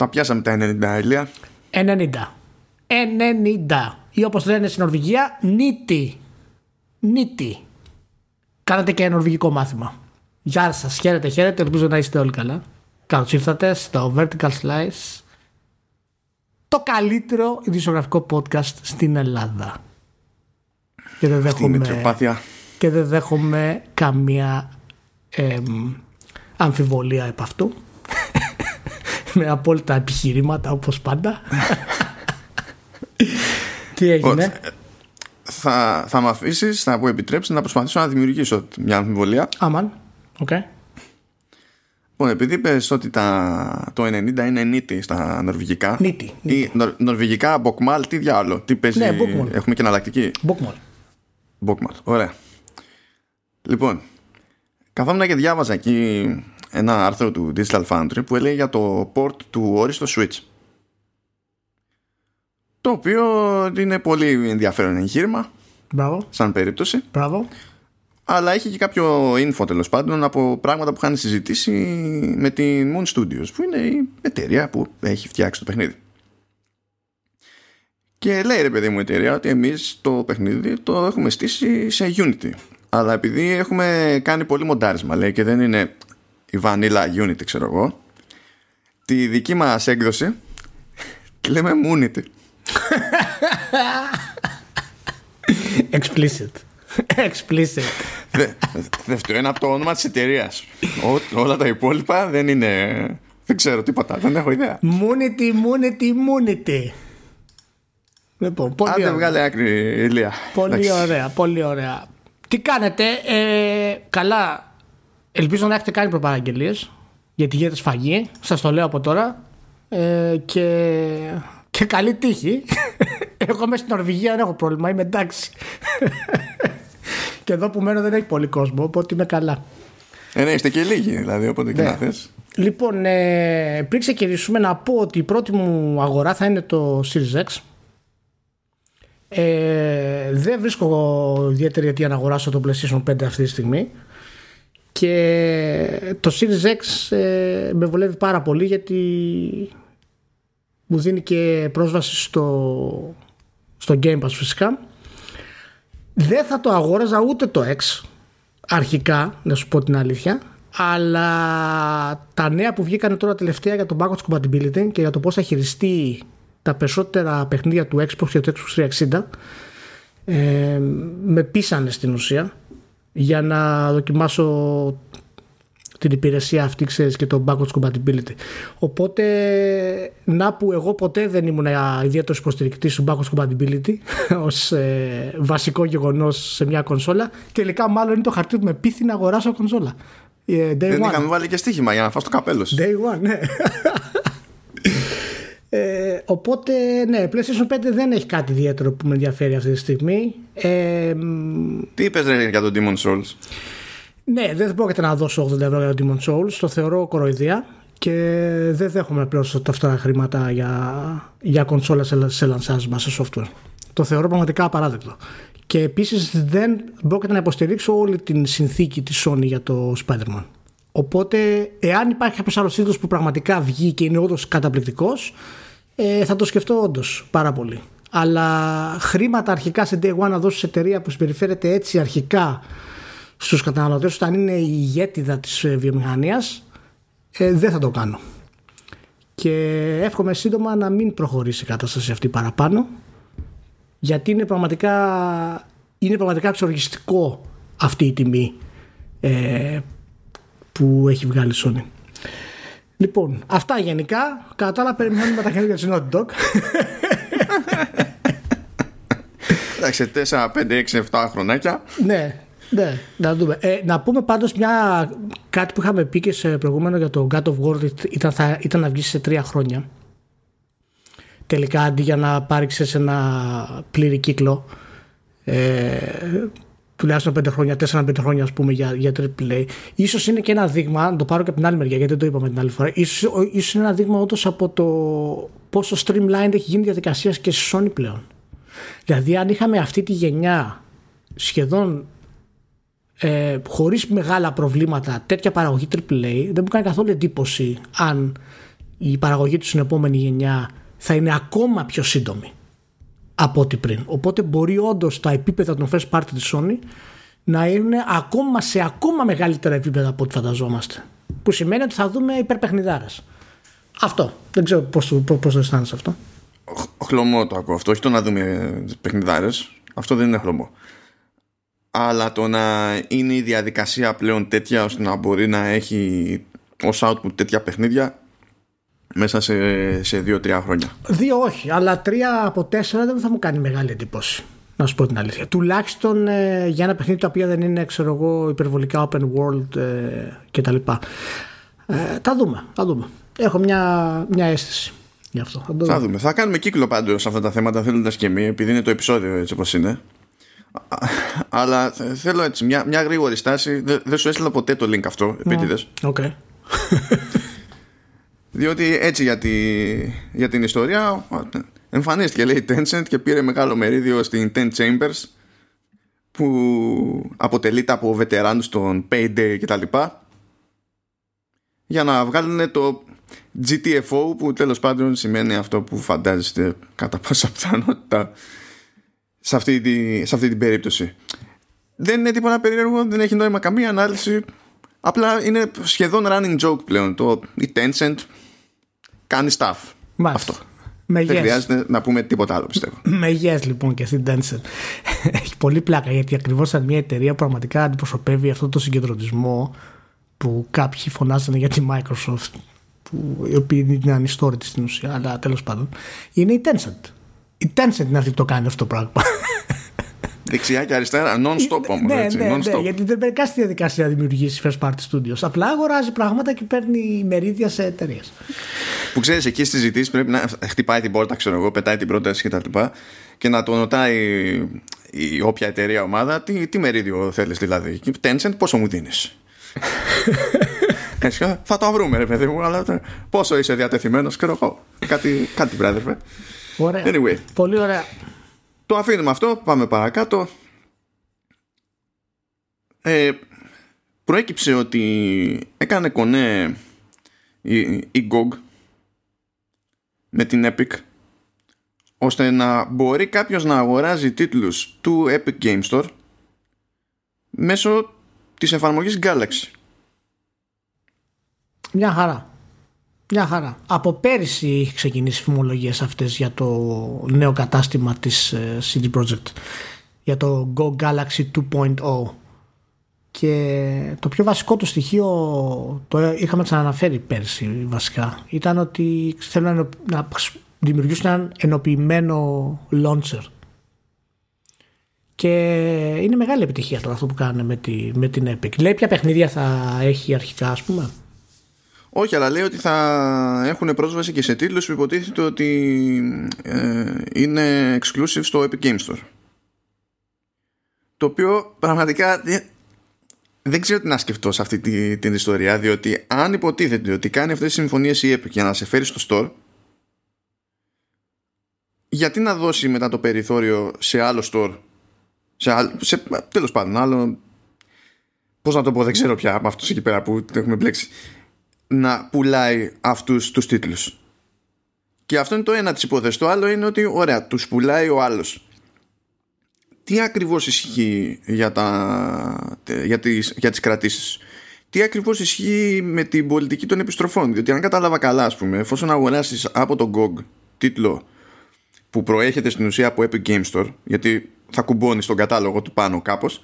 Τα πιάσαμε τα 90, Ηλία. 90. 90. Ή όπως λένε στην Νορβηγία, νίτι. Νίτι. Κάνατε και νορβηγικό μάθημα. Γεια σας, χαίρετε, χαίρετε. Ελπίζω να είστε όλοι καλά. Καλώς ήρθατε στο Vertical Slice. Το καλύτερο ειδησιογραφικό podcast στην Ελλάδα. Και δεν δέχομαι, και δεν δέχομαι καμία εμ, αμφιβολία επ' αυτού. Με απόλυτα επιχειρήματα όπως πάντα. Τι έγινε; Θα, θα με αφήσεις, θα μου επιτρέψεις να προσπαθήσω να δημιουργήσω μια αμφιβολία. Άμαν. Okay. Λοιπόν, επειδή είπες ότι τα, το 90 είναι nitti στα νορβηγικά. Nitti. Ή νορ, νορβηγικά bokmål, τι διάλεκτο. Τι παίζει. Ναι, bokmål. Έχουμε και εναλλακτική; Bokmål. Μποκμάλ. Ωραία. Λοιπόν, καθόμουν και διάβαζα εκεί ένα άρθρο του Digital Foundry που έλεγε για το port του Ori στο Switch. Το οποίο είναι πολύ ενδιαφέρον εγχείρημα. Μπράβο. Σαν περίπτωση. Μπράβο. Αλλά έχει και κάποιο info τέλος πάντων από πράγματα που είχαν συζητήσει με την Moon Studios, που είναι η εταιρεία που έχει φτιάξει το παιχνίδι. Και λέει ρε παιδί μου η εταιρεία ότι εμείς το παιχνίδι το έχουμε στήσει σε Unity. Αλλά επειδή έχουμε κάνει πολύ μοντάρισμα λέει και δεν είναι η vanilla Unity ξέρω εγώ, τη δική μας έκδοση τη λέμε Moonity. Explicit. Explicit. Δεύτερο, είναι από το όνομα της εταιρείας. Όλα τα υπόλοιπα δεν είναι... Δεν ξέρω τίποτα, δεν έχω ιδέα. Moonity, Moonity, Moonity. Λοιπόν, πολύ Άντε ωραία. βγάλε άκρη, Ηλία. Πολύ Εντάξει. ωραία, πολύ ωραία. Τι κάνετε, ε, καλά. Ελπίζω να έχετε κάνει προπαραγγελίες γιατί γίνεται σφαγή. Σας το λέω από τώρα. Ε, και, και καλή τύχη. Εγώ είμαι στην Νορβηγία, δεν έχω πρόβλημα, είμαι εντάξει. και εδώ που μένω δεν έχει πολύ κόσμο, οπότε είμαι καλά. Ε, ναι, είστε και λίγοι, δηλαδή, οπότε και Ναι. να θες. Λοιπόν, ε, πριν ξεκινήσουμε να πω ότι η πρώτη μου αγορά θα είναι το Series X. Ε, δεν βρίσκω ιδιαίτερη αιτία να αγοράσω το PlayStation 5 αυτή τη στιγμή και το Series X ε, με βολεύει πάρα πολύ γιατί μου δίνει και πρόσβαση στο, στο Game Pass φυσικά. Δεν θα το αγόραζα ούτε το X αρχικά, να σου πω την αλήθεια αλλά τα νέα που βγήκαν τώρα τελευταία για το backwards compatibility και για το πώς θα χειριστεί τα περισσότερα παιχνίδια του Xbox και του Xbox 360 ε, με πείσανε στην ουσία για να δοκιμάσω την υπηρεσία αυτή ξέρεις και το backwards compatibility οπότε να που εγώ ποτέ δεν ήμουν ιδιαίτερος υποστηρικτής του backwards compatibility ως ε, βασικό γεγονός σε μια κονσόλα τελικά μάλλον είναι το χαρτί που με πείθει να αγοράσω κονσόλα Ε, day Δεν one. είχαμε βάλει και στοίχημα για να φας το καπέλος σου. Day one, ναι. Ε, οπότε, ναι, PlayStation 5 δεν έχει κάτι ιδιαίτερο που με ενδιαφέρει αυτή τη στιγμή. Ε, μ, Τι είπες ρε, για τον Demon Souls; ναι, δεν πρόκειται να δώσω 80 ευρώ για το Demon Souls. Το θεωρώ κοροϊδία και δεν δέχομαι να πληρώσω τα αυτά χρήματα για, για κονσόλα σε, σε λανσάρισμα, σε software. Το θεωρώ πραγματικά απαράδεκτο. Και επίσης δεν πρόκειται να υποστηρίξω όλη την συνθήκη της Sony για το Spider-Man. Οπότε, εάν υπάρχει κάποιος άλλος τίτλο που πραγματικά βγει και είναι όντως καταπληκτικός, ε, θα το σκεφτώ όντως πάρα πολύ. Αλλά χρήματα αρχικά σε day one να δώσεις σε εταιρεία που συμπεριφέρεται έτσι αρχικά στους καταναλωτές όταν είναι η ηγέτιδα της ε, βιομηχανίας ε, δεν θα το κάνω και εύχομαι σύντομα να μην προχωρήσει η κατάσταση αυτή παραπάνω γιατί είναι πραγματικά είναι πραγματικά εξοργιστικό αυτή η τιμή ε, που έχει βγάλει η Sony Λοιπόν, αυτά γενικά. Κατά τα άλλα, περιμένουμε τα καινούργια της Naughty Dog. Εντάξει, 4, 5, 6, 7 χρονάκια. ναι, ναι, να δούμε. Ε, να πούμε πάντως μια, κάτι που είχαμε πει και σε προηγούμενο για το God of War ήταν, θα, ήταν να βγει σε τρία χρόνια. Τελικά αντί για να πάρει ξέρεις, ένα πλήρη κύκλο ε, τουλάχιστον 5 χρόνια, 4-5 χρόνια ας πούμε για, για AAA ίσως είναι και ένα δείγμα, να το πάρω και από την άλλη μεριά γιατί δεν το είπαμε την άλλη φορά. Ίσως, ίσως είναι ένα δείγμα όντως από το πόσο streamlined έχει γίνει η διαδικασία και στη Sony πλέον. Δηλαδή αν είχαμε αυτή τη γενιά σχεδόν ε, χωρίς μεγάλα προβλήματα τέτοια παραγωγή AAA δεν μου κάνει καθόλου εντύπωση αν η παραγωγή του στην επόμενη γενιά θα είναι ακόμα πιο σύντομη από ό,τι πριν. Οπότε μπορεί όντως τα επίπεδα των first party της Sony να είναι ακόμα σε ακόμα μεγαλύτερα επίπεδα από ό,τι φανταζόμαστε. Που σημαίνει ότι θα δούμε υπερπαιχνιδάρες. Αυτό. Δεν ξέρω πώς, πώς το αισθάνεσαι αυτό. Χλωμό το ακούω αυτό. Όχι το να δούμε παιχνιδάρες. Αυτό δεν είναι χλωμό. Αλλά το να είναι η διαδικασία πλέον τέτοια ώστε να μπορεί να έχει ως output τέτοια παιχνίδια μέσα σε, σε δύο-τρία χρόνια. Δύο όχι, αλλά τρία από τέσσερα δεν θα μου κάνει μεγάλη εντύπωση. Να σου πω την αλήθεια. Τουλάχιστον ε, για ένα παιχνίδι το οποίο δεν είναι ξέρω εγώ, υπερβολικά open world ε, κτλ. Ε, τα δούμε, θα δούμε. Έχω μια, μια αίσθηση γι' αυτό. Θα, θα δούμε. Θα κάνουμε κύκλο πάντως σε αυτά τα θέματα θέλοντας και εμείς, επειδή είναι το επεισόδιο έτσι όπως είναι. Αλλά θέλω έτσι μια, μια γρήγορη στάση. Δεν, δεν σου έστειλα ποτέ το link αυτό, επίτηδες. Okay. Διότι έτσι για, τη, για την ιστορία εμφανίστηκε λέει Tencent και πήρε μεγάλο μερίδιο στην Ten Chambers που αποτελείται από βετεράνους των Payday και τα λοιπά για να βγάλουν το GTFO που τέλος πάντων σημαίνει αυτό που φαντάζεστε κατά πάσα πιθανότητα σε αυτή, τη, σε αυτή την περίπτωση. Δεν είναι τίποτα περίεργο, δεν έχει νόημα καμία ανάλυση. Απλά είναι σχεδόν running joke πλέον. Το, η Tencent κάνει stuff. Αυτό. Με Δεν χρειάζεται να πούμε τίποτα άλλο, πιστεύω. Με yes, λοιπόν και στην Tencent. Έχει πολύ πλάκα γιατί ακριβώς σαν μια εταιρεία πραγματικά αντιπροσωπεύει αυτό το συγκεντρωτισμό που κάποιοι φωνάζανε για τη Microsoft, που, η οποία είναι ανιστόρητη στην ουσία, αλλά τέλος πάντων, είναι η Tencent. Η Tencent είναι αυτή που το κάνει αυτό το πράγμα. Δεξιά και αριστερά, non-stop όμως. Ναι, ναι, ναι, γιατί δεν περνάει στη διαδικασία να δημιουργήσει first party studios. Απλά αγοράζει πράγματα και παίρνει μερίδια σε εταιρείες. Που ξέρεις, εκεί στις συζητήσει πρέπει να χτυπάει την πόρτα, ξέρω εγώ, πετάει την πρόταση κτλ. Και, και να το νοτάει η όποια εταιρεία ομάδα, τι, τι μερίδιο θέλεις δηλαδή. Tencent, πόσο μου δίνεις; θα το βρούμε, ρε παιδί μου, αλλά πόσο είσαι διατεθειμένος, ξέρω εγώ. Κάτι, κάτι βράδερφε. Ωραία. Anyway. Πολύ ωραία. Το αφήνουμε αυτό, πάμε παρακάτω. Ε, προέκυψε ότι έκανε κονέ η, η GOG με την Epic ώστε να μπορεί κάποιος να αγοράζει τίτλους του Epic Game Store μέσω της εφαρμογής Galaxy. Μια χαρά. Μια χαρά. Από πέρυσι έχει ξεκινήσει φημολογίες αυτές για το νέο κατάστημα της ε, CD Projekt για το Go Galaxy 2.0 και το πιο βασικό του στοιχείο το είχαμε ξαναναφέρει πέρσι βασικά ήταν ότι θέλουν να δημιουργήσουν ένα ενοποιημένο launcher και είναι μεγάλη επιτυχία τώρα αυτό που κάνουν με, τη, με την Epic. Λέει ποια παιχνίδια θα έχει αρχικά ας πούμε. Όχι, αλλά λέει ότι θα έχουν πρόσβαση και σε τίτλους που υποτίθεται ότι ε, είναι exclusive στο Epic Games Store. Το οποίο πραγματικά δεν ξέρω τι να σκεφτώ σε αυτή τη, την ιστορία, διότι αν υποτίθεται ότι κάνει αυτές τις συμφωνίες η Epic για να σε φέρει στο store, γιατί να δώσει μετά το περιθώριο σε άλλο store, σε, άλλο, σε τέλος πάντων, άλλο, πώς να το πω, δεν ξέρω πια από αυτούς εκεί πέρα που έχουμε μπλέξει, να πουλάει αυτούς τους τίτλους. Και αυτό είναι το ένα της υπόθεσης. Το άλλο είναι ότι, ωραία, τους πουλάει ο άλλος. Τι ακριβώς ισχύει για, τα, για, τις, για τις κρατήσεις; Τι ακριβώς ισχύει με την πολιτική των επιστροφών; Διότι αν κατάλαβα καλά, ας πούμε, εφόσον αγοράσεις από τον GOG τίτλο που προέρχεται στην ουσία από Epic Game Store, γιατί θα κουμπώνεις στον κατάλογο του πάνω κάπως,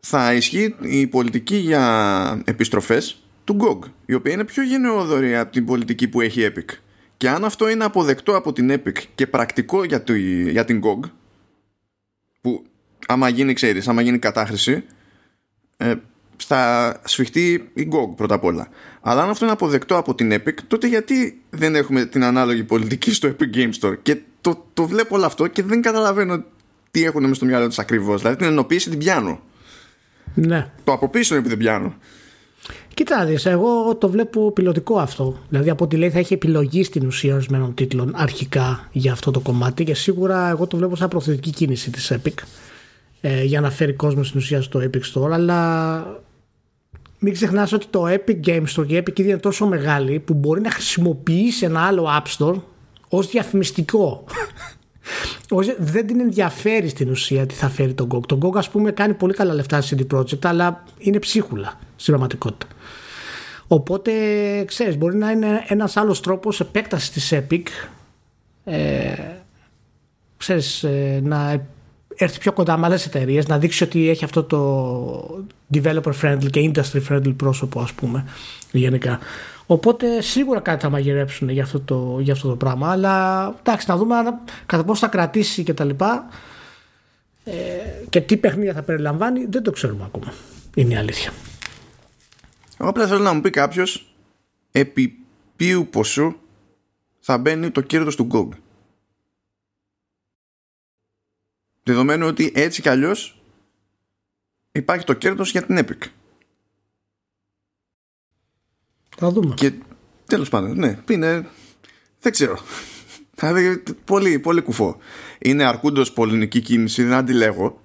θα ισχύει η πολιτική για επιστροφές του GOG, η οποία είναι πιο γενναιόδορη από την πολιτική που έχει Epic. Και αν αυτό είναι αποδεκτό από την Epic και πρακτικό για, το, για την GOG, που άμα γίνει, ξέρεις, άμα γίνει κατάχρηση, ε, θα σφιχτεί η GOG πρώτα απ' όλα. Αλλά αν αυτό είναι αποδεκτό από την Epic, τότε γιατί δεν έχουμε την ανάλογη πολιτική στο Epic Game Store; Και το, το βλέπω όλο αυτό και δεν καταλαβαίνω τι έχουν μες στο μυαλό τους ακριβώς. Δηλαδή την ενοποίηση την πιάνω. Ναι. Το από πίσω επειδή δεν πιάνω. Κοίτα, δεις, εγώ το βλέπω πιλωτικό αυτό. Δηλαδή από ό,τι λέει θα έχει επιλογή στην ουσία ορισμένων τίτλων αρχικά για αυτό το κομμάτι και σίγουρα εγώ το βλέπω σαν προθετική κίνηση της Epic ε, για να φέρει κόσμο στην ουσία στο Epic Store αλλά μην ξεχνάς ότι το Epic Games Store και η Epic είναι τόσο μεγάλη που μπορεί να χρησιμοποιήσει ένα άλλο App Store ως διαφημιστικό. δεν την ενδιαφέρει στην ουσία τι θα φέρει τον GOG. Το GOG ας πούμε κάνει πολύ καλά λεφτά στη CD Projekt αλλά είναι ψίχουλα στην πραγματικότητα. Οπότε ξέρεις μπορεί να είναι ένας άλλος τρόπος επέκτασης της Epic ε, ξέρεις, ε, να έρθει πιο κοντά με άλλες εταιρείες, να δείξει ότι έχει αυτό το developer friendly και industry friendly πρόσωπο, ας πούμε, γενικά. Οπότε σίγουρα κάτι θα μαγειρέψουν για αυτό το, για αυτό το πράγμα. Αλλά εντάξει, να δούμε κατά πόσο θα κρατήσει και τα λοιπά. Ε, και τι παιχνίδια θα περιλαμβάνει, δεν το ξέρουμε ακόμα. Είναι η αλήθεια. Εγώ απλά θέλω να μου πει κάποιος επί ποιου ποσού θα μπαίνει το κέρδος του GOG. Δεδομένου ότι έτσι κι αλλιώς υπάρχει το κέρδος για την Epic. Θα δούμε. Και τέλος πάντων, ναι, είναι, δεν ξέρω. πολύ, πολύ κουφό. Είναι αρκούντος πολιτική κίνηση, δεν αντιλέγω.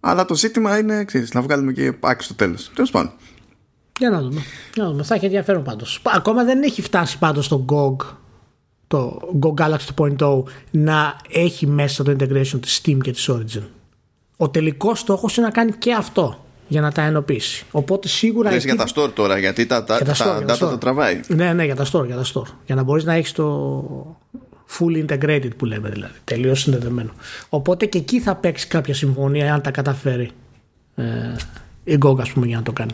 Αλλά το ζήτημα είναι, ξέρεις, να βγάλουμε και άκρη στο τέλος. Τέλος πάντων. Για να δούμε. Για να δούμε. Θα έχει ενδιαφέρον πάντως. Ακόμα δεν έχει φτάσει πάντως το GOG το Go Galaxy 2.0 να έχει μέσα το integration της Steam και της Origin. Ο τελικός στόχος είναι να κάνει και αυτό για να τα ενοποιήσει. Οπότε σίγουρα. Λες για τα store τώρα, γιατί τα, τα, τα, τα data τα τραβάει. Ναι, ναι, για τα store, για τα store. Για να μπορείς να έχεις το full integrated που λέμε δηλαδή. Τελείως συνδεδεμένο. Οπότε και εκεί θα παίξει κάποια συμφωνία αν τα καταφέρει ε, η Gog, ας πούμε, για να το κάνει.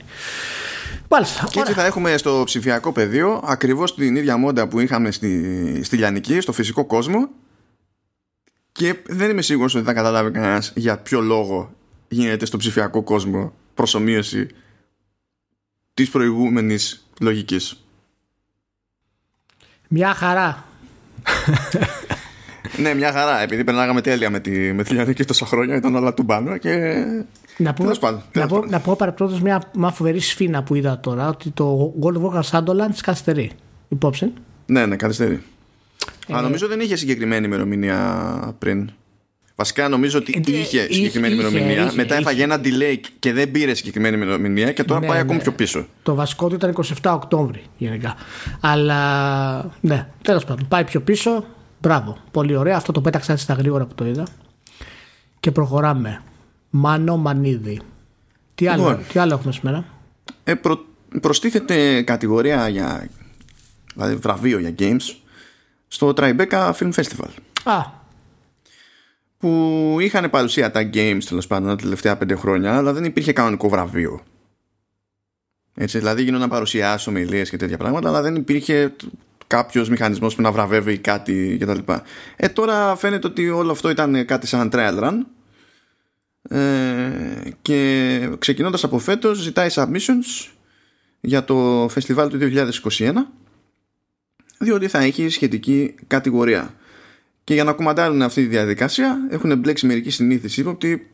Μάλιστα, και έτσι θα έχουμε στο ψηφιακό πεδίο ακριβώς την ίδια μόντα που είχαμε στη, στη Λιανική, στο φυσικό κόσμο και δεν είμαι σίγουρος ότι θα καταλάβει κανένας για ποιο λόγο γίνεται στο ψηφιακό κόσμο προσωμείωση της προηγούμενης λογικής. Μια χαρά. ναι, μια χαρά. Επειδή περνάγαμε τέλεια με τη, με τη Λιανική τόσα χρόνια, ήταν όλα του μπάνου και να πω, να, πω, να πω παρεπτόντως μια, μια φοβερή σφίνα που είδα τώρα ότι το World of Warcraft Shadowlands καθυστερεί. Υπόψη. Ναι, ναι, καθυστερεί. Ε, Α, νομίζω δεν είχε συγκεκριμένη ημερομηνία πριν. Βασικά νομίζω ότι ε, είχε συγκεκριμένη είχε, ημερομηνία. Είχε, μετά είχε. έφαγε ένα delay και δεν πήρε συγκεκριμένη ημερομηνία και τώρα ναι, πάει ναι. ακόμη πιο πίσω. Το βασικό του ήταν 27 Οκτώβρη γενικά. Αλλά ναι, τέλος πάντων πάει πιο πίσω. Μπράβο, πολύ ωραία. Αυτό το πέταξα έτσι στα γρήγορα που το είδα. Και προχωράμε. Μάνο Μανίδη. Τι άλλο, λοιπόν, τι άλλο έχουμε σήμερα; Ε, προ, προστίθεται κατηγορία για δηλαδή βραβείο για games στο Tribeca Film Festival. Α. Που είχαν παρουσία τα games τέλος πάντων τα τελευταία πέντε χρόνια, αλλά δεν υπήρχε κανονικό βραβείο. Έτσι, δηλαδή γίνονταν παρουσιάσεις, ομιλίες και τέτοια πράγματα, αλλά δεν υπήρχε κάποιος μηχανισμός που να βραβεύει κάτι κτλ. Ε, τώρα φαίνεται ότι όλο αυτό ήταν κάτι σαν trial run ε, και ξεκινώντας από φέτος ζητάει submissions για το φεστιβάλ του 2021 διότι θα έχει σχετική κατηγορία. Και για να κουμαντάρουν αυτή τη διαδικασία έχουν μπλέξει μερικοί συνήθεις ύποπτοι.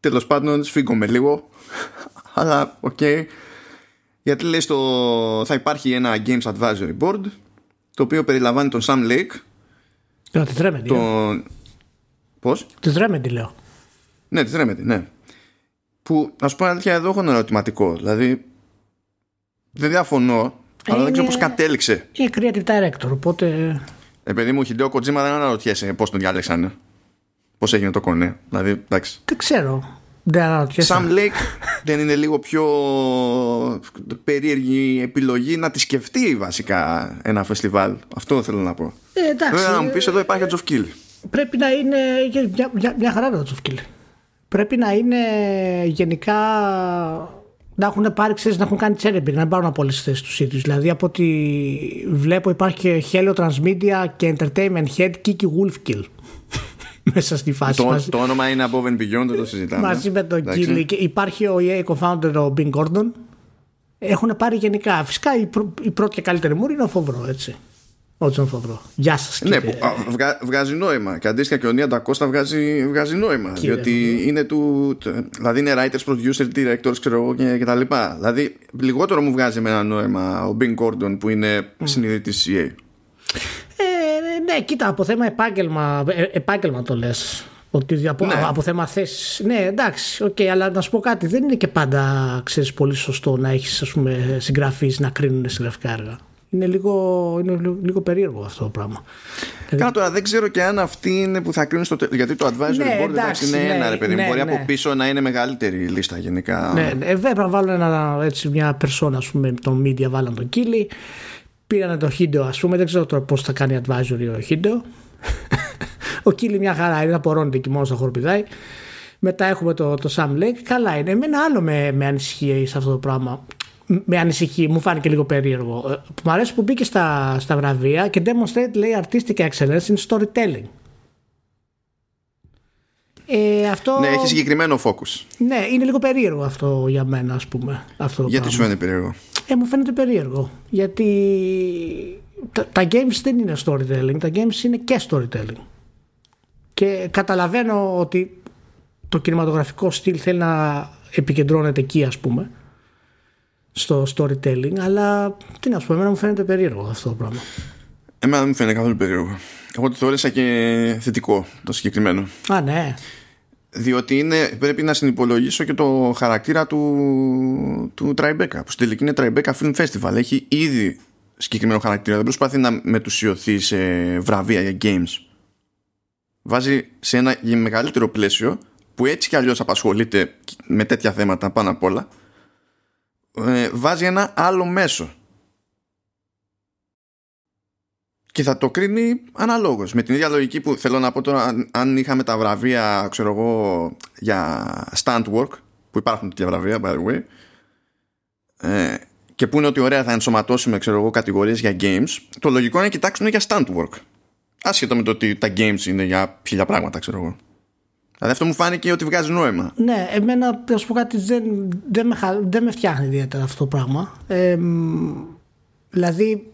Τέλος πάντων σφίγγομαι λίγο αλλά okay. γιατί λέει στο, θα υπάρχει ένα Games Advisory Board το οποίο περιλαμβάνει τον Sam Lake τον, Πώς; Της Remedy λέω. Ναι, της Remedy, ναι. Που, α πούμε, αλήθεια, εδώ έχω ένα ερωτηματικό. Δηλαδή, δεν διαφωνώ, αλλά δεν ξέρω πώς κατέληξε. Είναι creative director, οπότε. Επειδή μου, Χιντεό Κοτζίμα δεν αναρωτιέσαι πώς τον διάλεξαν. Πώς έγινε το κονέ. Δηλαδή, εντάξει. Δεν ξέρω. Δεν αναρωτιέσαι. Sam Lake δεν είναι λίγο πιο περίεργη επιλογή να τη σκεφτεί βασικά ένα φεστιβάλ. Αυτό θέλω να πω. Ε, εντάξει. Βέβαια, να μου πεις εδώ υπάρχει ο Τζοφ πρέπει να είναι μια, μια, μια χαρά το Τσοφκίλ. Πρέπει να είναι γενικά να έχουν πάρει, ξέρεις, να έχουν κάνει τσέρεμπι, να πάρουν από όλες τις θέσεις τους ίδιους. Δηλαδή, από ό,τι βλέπω, υπάρχει και Hello Transmedia και Entertainment Head Kiki Wolfkill. Μέσα στη φάση. Το, το όνομα είναι Above and Beyond, δεν το συζητάμε. Μαζί με τον Kill. Υπάρχει ο EA co-founder ο Bing Gordon. Έχουν πάρει γενικά. Φυσικά η, η πρώτη και καλύτερη μου είναι ο Φοβρό, έτσι. Ότσον Φοβρό. Γεια σας. Ναι, που, βγα, βγάζει νόημα. Και αντίστοιχα και ο Νία Ντακώστα βγάζει, βγάζει νόημα. Κύριε, διότι είναι του. Δηλαδή είναι writers, producers, directors, ξέρω εγώ και, και τα λοιπά. Δηλαδή λιγότερο μου βγάζει με ένα νόημα ο Μπιν Κόρντον που είναι mm. συνειδητής CA. Ε, ναι, κοίτα, από θέμα επάγγελμα, ε, επάγγελμα το λες. Ότι από, Ναι. από θέμα θέση. Ναι, εντάξει, οκ, αλλά να σου πω κάτι. Δεν είναι και πάντα ξέρεις, πολύ σωστό να έχεις συγγραφείς να κρίνουν συγγραφικά έργα. Είναι λίγο, είναι λίγο, λίγο περίεργο αυτό το πράγμα. Καλά τώρα δεν ξέρω και αν αυτοί είναι που θα κρίνουν στο τέλος. Γιατί το advisory Ναι, board εντάξει, εντάξει, είναι ναι, ένα ρε παιδί μου. ναι, Μπορεί ναι. από πίσω να είναι μεγαλύτερη η λίστα γενικά. Ναι, ναι, βέβαια έπρεπε να βάλουν ένα, έτσι, μια περσόνα, ας πούμε, τον media βάλαν τον Keighley. Πήραν το Χίντεο, ας πούμε, δεν ξέρω τώρα πώς θα κάνει advisory ο Χίντεο. ο Κίλι μια χαρά είναι, απορρώνεται εκεί μόνος στα χορπηδάει. Μετά έχουμε το, το Sam Lake. Καλά είναι. Εμένα άλλο με, με ανησυχεί σε αυτό το πράγμα. Μ- Με ανησυχεί, μου φάνηκε λίγο περίεργο. Ε, Που μου αρέσει που μπήκε στα, στα βραβεία και demonstrate λέει artistic excellence in storytelling. Ε, αυτό... Ναι, έχει συγκεκριμένο focus. Ναι, είναι λίγο περίεργο αυτό για μένα, ας πούμε. Αυτό το Γιατί σου πράγμα. φαίνεται περίεργο; Ε, μου φαίνεται περίεργο. Γιατί τα, τα games δεν είναι storytelling, τα games είναι και storytelling. Και καταλαβαίνω ότι το κινηματογραφικό στυλ θέλει να επικεντρώνεται εκεί, ας πούμε, στο storytelling, αλλά τι να σου πω, εμένα μου φαίνεται περίεργο αυτό το πράγμα. Εμένα δεν μου φαίνεται καθόλου περίεργο. Εγώ το θεώρησα και θετικό το συγκεκριμένο. Α, ναι. Διότι είναι, πρέπει να συνυπολογίσω και το χαρακτήρα του, του Tribeca. Που στην τελική είναι Tribeca Film Festival. Έχει ήδη συγκεκριμένο χαρακτήρα. Δεν προσπαθεί να μετουσιωθεί σε βραβεία για games. Βάζει σε ένα μεγαλύτερο πλαίσιο που έτσι κι αλλιώς απασχολείται με τέτοια θέματα πάνω απ' όλα. Ε, βάζει ένα άλλο μέσο. Και θα το κρίνει αναλόγως. Με την ίδια λογική που θέλω να πω τώρα, αν, αν είχαμε τα βραβεία, ξέρω εγώ, για stunt work, που υπάρχουν τέτοια βραβεία, by the way, ε, και που είναι ότι ωραία θα ενσωματώσουμε, ξέρω εγώ, κατηγορίες για games, το λογικό είναι να κοιτάξουν για stunt work. Άσχετο με το ότι τα games είναι για χίλια πράγματα, ξέρω εγώ. Δηλαδή αυτό μου φάνηκε ότι βγάζει νόημα. Ναι, εμένα, να σου πω κάτι, δεν, δεν, με, χα- δεν με φτιάχνει ιδιαίτερα αυτό το πράγμα. Ε, μ, δηλαδή,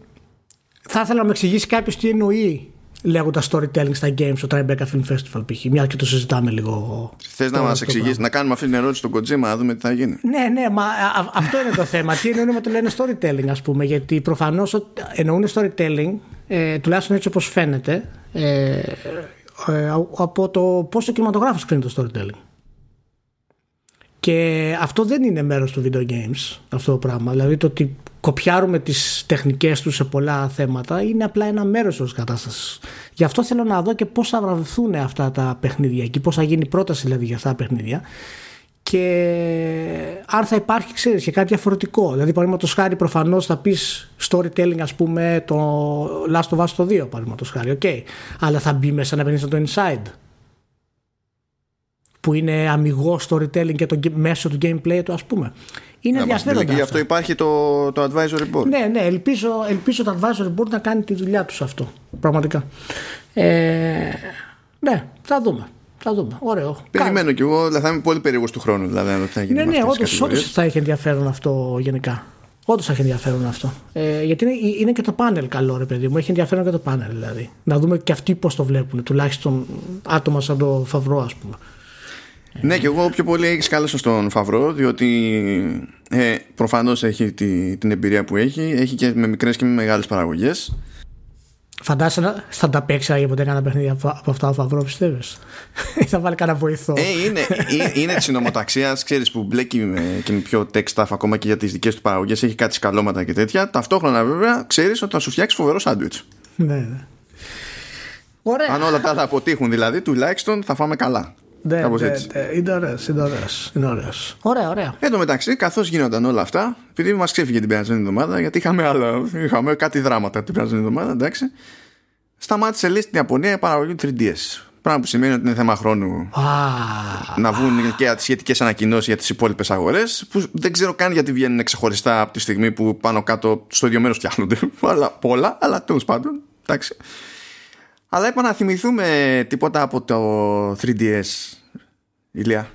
θα ήθελα να με εξηγήσει κάποιος τι εννοεί λέγοντα storytelling στα games στο Tribeca Film Festival π.χ. Μια και το συζητάμε λίγο. Θες να τώρα μας αυτό το εξηγήσεις, πράγμα. να κάνουμε αυτή την ερώτηση στον Kojima, να δούμε τι θα γίνει. Ναι, ναι, μα α- α- αυτό είναι το θέμα. Τι εννοούν με το λένε storytelling, ας πούμε. Γιατί προφανώς εννοούν storytelling, ε, τουλάχιστον έτσι όπως φαίνεται, ε, ε, από το πώ το κινηματογράφος κρίνει το storytelling. Και αυτό δεν είναι μέρος του video games αυτό το πράγμα. Δηλαδή το ότι κοπιάρουμε τις τεχνικές τους σε πολλά θέματα είναι απλά ένα μέρος της κατάστασης. Γι' αυτό θέλω να δω και πώς θα βραβευθούν αυτά τα παιχνίδια και πώς θα γίνει η πρόταση δηλαδή για αυτά τα παιχνίδια και αν θα υπάρχει ξέρεις και κάτι διαφορετικό δηλαδή παραδείγματος χάρη προφανώς θα πεις storytelling ας πούμε το Last of Us το 2 παραδείγματος χάρη okay. αλλά θα μπει μέσα να παιχνίδι σαν το Inside που είναι αμυγό storytelling και το γκε- μέσω του gameplay του ας πούμε είναι Να μας την ενδιαφέροντα τελική, γι' αυτά. αυτό υπάρχει το, το advisory board. Ναι, ναι, ελπίζω, ελπίζω το advisory board να κάνει τη δουλειά τους σε αυτό. Πραγματικά. Ε, ναι, θα δούμε. Θα δούμε. Ωραίο. Περιμένω κι εγώ, δηλαδή θα είμαι πολύ περίεργος του χρόνου. Δηλαδή, αν θα γίνει Ναι, με ναι, αυτές τις όντως κατηγορίες. θα έχει ενδιαφέρον αυτό γενικά. Όντως θα έχει ενδιαφέρον αυτό. Ε, γιατί είναι, είναι και το πάνελ καλό, ρε παιδί μου. Έχει ενδιαφέρον και το πάνελ δηλαδή. Να δούμε και αυτοί πώς το βλέπουν. Τουλάχιστον άτομα σαν το Φαβρό, ας πούμε. Ναι, και εγώ πιο πολύ έχει κάλεσα στον Φαβρό, διότι ε, προφανώς έχει τη, την εμπειρία που έχει. Έχει και με μικρές και με μεγάλες παραγωγές. Φαντάζεσαι να θα τα παίξει για ποτέ κανένα παιχνίδι από, από αυτά ο Φαβρό, πιστεύεις; Ή θα βάλει κανένα βοηθό. Ε, είναι, ε, είναι της συνωμοταξία, ξέρεις, που μπλέκει με, και με πιο tech stuff ακόμα και για τις δικές του παραγωγές. Έχει κάτι σκαλώματα και τέτοια. Ταυτόχρονα, βέβαια, ξέρεις ότι θα σου φτιάξει φοβερό σάντουιτς. ναι, ναι. Ωραία. Αν όλα τα θα αποτύχουν, δηλαδή, τουλάχιστον θα φάμε καλά. Ναι, Κάπως ναι, έτσι. ναι, είναι ωραίος, είναι ωραίος, είναι ωραίος. Ωραία, ωραία. Εν τω μεταξύ, καθώς γίνονταν όλα αυτά, επειδή μας ξέφυγε την περασμένη εβδομάδα, γιατί είχαμε, άλλα, είχαμε κάτι δράματα την περασμένη εβδομάδα, εντάξει, σταμάτησε λέει στην Ιαπωνία η παραγωγή του 3DS. Πράγμα που σημαίνει ότι είναι θέμα χρόνου Α, να βγουν και τις σχετικές ανακοινώσεις για τις υπόλοιπες αγορές, που δεν ξέρω καν γιατί βγαίνουν ξεχωριστά από τη στιγμή που πάνω κάτω στο ίδιο μέρος φτιάχνονται. Αλλά, πολλά, αλλά τέλος πάντων. Εντάξει. Αλλά είπα να θυμηθούμε τίποτα από το 3DS. Ηλία.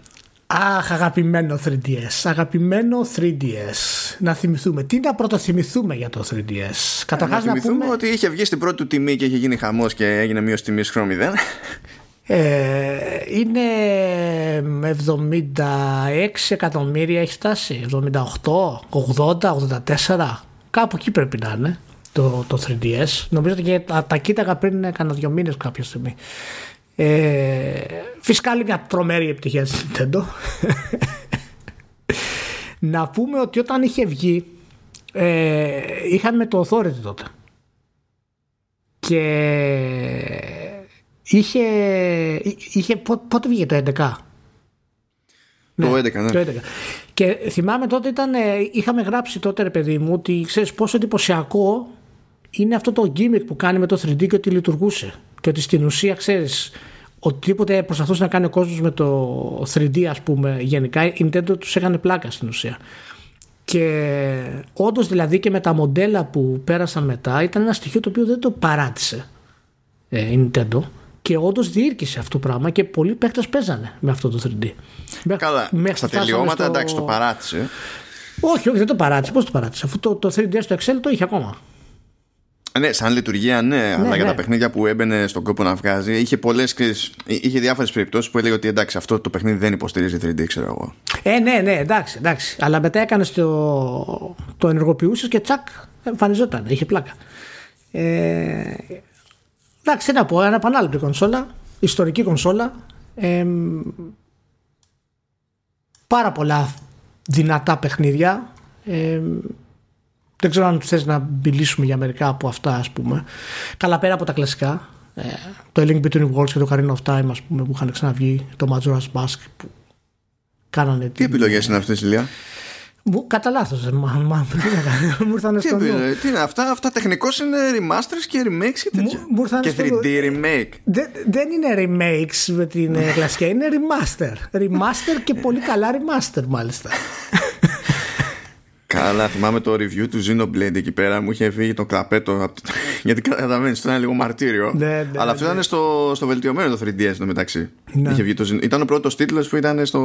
αχ, αγαπημένο 3DS. Αγαπημένο 3DS. Να θυμηθούμε. Τι να πρωτοθυμηθούμε για το 3DS. Καταρχάς να να, θυμηθούμε πούμε. ότι είχε βγει στην πρώτη του τιμή και είχε γίνει χαμός και έγινε μείωση τιμής χρόνο 0. Ε, είναι 76 εκατομμύρια έχει φτάσει. 78, 80, 84. Κάπου εκεί πρέπει να είναι το, το 3DS. Νομίζω ότι και τα, τα κοίταγα πριν κανένα δύο μήνες κάποια στιγμή. Ε, φυσικά άλλη μια τρομερή επιτυχία της Nintendo. να πούμε ότι όταν είχε βγει ε, είχαμε το Authority τότε. Και είχε, είχε πότε βγήκε το 11 το ναι, 11, ναι. Το 11. Και θυμάμαι τότε ήταν, ε, είχαμε γράψει τότε ρε παιδί μου ότι ξέρεις πόσο εντυπωσιακό είναι αυτό το gimmick που κάνει με το 3D και ότι λειτουργούσε. Και ότι στην ουσία ξέρεις οτιδήποτε προσπαθούσε να κάνει ο κόσμος με το 3D ας πούμε γενικά η Nintendo τους έκανε πλάκα στην ουσία. Και όντως δηλαδή και με τα μοντέλα που πέρασαν μετά ήταν ένα στοιχείο το οποίο δεν το παράτησε ε, η Nintendo και όντως διήρκησε αυτό το πράγμα και πολλοί παίχτε παίζανε με αυτό το 3D. Καλά, μέχρι στα τελειώματα στο... εντάξει το παράτησε. Όχι, όχι, δεν το παράτησε. Πώς το παράτησε, αφού το, το 3D στο Excel το είχε ακόμα. Ναι, σαν λειτουργία ναι, ναι αλλά ναι. για τα παιχνίδια που έμπαινε στον κόπο να βγάζει είχε πολλές είχε διάφορες περιπτώσεις που έλεγε ότι εντάξει αυτό το παιχνίδι δεν υποστηρίζει 3D, ξέρω εγώ. Ε, ναι, ναι, εντάξει, εντάξει. Αλλά μετά έκανε το, το ενεργοποιούσες και τσακ, εμφανιζόταν, είχε πλάκα. Ε, εντάξει, να πω, επανάληπτη κονσόλα, ιστορική κονσόλα. Ε, πάρα πολλά δυνατά παιχνίδια. Ε, δεν ξέρω αν θες να μιλήσουμε για μερικά από αυτά ας πούμε. Καλά πέρα από τα κλασικά. Ε, το A Link Between Worlds και το Carino of Time ας πούμε που είχαν ξαναβγεί. Το Majora's Mask που κάνανε. Τι επιλογές είναι αυτές Ηλία; Κατά λάθος. Μου ήρθαν στο νου. Τι είναι αυτά, αυτά τεχνικώς είναι remasters και remakes και τέτοια. Και 3D remake. Δεν είναι remakes με την ε, κλασική, είναι remaster. Remaster και πολύ καλά remaster μάλιστα. Καλά, θυμάμαι το review του Xenoblade εκεί πέρα μου είχε φύγει το κλαπέτο. Γιατί καταλαβαίνει, αυτό ήταν λίγο μαρτύριο. Ναι, ναι, Αλλά αυτό ναι. ήταν στο, στο βελτιωμένο το 3DS στο μεταξύ. Ναι. Είχε βγει το, ήταν ο πρώτος τίτλος που ήταν στο.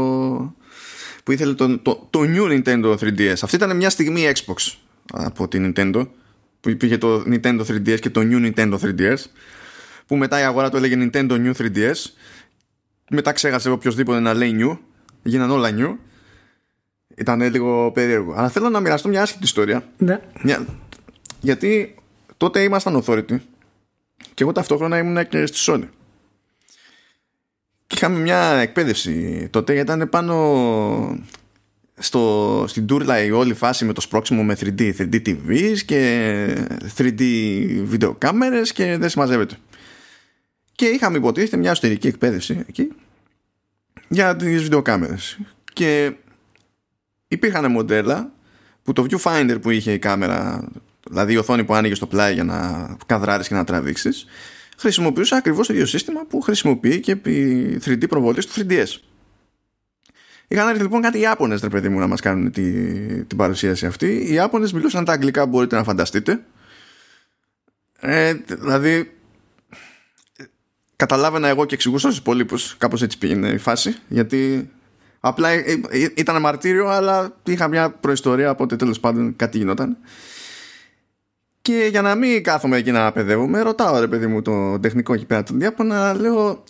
που ήθελε το, το, το New Nintendo 3DS. Αυτή ήταν μια στιγμή Xbox από την Nintendo. Που υπήρχε το Nintendo 3DS και το New Nintendo 3DS. Που μετά η αγορά το έλεγε Nintendo New 3DS. Μετά ξέχασε οποιοδήποτε να λέει New. Γίναν όλα New. Ήταν λίγο περίεργο. Αλλά θέλω να μοιραστώ μια άσχητη ιστορία. Ναι. Μια... Γιατί τότε ήμασταν authority και εγώ ταυτόχρονα ήμουν και στη Sony. Και είχαμε μια εκπαίδευση τότε γιατί ήταν πάνω στο, στην τούρλα η όλη φάση με το σπρόξιμο με 3D, 3D TVs και 3D βιντεοκάμερες και δεν συμμαζεύεται. Και είχαμε υποτίθεται μια εσωτερική εκπαίδευση εκεί για τις βιντεοκάμερες. Και υπήρχαν μοντέλα που το viewfinder που είχε η κάμερα, δηλαδή η οθόνη που άνοιγε στο πλάι για να καδράρεις και να τραβήξεις, χρησιμοποιούσε ακριβώς το ίδιο σύστημα που χρησιμοποιεί και η 3D προβολής του 3DS. Είχαν έρθει λοιπόν κάτι Ιάπωνες ρε παιδί μου να μας κάνουν τη, την παρουσίαση αυτή. Οι Ιάπωνες μιλούσαν τα αγγλικά μπορείτε να φανταστείτε. Ε, δηλαδή καταλάβαινα εγώ και εξηγούσα στους υπόλοιπους κάπως έτσι πήγαινε η φάση γιατί Απλά ε, ε, ήταν μαρτύριο, αλλά είχα μια προϊστορία, οπότε τέλος πάντων κάτι γινόταν. Και για να μην κάθομαι εκεί να παιδεύομαι, ρωτάω ρε παιδί μου το τεχνικό εκεί πέρα τον διάπονα, λέω.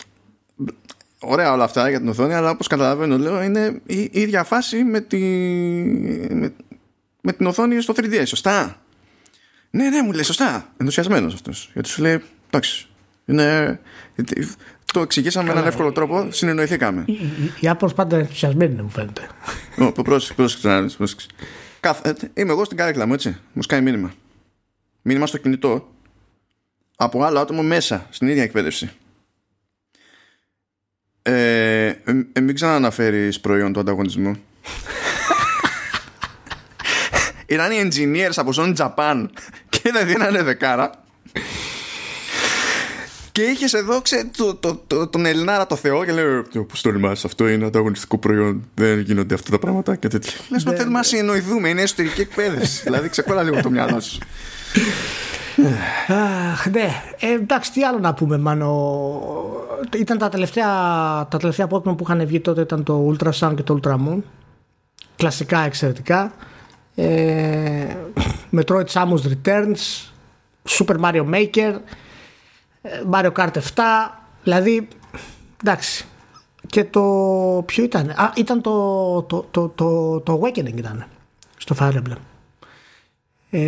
Ωραία όλα αυτά για την οθόνη, αλλά όπως καταλαβαίνω, λέω είναι η ίδια φάση με, τη... με... με την οθόνη στο 3D, σωστά; Ναι, ναι, μου λέει σωστά. Ενθουσιασμένος αυτός. Γιατί σου λέει, εντάξει, είναι το εξηγήσαμε με έναν εύκολο τρόπο, συνεννοηθήκαμε. Οι Άπωνε πάντα ενθουσιασμένοι, μου φαίνεται. Πρόσεξε, ε, Είμαι εγώ στην κάρεκλα μου, έτσι. Μου σκάει μήνυμα. Μήνυμα στο κινητό από άλλο άτομο μέσα στην ίδια εκπαίδευση. Ε, ε, ε μην ξαναναφέρει προϊόν του ανταγωνισμού. Ήταν οι engineers από Sony Japan και δεν δίνανε δεκάρα και είχες εδώ ξέ, το, το, το, τον Ελληνάρα το Θεό και λέει Πώς το ρημά, αυτό είναι ανταγωνιστικό προϊόν. Δεν γίνονται αυτά τα πράγματα και τέτοια. Λες, μα θέλουμε να συνεννοηθούμε, είναι εσωτερική εκπαίδευση. δηλαδή, ξεκόλλα λίγο το μυαλό σου. ναι, ε, εντάξει, τι άλλο να πούμε, μάνο. Ήταν τα τελευταία, τα τελευταία που είχαν βγει τότε ήταν το Ultra Sun και το Ultra Moon. Κλασικά εξαιρετικά. Ε, Metroid Samus Returns, Super Mario Maker. Mario Kart 7, δηλαδή εντάξει. Και το ποιο ήταν, α, ήταν το, το, το, το, το Awakening ήταν στο Fire Emblem. Ε,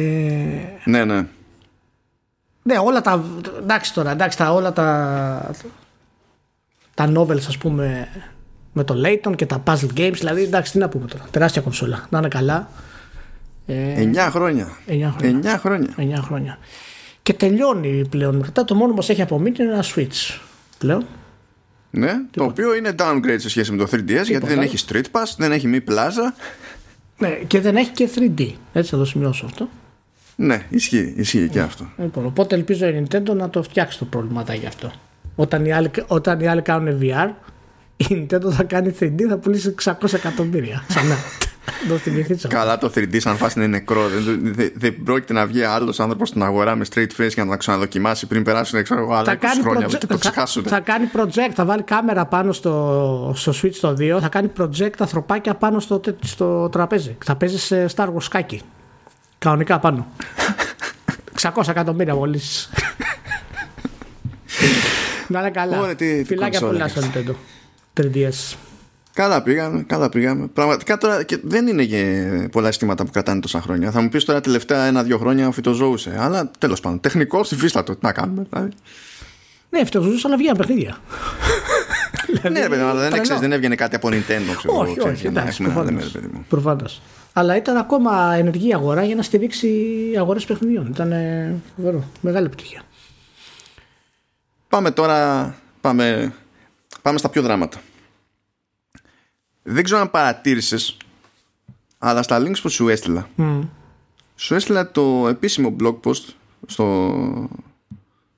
ναι, ναι. Ναι, όλα τα. Εντάξει τώρα, εντάξει, τα, όλα τα. τα novels ας πούμε με το Layton και τα puzzle games δηλαδή εντάξει τι να πούμε τώρα τεράστια κονσόλα να είναι καλά ε, 9 χρόνια 9 χρόνια. 9 χρόνια 9 χρόνια και τελειώνει πλέον μετά το μόνος που μας έχει απομείνει είναι ένα Switch πλέον ναι, το οποίο είναι downgrade σε σχέση με το 3DS γιατί δεν έχει Street Pass, δεν έχει Mi Plaza ναι, και δεν έχει και 3D έτσι θα το σημειώσω αυτό ναι, ισχύει, ισχύει και αυτό. Λοιπόν, οπότε ελπίζω η Nintendo να το φτιάξει το πρόβλημα γι' αυτό. Όταν οι, άλλοι, όταν οι άλλοι κάνουν VR, η Nintendo θα κάνει 3D, θα πουλήσει 600 εκατομμύρια. Ξανά. Καλά το 3D σαν φάση είναι νεκρό Δεν, δεν, δεν πρόκειται να βγει άλλος άνθρωπος στην αγορά με straight face για να το ξαναδοκιμάσει πριν περάσουν ξέρω εγώ άλλα 20 χρόνια project, το θα, θα, κάνει project, θα βάλει κάμερα πάνω στο, στο Switch το 2 Θα κάνει project ανθρωπάκια πάνω στο, στο τραπέζι Θα παίζει σε Star Wars σκάκι Κανονικά πάνω. 600 εκατομμύρια μόλι. Να είναι καλά. Ωραία, τι, Φιλάκια πολλά στο Nintendo. 3DS. Καλά πήγαμε, καλά πήγαμε. Πραγματικά τώρα και δεν είναι και πολλά αισθήματα που κρατάνε τόσα χρόνια. Θα μου πεις τώρα τελευταία ένα-δύο χρόνια φυτοζώουσε. Αλλά τέλος πάντων, τεχνικό υφίστατο. Τι να κάνουμε. Δηλαδή. Ναι, φυτοζώουσε, αλλά βγήκε παιχνίδια. ναι, παιδί, αλλά δεν, ξέρεις, δεν έβγαινε κάτι από Nintendo. Ξέρω, όχι, όχι, εντάξει, προφανώς. Αλλά ήταν ακόμα ενεργή αγορά για να στηρίξει αγορές παιχνιδιών. Ήταν φοβερό. Μεγάλη επιτυχία. Πάμε τώρα. Πάμε, πάμε στα πιο δράματα. Δεν ξέρω αν παρατήρησες, αλλά στα links που σου έστειλα, σου έστειλα το επίσημο blog post στο,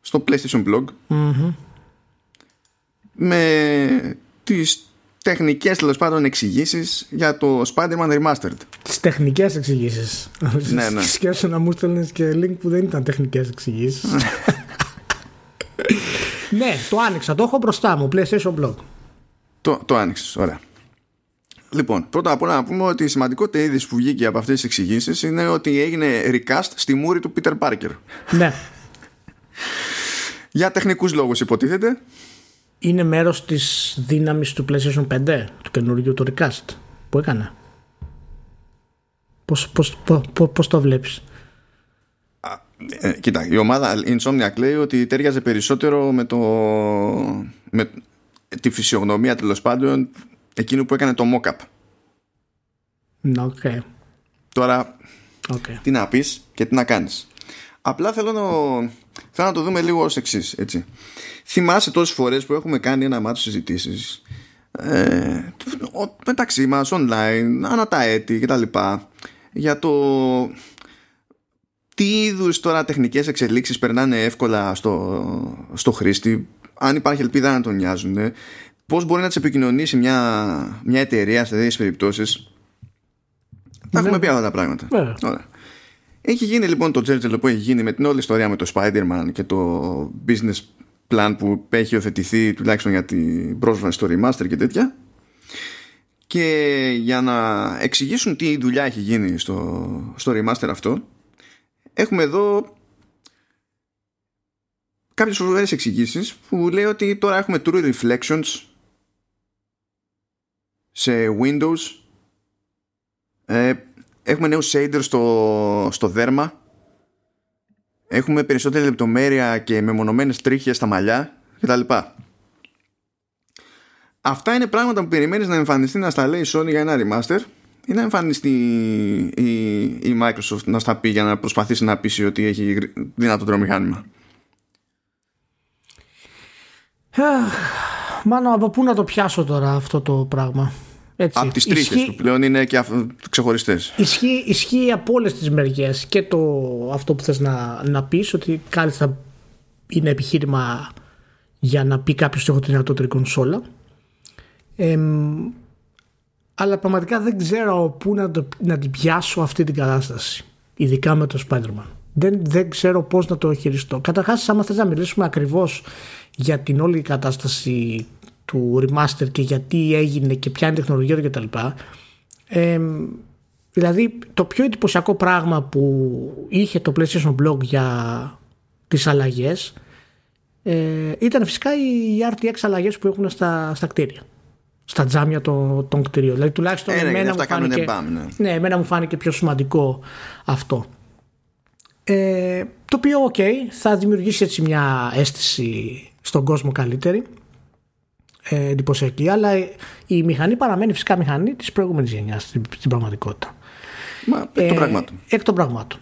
στο PlayStation Blog με τις τεχνικές τέλος πάντων εξηγήσεις για το Spider-Man Remastered. Τις τεχνικές εξηγήσεις. ναι, ναι. Σκέφτομαι να μου στέλνεις και link που δεν ήταν τεχνικές εξηγήσεις. ναι, το άνοιξα. Το έχω μπροστά μου. PlayStation Blog. Το, το άνοιξες. Ωραία. Λοιπόν, πρώτα απ' όλα να πούμε ότι η σημαντικότερη είδηση που βγήκε από αυτές τις εξηγήσεις είναι ότι έγινε recast στη μούρη του Peter Parker. Ναι. Για τεχνικούς λόγους υποτίθεται είναι μέρος της δύναμης του PlayStation 5 του καινούργιου του Recast που έκανε πώς, πώς, πώς, πώς το βλέπεις; Ε, κοίτα, η ομάδα Insomniac λέει ότι τέριαζε περισσότερο με, το, με τη φυσιογνωμία τέλος πάντων εκείνου που έκανε το mock-up. Okay. Τώρα, okay. τι να πεις και τι να κάνεις. Απλά θέλω να, θέλω να το δούμε λίγο ως εξής. έτσι. Θυμάσαι τόσες φορές που έχουμε κάνει ένα μάτσο συζητήσεις ε, μεταξύ μας, online, ανά τα έτη κτλ. Για το τι είδους τώρα τεχνικές εξελίξεις περνάνε εύκολα στο, στο χρήστη, αν υπάρχει ελπίδα να τον νοιάζουν, πώς μπορεί να τις επικοινωνήσει μια, μια εταιρεία σε τέτοιες περιπτώσεις. Θα έχουμε ναι. πει αυτά τα πράγματα. Yeah. Έχει γίνει λοιπόν το τζέρτζελο που έχει γίνει με την όλη ιστορία με το Spider-Man και το business plan που έχει υιοθετηθεί τουλάχιστον για την πρόσβαση στο remaster και τέτοια και για να εξηγήσουν τι δουλειά έχει γίνει στο, στο remaster αυτό έχουμε εδώ κάποιες φοβερές εξηγήσεις που λέει ότι τώρα έχουμε true reflections σε Windows ε, έχουμε νέους shaders στο, στο δέρμα έχουμε περισσότερη λεπτομέρεια και μεμονωμένες τρίχες στα μαλλιά κτλ. Αυτά είναι πράγματα που περιμένεις να εμφανιστεί να στα λέει η Sony για ένα remaster ή να εμφανιστεί η, η Microsoft να στα πει για να προσπαθήσει να πείσει ότι έχει δυνατότερο μηχάνημα. Μάλλον από πού να το πιάσω τώρα αυτό το πράγμα; Έτσι. Από τις τρίχες που πλέον είναι και ξεχωριστές. Ισχύει, ισχύει από όλες τις μεριές και το, αυτό που θες να, να πεις ότι κάλλιστα είναι επιχείρημα για να πει κάποιος ότι έχω τη δυνατότερη κονσόλα. αλλά πραγματικά δεν ξέρω πού να, το, να την πιάσω αυτή την κατάσταση. Ειδικά με το Spider-Man. Δεν, δεν ξέρω πώς να το χειριστώ. Καταρχάς, άμα θες να μιλήσουμε ακριβώς για την όλη κατάσταση του remaster και γιατί έγινε και ποια είναι η τεχνολογία του κτλ. Ε, δηλαδή το πιο εντυπωσιακό πράγμα που είχε το PlayStation Blog για τις αλλαγές ε, ήταν φυσικά οι RTX αλλαγές που έχουν στα, στα κτίρια στα τζάμια των, των κτηρίων. Δηλαδή τουλάχιστον ε, εμένα, μου φάνηκε, ναι. ναι, εμένα μου φάνηκε πιο σημαντικό αυτό. Ε, το οποίο, ok, θα δημιουργήσει έτσι μια αίσθηση στον κόσμο καλύτερη ε, εντυπωσιακή, αλλά η μηχανή παραμένει φυσικά μηχανή της προηγούμενης γενιάς στην, στην πραγματικότητα. Μα εκ των πραγμάτων. Εκ των πραγμάτων.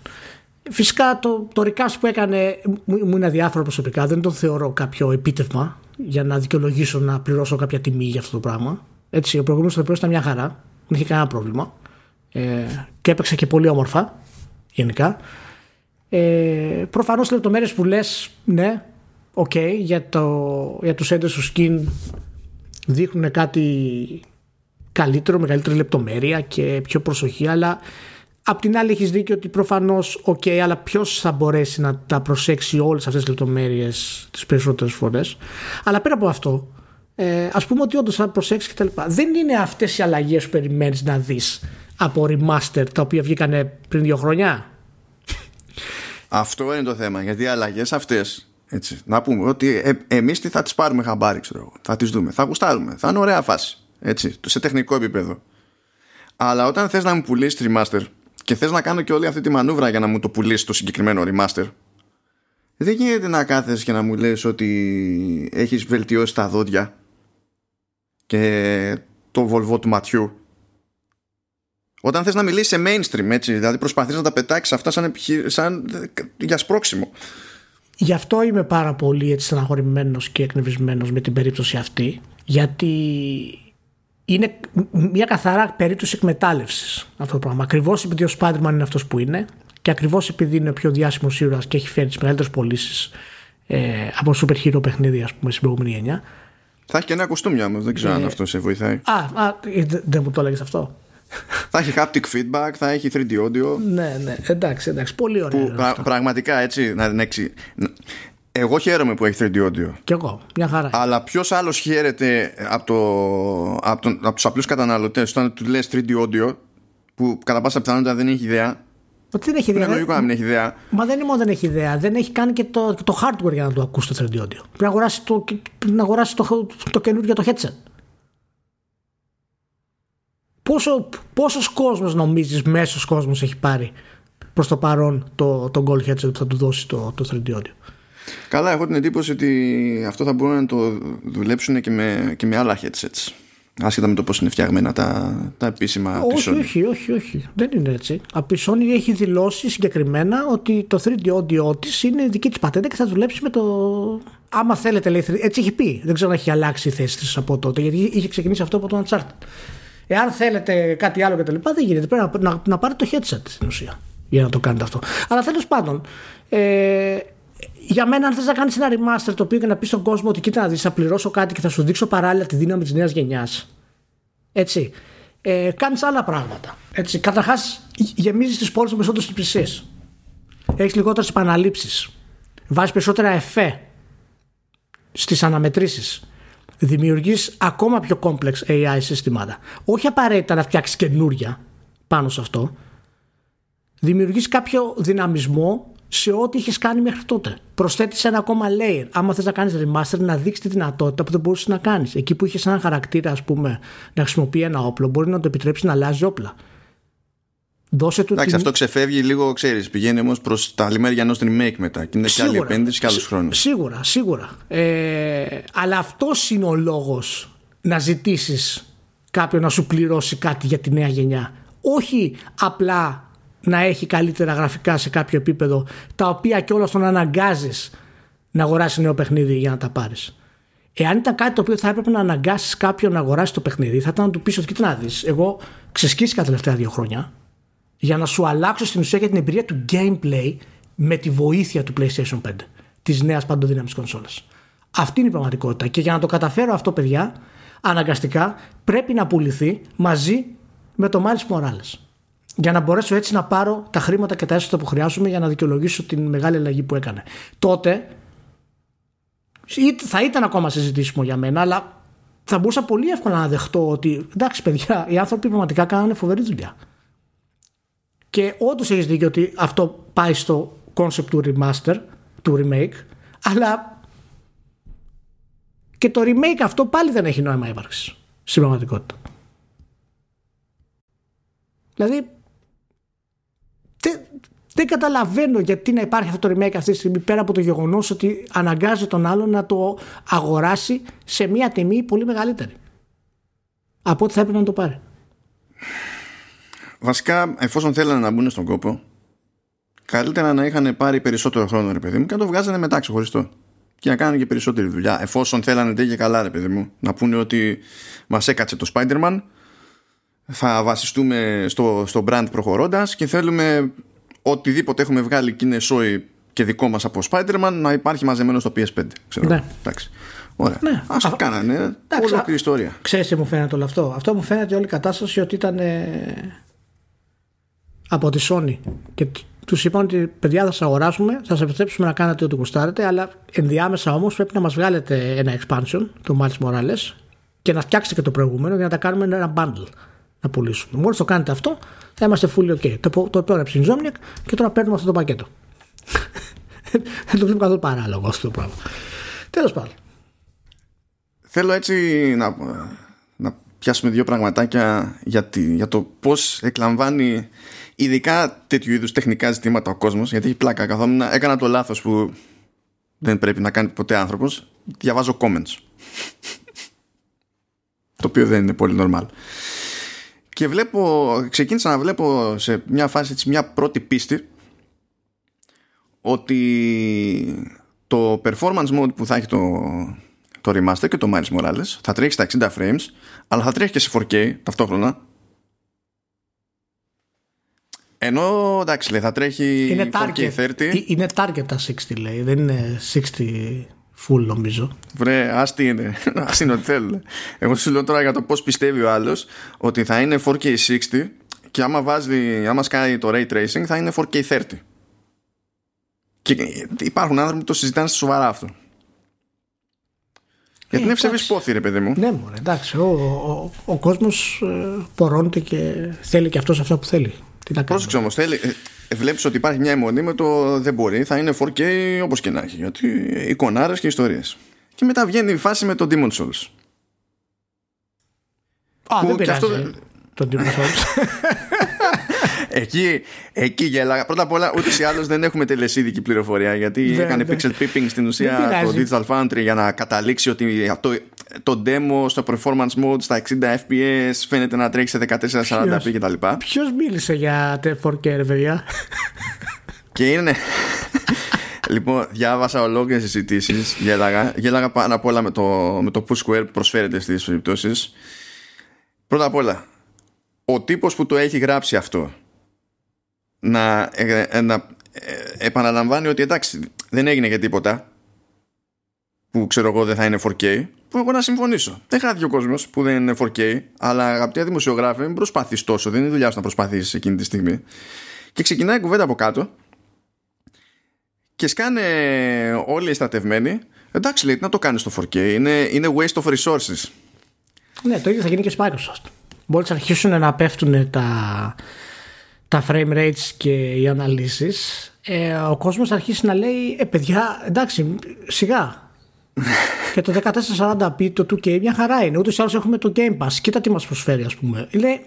Φυσικά το, το recast που έκανε μου, μου είναι αδιάφορο προσωπικά. Δεν το θεωρώ κάποιο επίτευγμα για να δικαιολογήσω να πληρώσω κάποια τιμή για αυτό το πράγμα. Έτσι, ο προηγούμενος ηθοποιός ήταν μια χαρά. Δεν είχε κανένα πρόβλημα. Ε, και έπαιξε και πολύ όμορφα γενικά. Ε, Προφανώς οι λεπτομέρειες που λες, ναι, okay, για, το, για τους έντες του skin δείχνουν κάτι καλύτερο, μεγαλύτερη λεπτομέρεια και πιο προσοχή, αλλά Απ' την άλλη, έχεις δίκιο ότι προφανώς, οκ, αλλά ποιος θα μπορέσει να τα προσέξει όλες αυτές τις λεπτομέρειες τις περισσότερες φορές. Αλλά πέρα από αυτό, ε, ας πούμε ότι όντως θα προσέξεις κτλ. Δεν είναι αυτές οι αλλαγές που περιμένεις να δεις από remaster τα οποία βγήκαν πριν δύο χρόνια; Αυτό είναι το θέμα. Γιατί οι αλλαγές αυτές. Έτσι, να πούμε ότι ε, εμείς τι θα τις πάρουμε χαμπάρι, ξέρω εγώ. Θα τις δούμε. Θα γουστάρουμε. Θα είναι ωραία φάση. Έτσι, σε τεχνικό επίπεδο. Αλλά όταν θες να μου πουλήσεις remaster και θες να κάνω και όλη αυτή τη μανούβρα για να μου το πουλήσεις το συγκεκριμένο remaster δεν γίνεται να κάθεσαι και να μου λες ότι έχεις βελτιώσει τα δόντια και το βολβό του ματιού όταν θες να μιλήσεις σε mainstream έτσι δηλαδή προσπαθείς να τα πετάξεις αυτά σαν, σαν για σπρώξιμο Γι' αυτό είμαι πάρα πολύ έτσι στεναχωρημένος και εκνευρισμένος με την περίπτωση αυτή γιατί είναι μια καθαρά περίπτωση εκμετάλλευσης αυτό το πράγμα. Ακριβώς επειδή ο Spider-Man είναι αυτός που είναι και ακριβώς επειδή είναι ο πιο διάσημος ήρωας και έχει φέρει τις μεγαλύτερες πωλήσεις ε, από super hero παιχνίδι, ας πούμε, στην προηγούμενη γενιά. Θα έχει και ένα κουστούμι όμως, δεν ξέρω ε, αν αυτό σε βοηθάει. Α, α δεν μου το έλεγες αυτό. Θα έχει haptic feedback, θα έχει 3D audio. ναι, ναι, εντάξει, εντάξει, πολύ ωραίο. Που, πραγματικά έτσι, να, να, εγώ χαίρομαι που έχει 3D audio. Κι εγώ, μια χαρά. Αλλά ποιος άλλος χαίρεται από, το, από, τον, από τους απλούς καταναλωτές όταν του λες 3D audio, που κατά πάσα πιθανότητα δεν έχει ιδέα; Ότι δεν έχει ιδέα. Είναι λογικό να μην έχει ιδέα. Μα δεν είναι μόνο δεν έχει ιδέα. Δεν έχει κάνει και το, το hardware για να το ακούσει το 3D audio. Πρέπει να αγοράσει το, να αγοράσει το, το καινούργιο το headset. Πόσο, πόσος κόσμος νομίζεις μέσος κόσμος έχει πάρει προς το παρόν το, το gold headset που θα του δώσει το, το 3D audio; Καλά, έχω την εντύπωση ότι αυτό θα μπορούν να το δουλέψουν και με, και με άλλα headsets. Άσχετα με το πώς είναι φτιαγμένα τα, τα επίσημα όχι, Όχι, όχι, όχι. Δεν είναι έτσι. Από η Sony έχει δηλώσει συγκεκριμένα ότι το 3D audio της είναι δική της πατέντα και θα δουλέψει με το. Άμα θέλετε, λέει. Έτσι έχει πει. Δεν ξέρω αν έχει αλλάξει η θέση της από τότε, γιατί είχε ξεκινήσει αυτό από το Uncharted. Εάν θέλετε κάτι άλλο κτλ., δεν γίνεται. Πρέπει να, να, να πάρετε το headset στην ουσία για να το κάνετε αυτό. Αλλά τέλος πάντων, ε, για μένα, αν θες να κάνεις ένα remaster το οποίο και να πεις στον κόσμο ότι κοίτα να δεις, θα πληρώσω κάτι και θα σου δείξω παράλληλα τη δύναμη της νέας γενιάς. Έτσι. Ε, κάνεις άλλα πράγματα. Έτσι. Καταρχάς, γεμίζεις τις πόλεις με περισσότερε υπηρεσίε. Έχεις λιγότερες επαναλήψεις. Βάζεις περισσότερα εφέ στις αναμετρήσεις. Δημιουργείς ακόμα πιο complex AI συστήματα. Όχι απαραίτητα να φτιάξεις καινούρια πάνω σε αυτό. Δημιουργείς κάποιο δυναμισμό σε ό,τι είχες κάνει μέχρι τότε. Προσθέτεις ένα ακόμα layer. Άμα θες να κάνεις remaster, να δείξεις τη δυνατότητα που δεν μπορούσες να κάνεις. Εκεί που είχες έναν χαρακτήρα, ας πούμε, να χρησιμοποιεί ένα όπλο, μπορεί να το επιτρέψεις να αλλάζει όπλα. Δώσε του Εντάξει, την... αυτό ξεφεύγει λίγο, ξέρεις. Πηγαίνει όμως προς τα άλλη μεριά ενό remake μετά. Και είναι και άλλη επένδυση και άλλους χρόνους. Σίγουρα, σίγουρα. Ε, αλλά αυτός είναι ο λόγος να ζητήσεις κάποιον να σου πληρώσει κάτι για τη νέα γενιά. Όχι απλά να έχει καλύτερα γραφικά σε κάποιο επίπεδο, τα οποία κιόλα τον αναγκάζεις να αγοράσει νέο παιχνίδι για να τα πάρεις. Εάν ήταν κάτι το οποίο θα έπρεπε να αναγκάσεις κάποιον να αγοράσει το παιχνίδι, θα ήταν να του πεις ότι κοίτα να δεις. Εγώ ξεσκίστηκα τα τελευταία δύο χρόνια για να σου αλλάξω στην ουσία για την εμπειρία του gameplay με τη βοήθεια του PlayStation 5, της νέας παντοδύναμης κονσόλας. Αυτή είναι η πραγματικότητα. Και για να το καταφέρω αυτό, παιδιά, αναγκαστικά πρέπει να πουληθεί μαζί με το Miles Morales για να μπορέσω έτσι να πάρω τα χρήματα και τα έσοδα που χρειάζομαι για να δικαιολογήσω την μεγάλη αλλαγή που έκανε. Τότε θα ήταν ακόμα συζητήσιμο για μένα, αλλά θα μπορούσα πολύ εύκολα να δεχτώ ότι εντάξει, παιδιά, οι άνθρωποι πραγματικά κάνανε φοβερή δουλειά. Και όντως έχεις δίκιο ότι αυτό πάει στο concept του remaster, του remake, αλλά και το remake αυτό πάλι δεν έχει νόημα ύπαρξης στην πραγματικότητα. Δηλαδή δεν καταλαβαίνω γιατί να υπάρχει αυτό το remake αυτή τη στιγμή πέρα από το γεγονός ότι αναγκάζει τον άλλον να το αγοράσει σε μια τιμή πολύ μεγαλύτερη από ό,τι θα έπρεπε να το πάρει. Βασικά, εφόσον θέλανε να μπουν στον κόπο, καλύτερα να είχαν πάρει περισσότερο χρόνο, ρε παιδί μου, και να το βγάζανε μετά ξεχωριστό. Και να κάνουν και περισσότερη δουλειά. Εφόσον θέλανε τέτοια καλά, ρε παιδί μου, να πούνε ότι μας έκατσε το Spider-Man, θα βασιστούμε στο, στο brand προχωρώντας και θέλουμε οτιδήποτε έχουμε βγάλει και είναι σόι και δικό μας από Spider-Man να υπάρχει μαζεμένο στο PS5. Ξέρω. Ναι. Εντάξει. Ωραία. Ναι. Ας το κάνανε. Ολόκληρη ιστορία. Ξέρεις τι μου φαίνεται όλο αυτό. Αυτό μου φαίνεται όλη η κατάσταση ότι ήταν ε, από τη Sony και τους είπαν ότι παιδιά θα σας αγοράσουμε, θα σας επιτρέψουμε να κάνετε ό,τι γουστάρετε, αλλά ενδιάμεσα όμως πρέπει να μας βγάλετε ένα expansion, το Miles Morales, και να φτιάξετε και το προηγούμενο για να τα κάνουμε ένα bundle να πουλήσουμε. Μόλις το κάνετε αυτό, θα είμαστε fully ok. Το, το επέγραψε η Insomniac και τώρα παίρνουμε αυτό το πακέτο. Δεν το βλέπω καθόλου παράλογο αυτό το πράγμα. Τέλος πάντων. Θέλω έτσι να, να πιάσουμε δύο πραγματάκια για, τη, για το πώς εκλαμβάνει ειδικά τέτοιου είδους τεχνικά ζητήματα ο κόσμος. Γιατί έχει πλάκα. Καθόμουν, έκανα το λάθος που δεν πρέπει να κάνει ποτέ άνθρωπος. Διαβάζω comments. το οποίο δεν είναι πολύ normal και βλέπω, ξεκίνησα να βλέπω σε μια φάση έτσι, μια πρώτη πίστη ότι το performance mode που θα έχει το, το remaster και το Miles Morales θα τρέχει στα 60 frames αλλά θα τρέχει και σε 4K ταυτόχρονα ενώ εντάξει λέει θα τρέχει είναι 4K 30 ε, Είναι target τα 60 λέει δεν είναι 60 full νομίζω. Βρε, α τι είναι. Α είναι ό,τι θέλουν. Εγώ σου λέω τώρα για το πώς πιστεύει ο άλλος ότι θα είναι 4K 60 και άμα βάζει, άμα σκάει το ray tracing θα είναι 4K 30. Και υπάρχουν άνθρωποι που το συζητάνε στη σοβαρά αυτό. Γιατί είναι ευσεβή πόθη, ρε παιδί μου. Ναι, μωρέ, εντάξει. Ο, ο, ο κόσμος ε, πορώνεται και θέλει και αυτός αυτό που θέλει. Τι να Πρόσεξε όμως, θέλει, ε, βλέπεις ότι υπάρχει μια αιμονή με το δεν μπορεί, θα είναι 4K όπως και να έχει. Γιατί εικονάρες και ιστορίες. Και μετά βγαίνει η φάση με το Demon Souls. Α, δεν πειράζει. Αυτό... Το Demon Souls. εκεί, εκεί γέλαγα. Πρώτα απ' όλα, ούτε ή άλλως δεν έχουμε τελεσίδικη πληροφορία. Γιατί δεν, έκανε pixel peeping στην ουσία το Digital Foundry για να καταλήξει ότι αυτό το demo στο performance mode στα 60 fps φαίνεται να τρέχει σε 1440p κτλ. Ποιο μίλησε για 4K, ρε παιδιά; Και είναι. λοιπόν, διάβασα ολόκληρες συζητήσεις. Γέλαγα, γέλαγα πάνω απ' όλα με το, με το push square που προσφέρεται στις περιπτώσεις. Πρώτα απ' όλα, ο τύπος που το έχει γράψει αυτό να, ε, ε, να ε, επαναλαμβάνει ότι εντάξει δεν έγινε για τίποτα που ξέρω εγώ δεν θα είναι 4K που εγώ να συμφωνήσω. Δεν χάθηκε ο κόσμος που δεν είναι 4K, αλλά αγαπητέ δημοσιογράφοι, μην προσπαθείς τόσο. Δεν είναι δουλειά σου να προσπαθήσεις εκείνη τη στιγμή. Και ξεκινάει η κουβέντα από κάτω και σκάνε όλοι οι στρατευμένοι. Εντάξει, λέει, να το κάνεις στο 4K. Είναι, είναι waste of resources. Ναι, το ίδιο θα γίνει και στη Microsoft. Μόλις αρχίσουν να πέφτουν τα, τα frame rates και οι αναλύσεις ε, ο κόσμος θα αρχίσει να λέει ε παιδιά εντάξει σιγά και το 1440p το 2K μια χαρά είναι. Ούτως ή άλλως έχουμε το Game Pass. Κοίτα τι μας προσφέρει, ας πούμε. Είναι,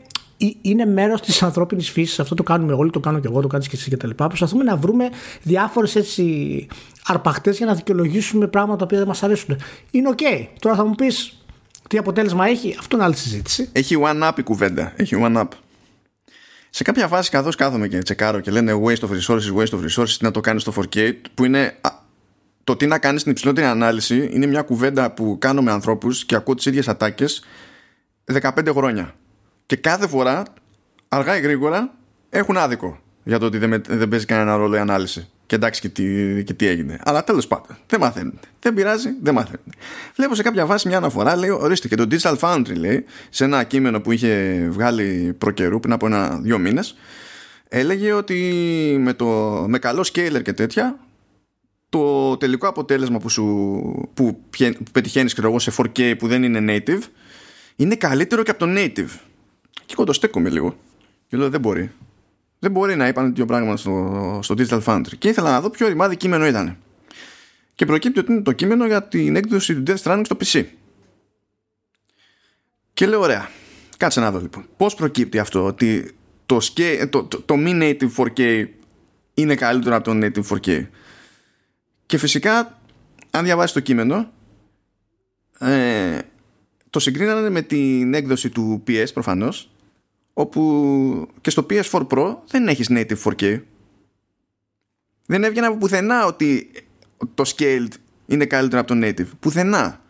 είναι μέρος της ανθρώπινης φύσης. Αυτό το κάνουμε όλοι, το κάνω και εγώ, το κάνεις και εσύ κτλ. Προσπαθούμε να βρούμε διάφορες έτσι αρπαχτές για να δικαιολογήσουμε πράγματα που δεν μας αρέσουν. Είναι OK. Τώρα θα μου πεις τι αποτέλεσμα έχει, αυτό είναι άλλη συζήτηση. Έχει one up η κουβέντα. Έχει one up. Σε κάποια φάση, καθώς κάθομαι και τσεκάρω και λένε waste of resources, waste of resources, να το κάνεις στο 4K, που είναι το τι να κάνεις την υψηλότερη ανάλυση είναι μια κουβέντα που κάνω με ανθρώπους και ακούω τις ίδιες ατάκες 15 χρόνια. Και κάθε φορά, αργά ή γρήγορα, έχουν άδικο για το ότι δεν, δεν παίζει κανένα ρόλο η ανάλυση. Και εντάξει και τι, και τι έγινε. Αλλά τέλος πάντων, δεν μαθαίνουν. Δεν πειράζει, δεν μαθαίνουν. Βλέπω σε κάποια βάση μια αναφορά, λέει, ορίστε και το Digital Foundry, λέει, σε ένα κείμενο που είχε βγάλει προκαιρού πριν από ένα-δύο μήνες, έλεγε ότι με, το, με καλό scaler και τέτοια το τελικό αποτέλεσμα που, σου, που, που πετυχαίνεις εγώ, σε 4K που δεν είναι native είναι καλύτερο και από το native. Και εγώ το στέκομαι λίγο. Και λέω δεν μπορεί. Δεν μπορεί να είπαν τέτοιο πράγμα στο, στο Digital Foundry. Και ήθελα να δω ποιο ρημάδι κείμενο ήταν. Και προκύπτει ότι είναι το κείμενο για την έκδοση του Death Stranding στο PC. Και λέω ωραία. Κάτσε να δω λοιπόν. Πώς προκύπτει αυτό ότι το, το, το, το mini native 4K είναι καλύτερο από το native 4K. Και φυσικά, αν διαβάσεις το κείμενο, ε, το συγκρίνανε με την έκδοση του PS προφανώς, όπου και στο PS4 Pro δεν έχεις native 4K. Δεν έβγαινε από πουθενά ότι το scaled είναι καλύτερο από το native. Πουθενά.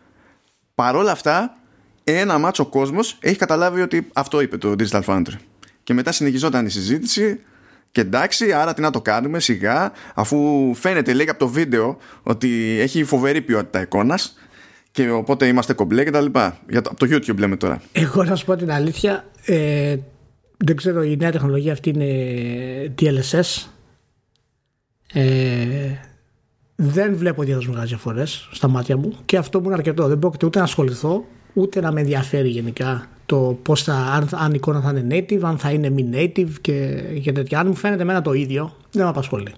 Παρόλα αυτά, ένα μάτσο κόσμος έχει καταλάβει ότι αυτό είπε το Digital Foundry. Και μετά συνεχιζόταν η συζήτηση και εντάξει, άρα τι να το κάνουμε σιγά, αφού φαίνεται λέει από το βίντεο ότι έχει φοβερή ποιότητα εικόνας και οπότε είμαστε κομπλέ και τα λοιπά. Για το, από το YouTube λέμε τώρα. Εγώ να σου πω την αλήθεια, ε, δεν ξέρω η νέα τεχνολογία αυτή είναι DLSS. Ε, δεν βλέπω ιδιαίτερες μεγάλες διαφορές στα μάτια μου και αυτό μου είναι αρκετό. Δεν πρόκειται ούτε να ασχοληθώ ούτε να με ενδιαφέρει γενικά το πώς θα, αν, αν η εικόνα θα είναι native, αν θα είναι μη native και, και τέτοια. Αν μου φαίνεται εμένα το ίδιο, δεν με απασχολεί.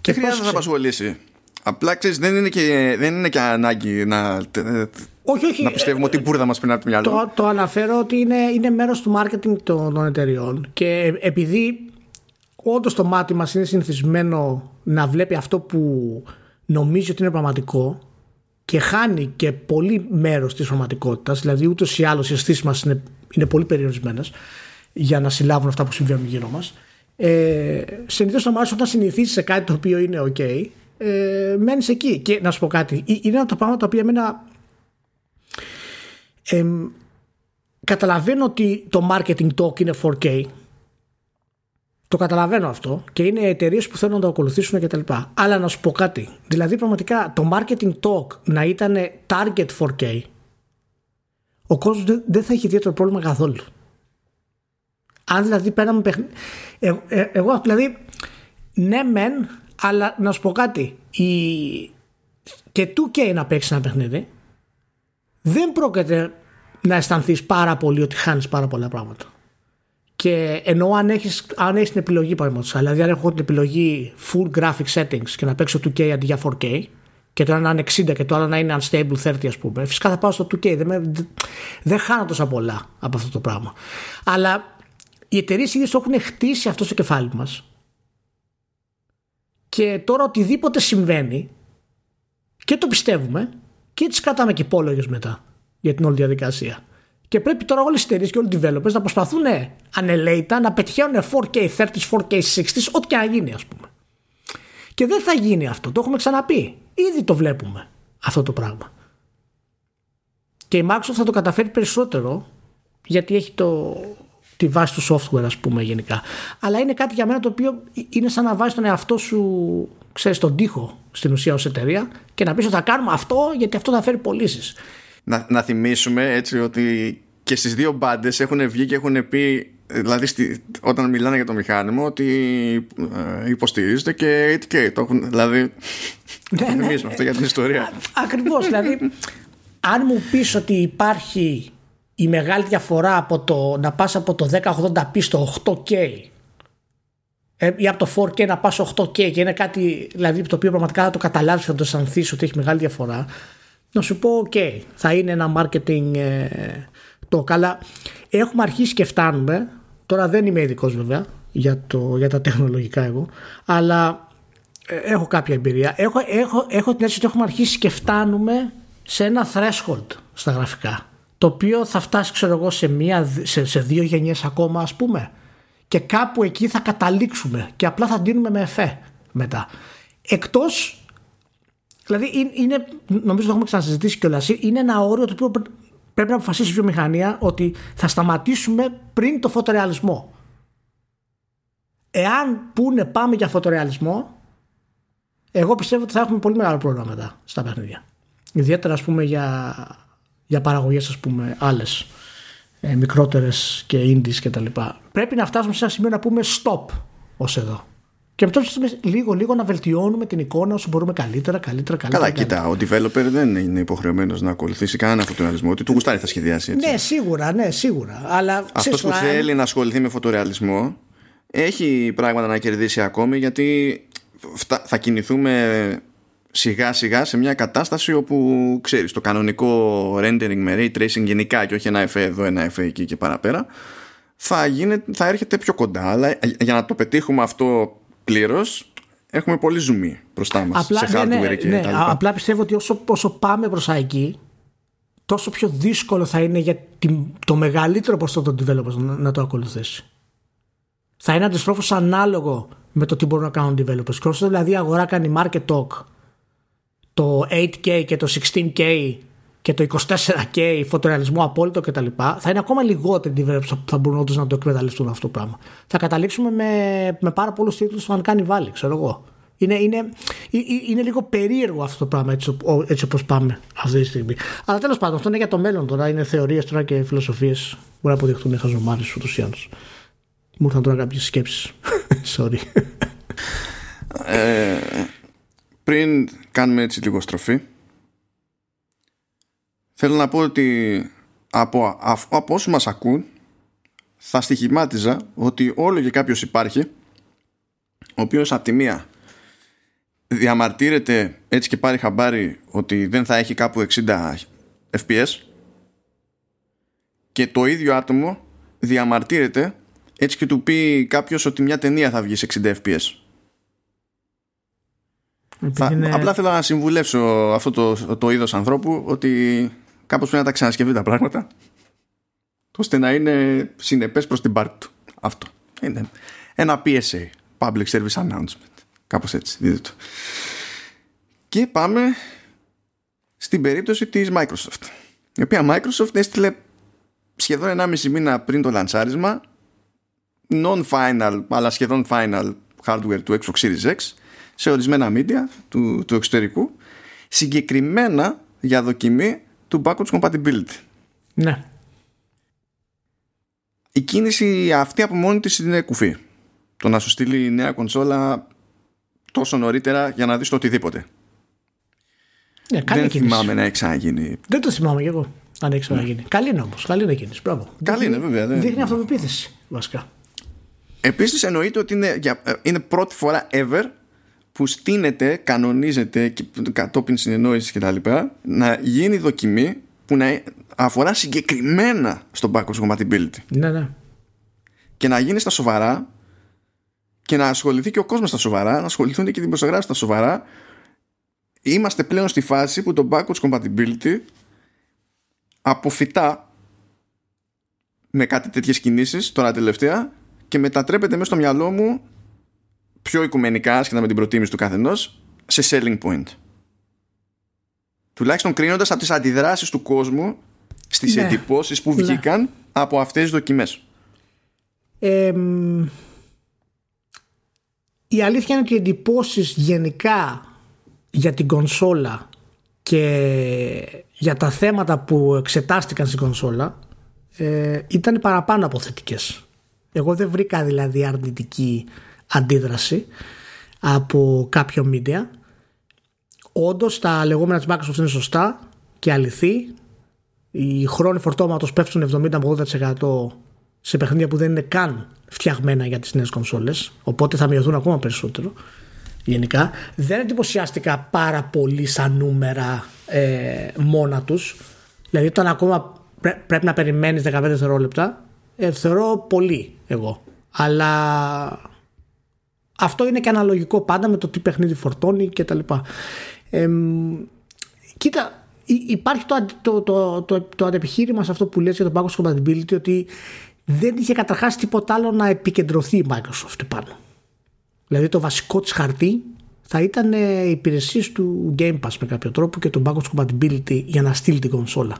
Και, χρειάζεται να απασχολήσει. Απλά ξέρεις, δεν, είναι και, δεν είναι και ανάγκη να, όχι, όχι, να πιστεύουμε ότι η μπουρδα μας πει από το μυαλό. Το, το αναφέρω ότι είναι, είναι μέρος του marketing των, των εταιριών και επειδή όντως το μάτι μας είναι συνηθισμένο να βλέπει αυτό που νομίζει ότι είναι πραγματικό και χάνει και πολύ μέρος της πραγματικότητας δηλαδή ούτως ή άλλως οι αισθήσεις μας είναι, είναι πολύ περιορισμένες για να συλλάβουν αυτά που συμβαίνουν γύρω μας. Ε, συνήθως το μάτι όταν συνηθίσει σε κάτι το οποίο είναι ok ε, μένεις εκεί. Και να σου πω κάτι είναι ένα από τα πράγματα τα οποία εμένα ε, καταλαβαίνω ότι το marketing talk είναι 4K το καταλαβαίνω αυτό και είναι εταιρείες που θέλουν να το ακολουθήσουν κτλ. Αλλά να σου πω κάτι. Δηλαδή, πραγματικά το marketing talk να ήταν target 4K, ο κόσμος δεν θα έχει ιδιαίτερο πρόβλημα καθόλου. Αν δηλαδή πέραμε παιχνίδι. Ε, ε, εγώ δηλαδή, ναι, μεν, αλλά να σου πω κάτι. Η... Και 2K να παίξεις ένα παιχνίδι, δεν πρόκειται να αισθανθείς πάρα πολύ ότι χάνεις πάρα πολλά πράγματα. Και ενώ αν έχεις αν έχεις την επιλογή, παραδείγματο, δηλαδή αν έχω την επιλογή full graphic settings και να παίξω 2K αντί για 4K, και το ένα να είναι 60 και το άλλο να είναι unstable 30, ας πούμε, φυσικά θα πάω στο 2K. Δεν, με, δεν χάνω τόσα πολλά από αυτό το πράγμα. Αλλά οι εταιρείες ήδη το έχουν χτίσει αυτό στο κεφάλι μας. Και τώρα οτιδήποτε συμβαίνει και το πιστεύουμε και τις κρατάμε και υπόλογες μετά για την όλη διαδικασία. Και πρέπει τώρα όλε οι εταιρείε και όλοι οι developers να προσπαθούν ανελέητα να πετυχαίνουν 4K 30, 4K 60, ό,τι και να γίνει, ας πούμε. Και δεν θα γίνει αυτό. Το έχουμε ξαναπεί. Ήδη το βλέπουμε αυτό το πράγμα. Και η Microsoft θα το καταφέρει περισσότερο γιατί έχει το, τη βάση του software, ας πούμε, γενικά. Αλλά είναι κάτι για μένα το οποίο είναι σαν να βάζεις τον εαυτό σου, ξέρεις, τον τοίχο στην ουσία ως εταιρεία και να πεις ότι θα κάνουμε αυτό γιατί αυτό θα φέρει πωλήσεις να, να θυμίσουμε έτσι ότι και στις δύο μπάντες έχουν βγει και έχουν πει δηλαδή στη, όταν μιλάνε για το μηχάνημα ότι ε, υποστηρίζεται και 8K το έχουν, δηλαδή ναι, ναι. θυμίσουμε αυτό για την ιστορία ακριβώς δηλαδή αν μου πεις ότι υπάρχει η μεγάλη διαφορά από το να πας από το 1080p στο 8K ε, ή από το 4K να πας στο 8K και είναι κάτι δηλαδή το οποίο πραγματικά θα το καταλάβεις θα το αισθανθείς ότι έχει μεγάλη διαφορά να σου πω ok θα είναι ένα marketing ε, το καλά έχουμε αρχίσει και φτάνουμε. Τώρα δεν είμαι ειδικός βέβαια για, το, για τα τεχνολογικά εγώ αλλά ε, έχω κάποια εμπειρία. Έχω, έχω, έχω την αίσθηση ότι έχουμε αρχίσει και φτάνουμε σε ένα threshold στα γραφικά το οποίο θα φτάσει ξέρω εγώ σε, μία, σε, σε δύο γενιές ακόμα ας πούμε. Και κάπου εκεί θα καταλήξουμε και απλά θα δίνουμε με εφέ μετά. Εκτός Δηλαδή είναι, νομίζω το έχουμε ξανασυζητήσει κιόλας. Είναι ένα όριο το οποίο πρέπει να αποφασίσει η βιομηχανία ότι θα σταματήσουμε πριν το φωτορεαλισμό. Εάν πούνε πάμε για φωτορεαλισμό, εγώ πιστεύω ότι θα έχουμε πολύ μεγάλο πρόβλημα μετά στα παιχνίδια. Ιδιαίτερα ας πούμε για, για παραγωγές ας πούμε άλλες ε, μικρότερες και indies και τα λοιπά. Πρέπει να φτάσουμε σε ένα σημείο να πούμε stop ως εδώ. Και μετά λίγο λίγο να βελτιώνουμε την εικόνα όσο μπορούμε καλύτερα, καλύτερα, καλύτερα. Καλά, κοίτα, ο developer δεν είναι υποχρεωμένος να ακολουθήσει κανένα φωτορεαλισμό. Ότι του γουστάρει θα σχεδιάσει έτσι. Ναι, σίγουρα, ναι, σίγουρα. Αλλά αυτός που θέλει να ασχοληθεί με φωτορεαλισμό έχει πράγματα να κερδίσει ακόμη γιατί θα κινηθούμε σιγά σιγά σε μια κατάσταση όπου ξέρεις το κανονικό rendering με ray tracing γενικά και όχι ένα εφέ εδώ ένα εφέ εκεί και παραπέρα θα, θα έρχεται πιο κοντά αλλά για να το πετύχουμε αυτό πλήρως, έχουμε πολύ ζουμί μπροστά μας απλά, σε ναι, hardware ναι, και ναι, τα λοιπά. Απλά πιστεύω ότι όσο, όσο πάμε προς εκεί τόσο πιο δύσκολο θα είναι για την, το μεγαλύτερο ποσό των developers να, να το ακολουθήσει. Θα είναι αντιστρόφως ανάλογο με το τι μπορούν να κάνουν developers. Και όσο δηλαδή η αγορά κάνει market talk το 8K και το 16K και το 24K φωτορεαλισμό απόλυτο κτλ. Θα είναι ακόμα λιγότεροι developers που θα μπορούν όντως να το εκμεταλλευτούν αυτό το πράγμα. Θα καταλήξουμε με, με πάρα πολλούς τίτλους στο κάνει βάλει, ξέρω εγώ. Είναι, είναι, ε- ε- είναι λίγο περίεργο αυτό το πράγμα έτσι, ο- έτσι όπως πάμε αυτή τη στιγμή. Αλλά τέλος πάντων αυτό είναι για το μέλλον τώρα. Είναι θεωρίες τώρα και φιλοσοφίες. Μπορεί να αποδειχτούν χαζομάρες ούτως ή άλλως. Μου ήρθαν τώρα κάποιες σκέψεις. Sorry. Ε, πριν κάνουμε έτσι λίγο στροφή θέλω να πω ότι από, αφ- από όσους μας ακούν θα στοιχημάτιζα ότι όλο και κάποιος υπάρχει ο οποίος από τη μία διαμαρτύρεται έτσι και πάρει χαμπάρι ότι δεν θα έχει κάπου 60 FPS και το ίδιο άτομο διαμαρτύρεται έτσι και του πει κάποιος ότι μια ταινία θα βγει σε 60 FPS. Θα, Επειδή είναι- Απλά θέλω να συμβουλεύσω αυτό το, το είδος ανθρώπου ότι κάπως πρέπει να τα ξανασκεφτεί τα πράγματα ώστε να είναι συνεπές προς την πάρτη του. Αυτό. Είναι ένα PSA, Public Service Announcement. Κάπως έτσι, δείτε το. Και πάμε στην περίπτωση της Microsoft. Η οποία Microsoft έστειλε σχεδόν 1,5 μήνα πριν το λανσάρισμα non-final, αλλά σχεδόν final hardware του Xbox Series X σε ορισμένα media του, του εξωτερικού συγκεκριμένα για δοκιμή του backwards compatibility. Ναι. Η κίνηση αυτή από μόνη της είναι κουφή. Το να σου στείλει νέα κονσόλα τόσο νωρίτερα για να δεις το οτιδήποτε. Ναι, καλή Δεν κίνηση. θυμάμαι να έχει ξαναγίνει. Δεν το θυμάμαι κι εγώ. Αν έχει ξαναγίνει. Καλή είναι όμως. Καλή είναι κίνηση. Μπράβο. Καλή είναι, βέβαια, δεν- Δείχνει αυτοπεποίθηση βασικά. Επίσης εννοείται ότι είναι, για- ε, είναι πρώτη φορά ever που στείνεται, κανονίζεται και κατόπιν συνεννόησης και τα λοιπά να γίνει δοκιμή που να αφορά συγκεκριμένα στο backwards compatibility Ναι, ναι. και να γίνει στα σοβαρά και να ασχοληθεί και ο κόσμος στα σοβαρά να ασχοληθούν και οι δημοσιογράφοι στα σοβαρά είμαστε πλέον στη φάση που το backwards compatibility αποφυτά με κάτι τέτοιες κινήσεις τώρα τελευταία και μετατρέπεται μέσα στο μυαλό μου πιο οικουμενικά σχετικά με την προτίμηση του καθενός σε selling point τουλάχιστον κρίνοντας από τις αντιδράσεις του κόσμου στις Ναι. εντυπώσεις που Ναι. βγήκαν από αυτές τις δοκιμές Ε, μ, η αλήθεια είναι ότι οι εντυπώσεις γενικά για την κονσόλα και για τα θέματα που εξετάστηκαν στην κονσόλα ε, ήταν παραπάνω από θετικές. Εγώ δεν βρήκα δηλαδή αρνητική αντίδραση από κάποιο media. Όντως τα λεγόμενα της Microsoft είναι σωστά και αληθή. Οι χρόνοι φορτώματος πέφτουν 70 με 80% σε παιχνίδια που δεν είναι καν φτιαγμένα για τις νέες κονσόλες οπότε θα μειωθούν ακόμα περισσότερο γενικά δεν εντυπωσιάστηκα πάρα πολύ σαν νούμερα ε, μόνα τους δηλαδή όταν ακόμα πρέ- πρέπει να περιμένεις 15 δευτερόλεπτα ε, θεωρώ πολύ εγώ αλλά αυτό είναι και αναλογικό πάντα με το τι παιχνίδι φορτώνει και τα λοιπά. Ε, μ, κοίτα, υ- υπάρχει το, αντι- το, το, το, το αντεπιχείρημα σε αυτό που λες για το backwards compatibility ότι δεν είχε καταρχάς τίποτα άλλο να επικεντρωθεί η Microsoft πάνω. Δηλαδή το βασικό της χαρτί θα ήταν ε, οι υπηρεσίες του Game Pass με κάποιο τρόπο και το backwards compatibility για να στείλει την κονσόλα.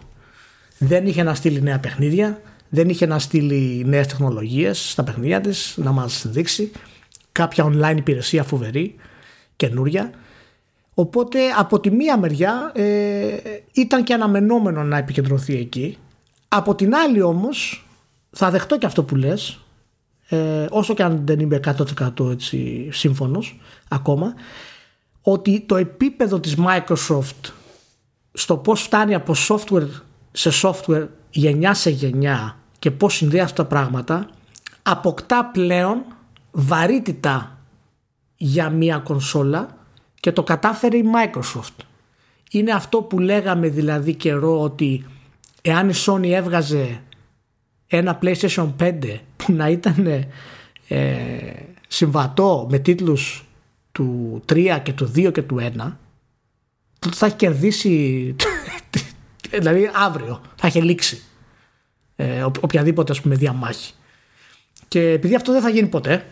Δεν είχε να στείλει νέα παιχνίδια, δεν είχε να στείλει νέες τεχνολογίες στα παιχνίδια της, να μας δείξει κάποια online υπηρεσία φοβερή, καινούρια. Οπότε από τη μία μεριά ε, ήταν και αναμενόμενο να επικεντρωθεί εκεί. Από την άλλη όμως θα δεχτώ και αυτό που λες ε, όσο και αν δεν είμαι 100% έτσι σύμφωνος ακόμα ότι το επίπεδο της Microsoft στο πώς φτάνει από software σε software γενιά σε γενιά και πώς συνδέει αυτά τα πράγματα αποκτά πλέον βαρύτητα για μια κονσόλα και το κατάφερε η Microsoft. Είναι αυτό που λέγαμε δηλαδή καιρό ότι εάν η Sony έβγαζε ένα PlayStation 5 που να ήταν ε, συμβατό με τίτλους του 3 και του 2 και του 1 τότε θα έχει κερδίσει δηλαδή αύριο θα έχει λήξει ε, οποιαδήποτε ας πούμε διαμάχη και επειδή αυτό δεν θα γίνει ποτέ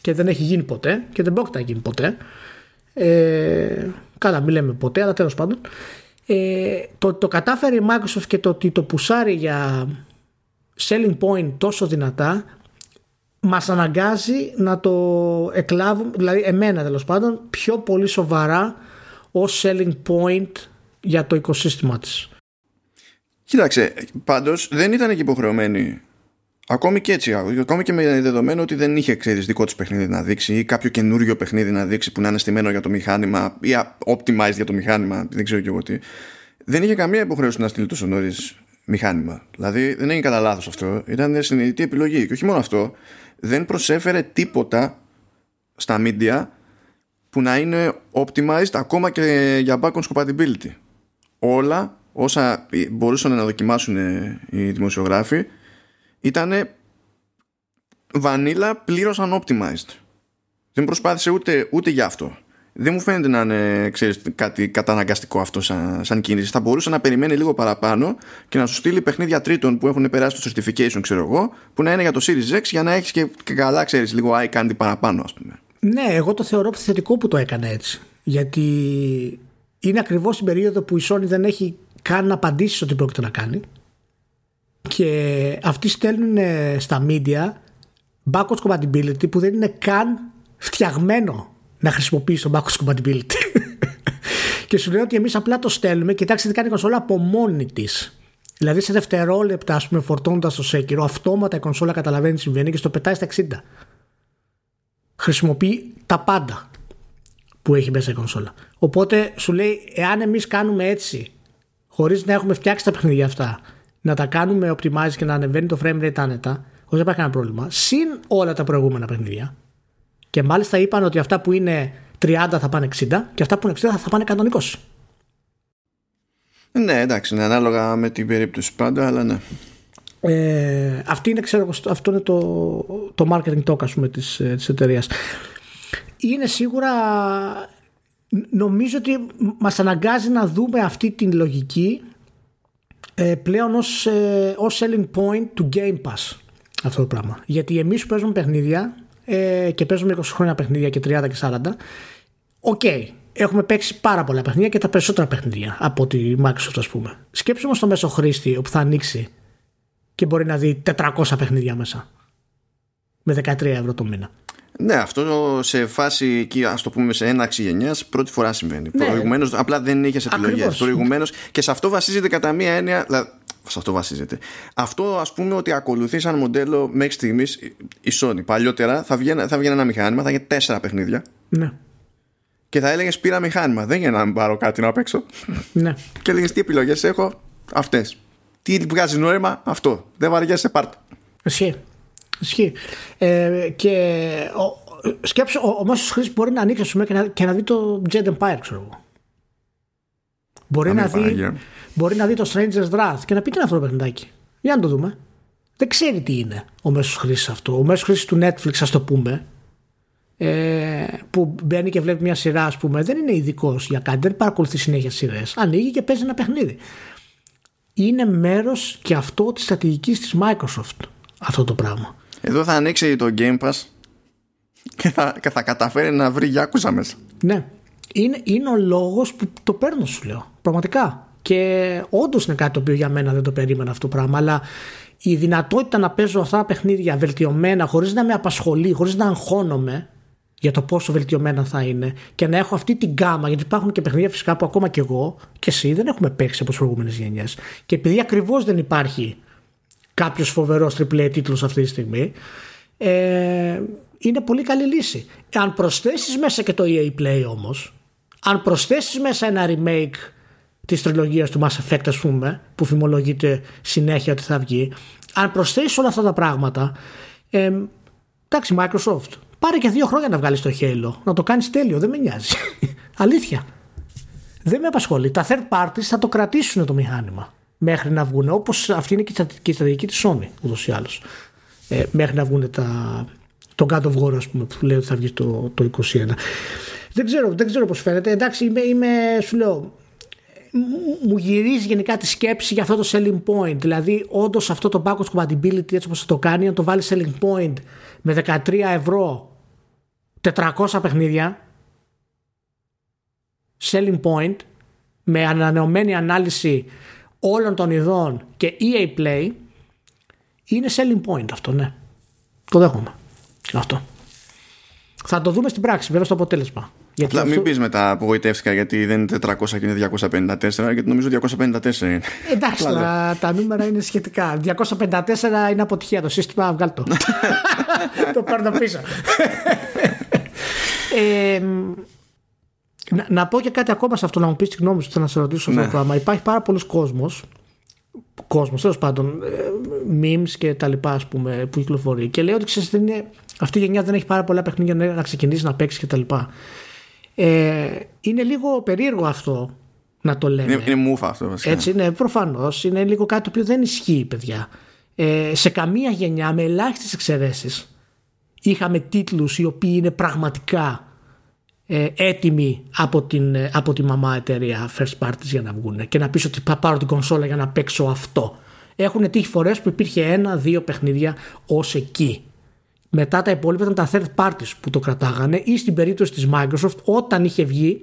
και δεν έχει γίνει ποτέ και δεν πρόκειται να γίνει ποτέ ε, καλά μην λέμε ποτέ αλλά τέλος πάντων ε, το, το κατάφερε η Microsoft και το ότι το πουσάρει για selling point τόσο δυνατά μας αναγκάζει να το εκλάβουμε, δηλαδή εμένα τέλος πάντων, πιο πολύ σοβαρά ως selling point για το οικοσύστημα της. Κοίταξε, πάντως δεν ήταν και υποχρεωμένη Ακόμη και έτσι, ακόμη και με δεδομένο ότι δεν είχε ξέρεις, δικό του παιχνίδι να δείξει ή κάποιο καινούριο παιχνίδι να δείξει που να είναι στημένο για το μηχάνημα ή optimized για το μηχάνημα, δεν ξέρω και εγώ τι. Δεν είχε καμία υποχρέωση να στείλει τόσο νωρίς μηχάνημα. Δηλαδή δεν έγινε κατά λάθος αυτό. Ήταν συνειδητή επιλογή. Και όχι μόνο αυτό, δεν προσέφερε τίποτα στα media που να είναι optimized ακόμα και για backwards compatibility. Όλα όσα μπορούσαν να δοκιμάσουν οι δημοσιογράφοι ήταν βανίλα πλήρως unoptimized. Δεν προσπάθησε ούτε, ούτε για αυτό. Δεν μου φαίνεται να είναι ξέρεις, κάτι καταναγκαστικό αυτό σαν, σαν κίνηση. Θα μπορούσε να περιμένει λίγο παραπάνω και να σου στείλει παιχνίδια τρίτων που έχουν περάσει το certification, ξέρω εγώ, που να είναι για το Series X για να έχεις και, και καλά, ξέρεις, λίγο eye candy παραπάνω, ας πούμε. Ναι, εγώ το θεωρώ θετικό που το έκανε έτσι. Γιατί είναι ακριβώς την περίοδο που η Sony δεν έχει καν να απαντήσει ότι πρόκειται να κάνει και αυτοί στέλνουν στα media backwards compatibility που δεν είναι καν φτιαγμένο να χρησιμοποιήσει το backwards compatibility. και σου λέω ότι εμείς απλά το στέλνουμε. Κοιτάξτε τι κάνει η κονσόλα από μόνη της. Δηλαδή σε δευτερόλεπτα, ας πούμε, φορτώνοντας το Sekiro, αυτόματα η κονσόλα καταλαβαίνει τι συμβαίνει και στο πετάει στα 60. Χρησιμοποιεί τα πάντα που έχει μέσα η κονσόλα. Οπότε σου λέει, εάν εμείς κάνουμε έτσι, χωρίς να έχουμε φτιάξει τα παιχνίδια αυτά, να τα κάνουμε optimize και να ανεβαίνει το frame rate άνετα, χωρίς να υπάρχει κανένα πρόβλημα, συν όλα τα προηγούμενα παιχνίδια. Και μάλιστα είπαν ότι αυτά που είναι 30 θα πάνε 60 και αυτά που είναι 60 θα πάνε 120. Ναι, εντάξει, είναι ανάλογα με την περίπτωση πάντα, αλλά ναι. Ε, αυτή είναι, ξέρω, αυτό είναι το, το marketing talk ας πούμε, της, ε, της εταιρείας. Είναι σίγουρα νομίζω ότι μας αναγκάζει να δούμε αυτή την λογική ε, πλέον ως, ε, ως selling point του Game Pass αυτό το πράγμα. Γιατί εμείς που παίζουμε παιχνίδια ε, και παίζουμε 20 χρόνια παιχνίδια και 30 και 40 okay, έχουμε παίξει πάρα πολλά παιχνίδια και τα περισσότερα παιχνίδια από τη Microsoft ας πούμε. Σκέψου όμως το μέσο χρήστη όπου θα ανοίξει και μπορεί να δει 400 παιχνίδια μέσα με 13 ευρώ το μήνα. Ναι, αυτό σε φάση εκεί, ας το πούμε, σε έναξη γενιάς, πρώτη φορά συμβαίνει. Ναι. Προηγουμένως, απλά δεν είχε επιλογές. Προηγουμένως, και σε αυτό βασίζεται κατά μία έννοια. Σε αυτό βασίζεται. Αυτό ας πούμε ότι ακολουθεί σαν μοντέλο μέχρι στιγμής η Sony. Παλιότερα θα βγαίνει, θα βγαίνει ένα μηχάνημα, θα είχε τέσσερα παιχνίδια. Ναι. Και θα έλεγες πήρα μηχάνημα. Δεν για να πάρω κάτι να παίξω. Ναι. και έλεγες τι επιλογές έχω, αυτές. Τι βγάζει νόημα, αυτό. Δεν βαριέσαι, πάρτε. Εσύ. Ισχύει. Ε, και ο, σκέψου, ο, ο μέσος χρήστη μπορεί να ανοίξει πούμε, και, να, και να δει το Jet Empire, ξέρω εγώ. Μπορεί να, δει, μπορεί να δει το Stranger's Wrath και να πει τι είναι αυτό το παιχνιδάκι; Για να το δούμε. Δεν ξέρει τι είναι ο μέσος χρήστη αυτό. Ο μέσος χρήστη του Netflix, ας το πούμε, ε, που μπαίνει και βλέπει μια σειρά, ας πούμε, δεν είναι ειδικός για κάτι, δεν παρακολουθεί συνέχεια σειρές. Ανοίγει και παίζει ένα παιχνίδι. Είναι μέρος και αυτό της στρατηγικής της Microsoft αυτό το πράγμα. Εδώ θα ανοίξει το Game Pass και θα, και θα καταφέρει να βρει Γιάκουζα μέσα. Ναι. Είναι, είναι ο λόγος που το παίρνω, σου λέω. Πραγματικά. Και όντως είναι κάτι το οποίο για μένα δεν το περίμενα αυτό το πράγμα. Αλλά η δυνατότητα να παίζω αυτά τα παιχνίδια βελτιωμένα, χωρίς να με απασχολεί, χωρίς να αγχώνομαι για το πόσο βελτιωμένα θα είναι και να έχω αυτή την γκάμα, γιατί υπάρχουν και παιχνίδια φυσικά που ακόμα και εγώ και εσύ δεν έχουμε παίξει από τις προηγούμενες γενιές. Και επειδή ακριβώς δεν υπάρχει κάποιος φοβερός τριπλέ τίτλος αυτή τη στιγμή. Ε, είναι πολύ καλή λύση. Αν προσθέσεις μέσα και το EA Play όμως, αν προσθέσεις μέσα ένα remake της τριλογίας του Mass Effect, ας πούμε, που φημολογείται συνέχεια ότι θα βγει, αν προσθέσεις όλα αυτά τα πράγματα, ε, εντάξει, Microsoft, πάρε και δύο χρόνια να βγάλεις το Halo, να το κάνεις τέλειο, δεν με νοιάζει. Αλήθεια. Δεν με απασχολεί. Τα third parties θα το κρατήσουν το μηχάνημα μέχρι να βγουν. Όπως αυτή είναι και η στρατηγική της Sony ούτως ή άλλως. Ε, μέχρι να βγουν τα, το God of War, ας πούμε, που λέει ότι θα βγει το, το 21. Δεν ξέρω, δεν ξέρω πώς φαίνεται. Εντάξει, είμαι, είμαι σου λέω, μου γυρίζει γενικά τη σκέψη για αυτό το selling point. Δηλαδή, όντως αυτό το backwards compatibility έτσι όπως το κάνει, να το βάλει selling point με 13 ευρώ 400 παιχνίδια. Selling point με ανανεωμένη ανάλυση όλων των ειδών και EA Play είναι selling point αυτό, ναι. Το δέχομαι. Αυτό. Θα το δούμε στην πράξη, βέβαια, στο αποτέλεσμα. Γιατί Απλά αυτό... μην πεις μετά απογοητεύτηκα γιατί δεν είναι 400 και είναι 254, γιατί νομίζω 254 είναι. Εντάξει, τα, τα νούμερα είναι σχετικά. 254 είναι αποτυχία το σύστημα, βγάλ το. το παίρνω πίσω. ε, να, να, πω και κάτι ακόμα σε αυτό, να μου πεις τη γνώμη σου, να σε ρωτήσω αυτό το ναι. πράγμα. Υπάρχει πάρα πολλοί κόσμος, κόσμος τέλος πάντων, ε, memes και τα λοιπά, ας πούμε, που κυκλοφορεί και λέει ότι ξέρεις, είναι, αυτή η γενιά δεν έχει πάρα πολλά παιχνίδια να ξεκινήσεις να παίξεις και τα λοιπά. Ε, είναι λίγο περίεργο αυτό να το λέμε. Είναι, είναι μούφα αυτό βασικά. Έτσι είναι, προφανώς. Είναι λίγο κάτι το οποίο δεν ισχύει, παιδιά. Ε, σε καμία γενιά, με ελάχιστες εξαιρέσεις, είχαμε τίτλους οι οποίοι είναι πραγματικά ε, έτοιμοι από, την, ε, από τη μαμά εταιρεία first parties για να βγουν και να πεις ότι θα πάρω την κονσόλα για να παίξω αυτό. Έχουν τύχει φορές που υπήρχε ένα-δύο παιχνίδια ως εκεί. Μετά τα υπόλοιπα ήταν τα third parties που το κρατάγανε ή στην περίπτωση της Microsoft όταν είχε βγει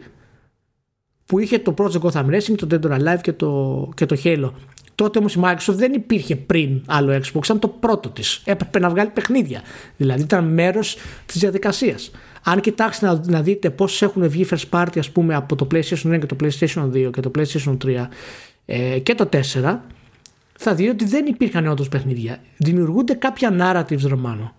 που είχε το Project Gotham Racing, το Dead or Alive και το, και το Halo. Τότε όμως η Microsoft δεν υπήρχε πριν άλλο Xbox, ήταν το πρώτο της. Έπρεπε να βγάλει παιχνίδια. Δηλαδή ήταν μέρος της διαδικασίας. Αν κοιτάξετε να, να δείτε πώς έχουν βγει first party, ας πούμε, από το PlayStation 1 και το PlayStation 2 και το PlayStation 3 ε, και το 4, θα δείτε ότι δεν υπήρχαν όντως παιχνίδια. Δημιουργούνται κάποια narratives, Ρωμάνο.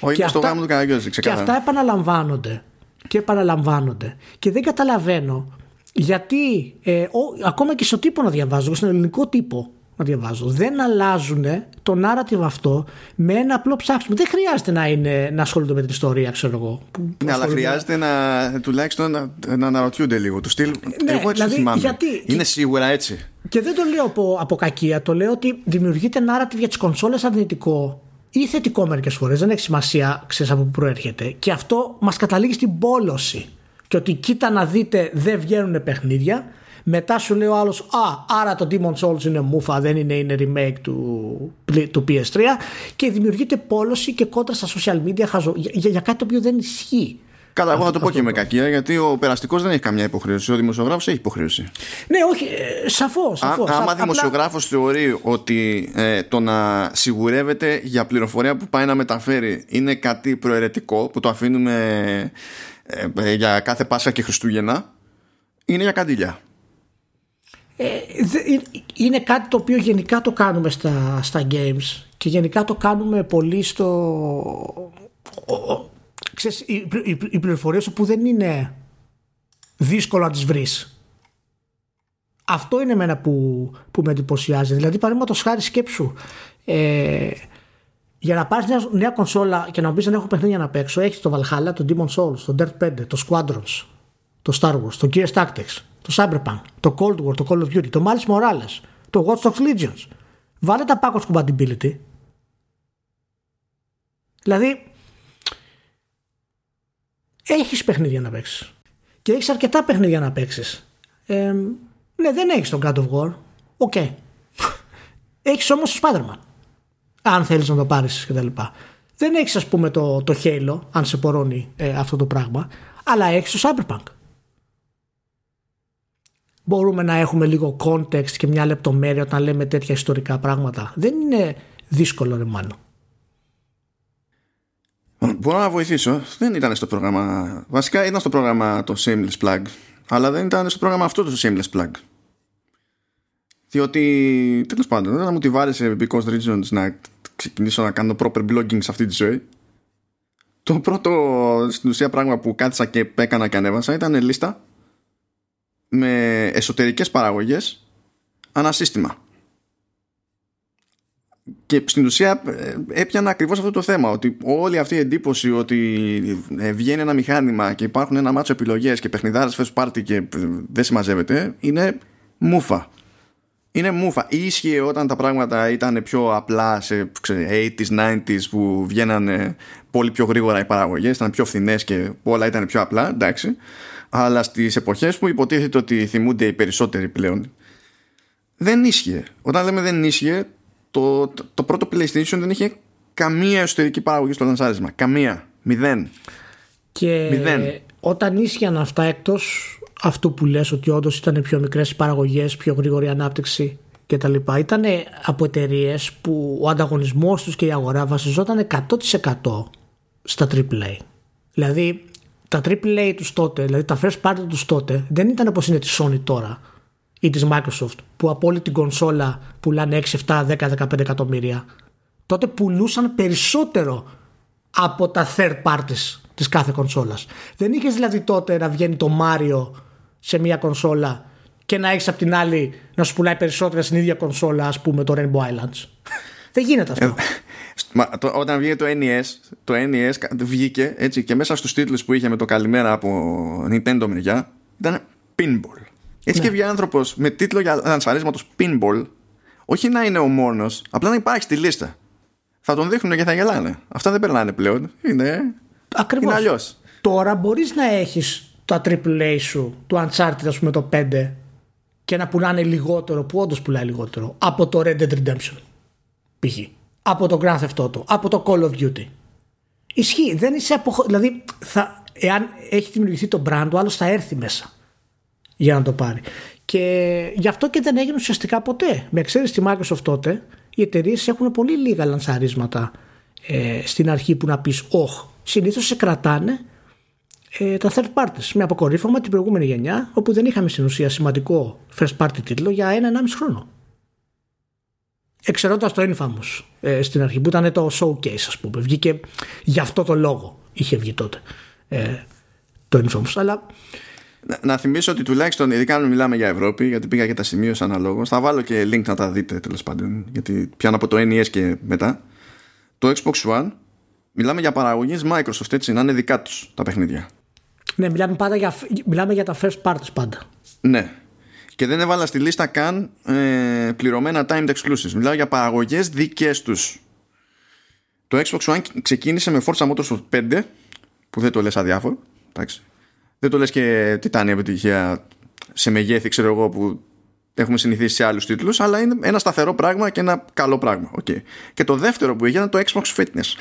Όχι, και, αυτά, του και αυτά επαναλαμβάνονται. Και επαναλαμβάνονται. Και δεν καταλαβαίνω γιατί ε, ακόμα και στο τύπο να διαβάζω, στον ελληνικό τύπο να διαβάζω, δεν αλλάζουν το narrative αυτό με ένα απλό ψάξιμο. Δεν χρειάζεται να, είναι, να ασχολούνται με την ιστορία, ξέρω εγώ. Ναι, αλλά χρειάζεται να, τουλάχιστον να, να αναρωτιούνται λίγο. Του στυλ. Ναι, εγώ έτσι δηλαδή, θυμάμαι. Γιατί, είναι σίγουρα έτσι. Και δεν το λέω από, από κακία. Το λέω ότι δημιουργείται narrative για τις κονσόλες αρνητικό ή θετικό μερικές φορές. Δεν έχει σημασία, ξέρεις από πού προέρχεται. Και αυτό μας καταλήγει στην πόλωση και ότι κοίτα να δείτε δεν βγαίνουν παιχνίδια μετά σου λέει ο άλλος, Α, άρα το Demon Souls είναι μούφα, δεν είναι, είναι remake του, του PS3 και δημιουργείται πόλωση και κόντρα στα social media χαζο, για, για, κάτι το οποίο δεν ισχύει. Καλά, εγώ θα το πω και με κακία, γιατί ο περαστικός δεν έχει καμιά υποχρέωση. Ο δημοσιογράφος έχει υποχρέωση. Ναι, όχι, σαφώς. Σαφώς. Άμα δημοσιογράφος θεωρεί ότι ε, το να σιγουρεύεται για πληροφορία που πάει να μεταφέρει είναι κάτι προαιρετικό που το αφήνουμε ε, ε, για κάθε Πάσχα και Χριστούγεννα είναι για καντήλια. Ε, είναι κάτι το οποίο γενικά το κάνουμε στα, στα games και γενικά το κάνουμε πολύ στο ξέρεις, οι, οι, οι πληροφορίες που δεν είναι δύσκολο να τις βρεις αυτό είναι εμένα που, που με εντυπωσιάζει δηλαδή παραδείγματος χάρη σκέψου ε, για να πάρεις μια νέα κονσόλα και να μπει να έχω παιχνίδια να παίξω, έχεις το Valhalla, το Demon Souls, το Dirt 5, το Squadrons, το Star Wars, το Gears Tactics, το Cyberpunk, το Cold War, το Call of Duty, το Miles Morales, το Watch Dogs Legions. Βάλε τα backwards compatibility. Δηλαδή, έχεις παιχνίδια να παίξεις. Και έχεις αρκετά παιχνίδια να παίξεις. Ε, ναι, δεν έχεις τον God of War. Okay. έχεις όμως το Spider-Man αν θέλεις να το πάρεις και τα λοιπά. Δεν έχεις ας πούμε το, το Halo, αν σε πορώνει ε, αυτό το πράγμα, αλλά έχεις το Cyberpunk. Μπορούμε να έχουμε λίγο context και μια λεπτομέρεια όταν λέμε τέτοια ιστορικά πράγματα. Δεν είναι δύσκολο ρε μάλλον. Μπορώ να βοηθήσω. Δεν ήταν στο πρόγραμμα. Βασικά ήταν στο πρόγραμμα το Shameless Plug. Αλλά δεν ήταν στο πρόγραμμα αυτό το Shameless Plug. Διότι τέλος πάντων δεν θα μου τη βάρεσε Because Regions να ξεκινήσω να κάνω proper blogging σε αυτή τη ζωή. Το πρώτο στην ουσία πράγμα που κάθισα και έκανα και ανέβασα ήταν λίστα με εσωτερικές παραγωγές ανασύστημα. Και στην ουσία ε, έπιανα ακριβώς αυτό το θέμα ότι όλη αυτή η εντύπωση ότι ε, βγαίνει ένα μηχάνημα και υπάρχουν ένα μάτσο επιλογές και παιχνιδάρες first party και ε, δεν συμμαζεύεται είναι μούφα είναι μούφα. Ίσχυε όταν τα πράγματα ήταν πιο απλά σε 80s, 90s που βγαίνανε πολύ πιο γρήγορα οι παραγωγές, ήταν πιο φθηνές και όλα ήταν πιο απλά, εντάξει. Αλλά στις εποχές που υποτίθεται ότι θυμούνται οι περισσότεροι πλέον, δεν ίσχυε. Όταν λέμε δεν ίσχυε, το, το, πρώτο PlayStation δεν είχε καμία εσωτερική παραγωγή στο λανσάρισμα. Καμία. Μηδέν. Και Μηδέν. όταν ίσχυαν αυτά εκτός αυτού που λες ότι όντως ήταν πιο μικρές παραγωγές, πιο γρήγορη ανάπτυξη κτλ. Ήταν από εταιρείες που ο ανταγωνισμός τους και η αγορά βασιζόταν 100% στα AAA. Δηλαδή τα AAA τους τότε, δηλαδή τα first party τους τότε δεν ήταν όπως είναι της Sony τώρα ή της Microsoft που από όλη την κονσόλα πουλάνε 6, 7, 10, 15 εκατομμύρια. Τότε πουλούσαν περισσότερο από τα third parties της κάθε κονσόλας. Δεν είχες δηλαδή τότε να βγαίνει το Mario σε μια κονσόλα και να έχεις απ' την άλλη να σου πουλάει περισσότερα στην ίδια κονσόλα, ας πούμε, το Rainbow Islands. Δεν γίνεται αυτό. Ε, όταν βγήκε το NES, το NES βγήκε έτσι και μέσα στους τίτλους που είχε με το καλημέρα από Nintendo μεριά ήταν pinball. Έτσι ναι. και βγήκε άνθρωπος με τίτλο για λανσαρίσματο pinball, όχι να είναι ο μόνος, απλά να υπάρχει στη λίστα. Θα τον δείχνουν και θα γελάνε. Αυτά δεν περνάνε πλέον. Είναι, Ακριβώς. είναι αλλιώς. Τώρα μπορείς να έχεις τα AAA σου, του Uncharted, ας πούμε το 5, και να πουλάνε λιγότερο, που όντως πουλάει λιγότερο, από το Red Dead Redemption. Π.χ. Από το Grand Theft Auto, από το Call of Duty. Ισχύει, δεν είσαι αποχω... Δηλαδή, θα, εάν έχει δημιουργηθεί το brand, ο άλλος θα έρθει μέσα για να το πάρει. Και γι' αυτό και δεν έγινε ουσιαστικά ποτέ. Με εξαίρεση τη Microsoft τότε, οι εταιρείες έχουν πολύ λίγα λανσαρίσματα ε, στην αρχή που να πεις, Όχι, συνήθως σε κρατάνε ε, τα third parties με αποκορύφωμα την προηγούμενη γενιά όπου δεν είχαμε στην ουσία σημαντικό first party τίτλο για ένα-ενάμιση χρόνο. Εξαιρώντας το Infamous ε, στην αρχή που ήταν το showcase ας πούμε. Βγήκε για αυτό το λόγο είχε βγει τότε ε, το Infamous. Αλλά να, να θυμίσω ότι τουλάχιστον, ειδικά αν μιλάμε για Ευρώπη, γιατί πήγα και τα σημείωσα αναλόγως, θα βάλω και link να τα δείτε τέλος πάντων, γιατί πιάνω από το NES και μετά. Το Xbox One, μιλάμε για παραγωγής Microsoft, έτσι, να είναι δικά τους τα παιχνίδια. Ναι, μιλάμε, πάντα για, μιλάμε για τα first parties πάντα. Ναι. Και δεν έβαλα στη λίστα καν ε, πληρωμένα timed exclusives. Μιλάω για παραγωγές δικές τους. Το Xbox One ξεκίνησε με Forza Motorsport 5, που δεν το λες αδιάφορο. Εντάξει. Δεν το λες και τιτάνια επιτυχία σε μεγέθη, ξέρω εγώ, που έχουμε συνηθίσει σε άλλους τίτλους, αλλά είναι ένα σταθερό πράγμα και ένα καλό πράγμα. Okay. Και το δεύτερο που είχε ήταν το Xbox Fitness.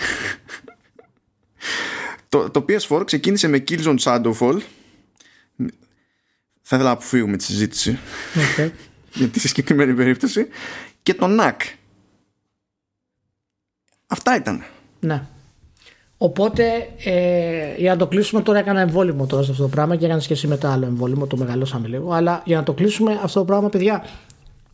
Το, το PS4 ξεκίνησε με Killzone Shadowfall. Θα ήθελα να αποφύγουμε τη συζήτηση. Okay. Γιατί σε συγκεκριμένη περίπτωση. Και το NAC. Αυτά ήταν. Ναι. Οπότε, ε, για να το κλείσουμε, τώρα έκανα εμβόλυμο τώρα σε αυτό το πράγμα και έκανε σχέση με το άλλο εμβόλυμο, το μεγαλώσαμε λίγο. Αλλά για να το κλείσουμε αυτό το πράγμα, παιδιά,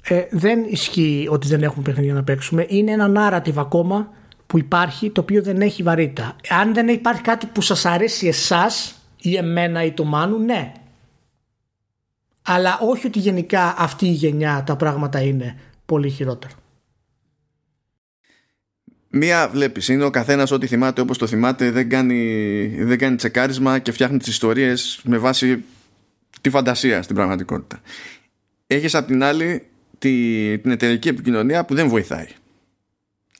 ε, δεν ισχύει ότι δεν έχουμε παιχνίδια να παίξουμε. Είναι ένα narrative ακόμα που υπάρχει το οποίο δεν έχει βαρύτητα. Αν δεν υπάρχει κάτι που σας αρέσει εσάς ή εμένα ή το Μάνου, ναι. Αλλά όχι ότι γενικά αυτή η γενιά τα πράγματα είναι πολύ χειρότερα. Μία βλέπεις, είναι ο καθένας ό,τι θυμάται όπως το θυμάται, δεν κάνει, δεν κάνει τσεκάρισμα και φτιάχνει τις ιστορίες με βάση τη φαντασία στην πραγματικότητα. Έχεις απ' την άλλη την εταιρική επικοινωνία που δεν βοηθάει.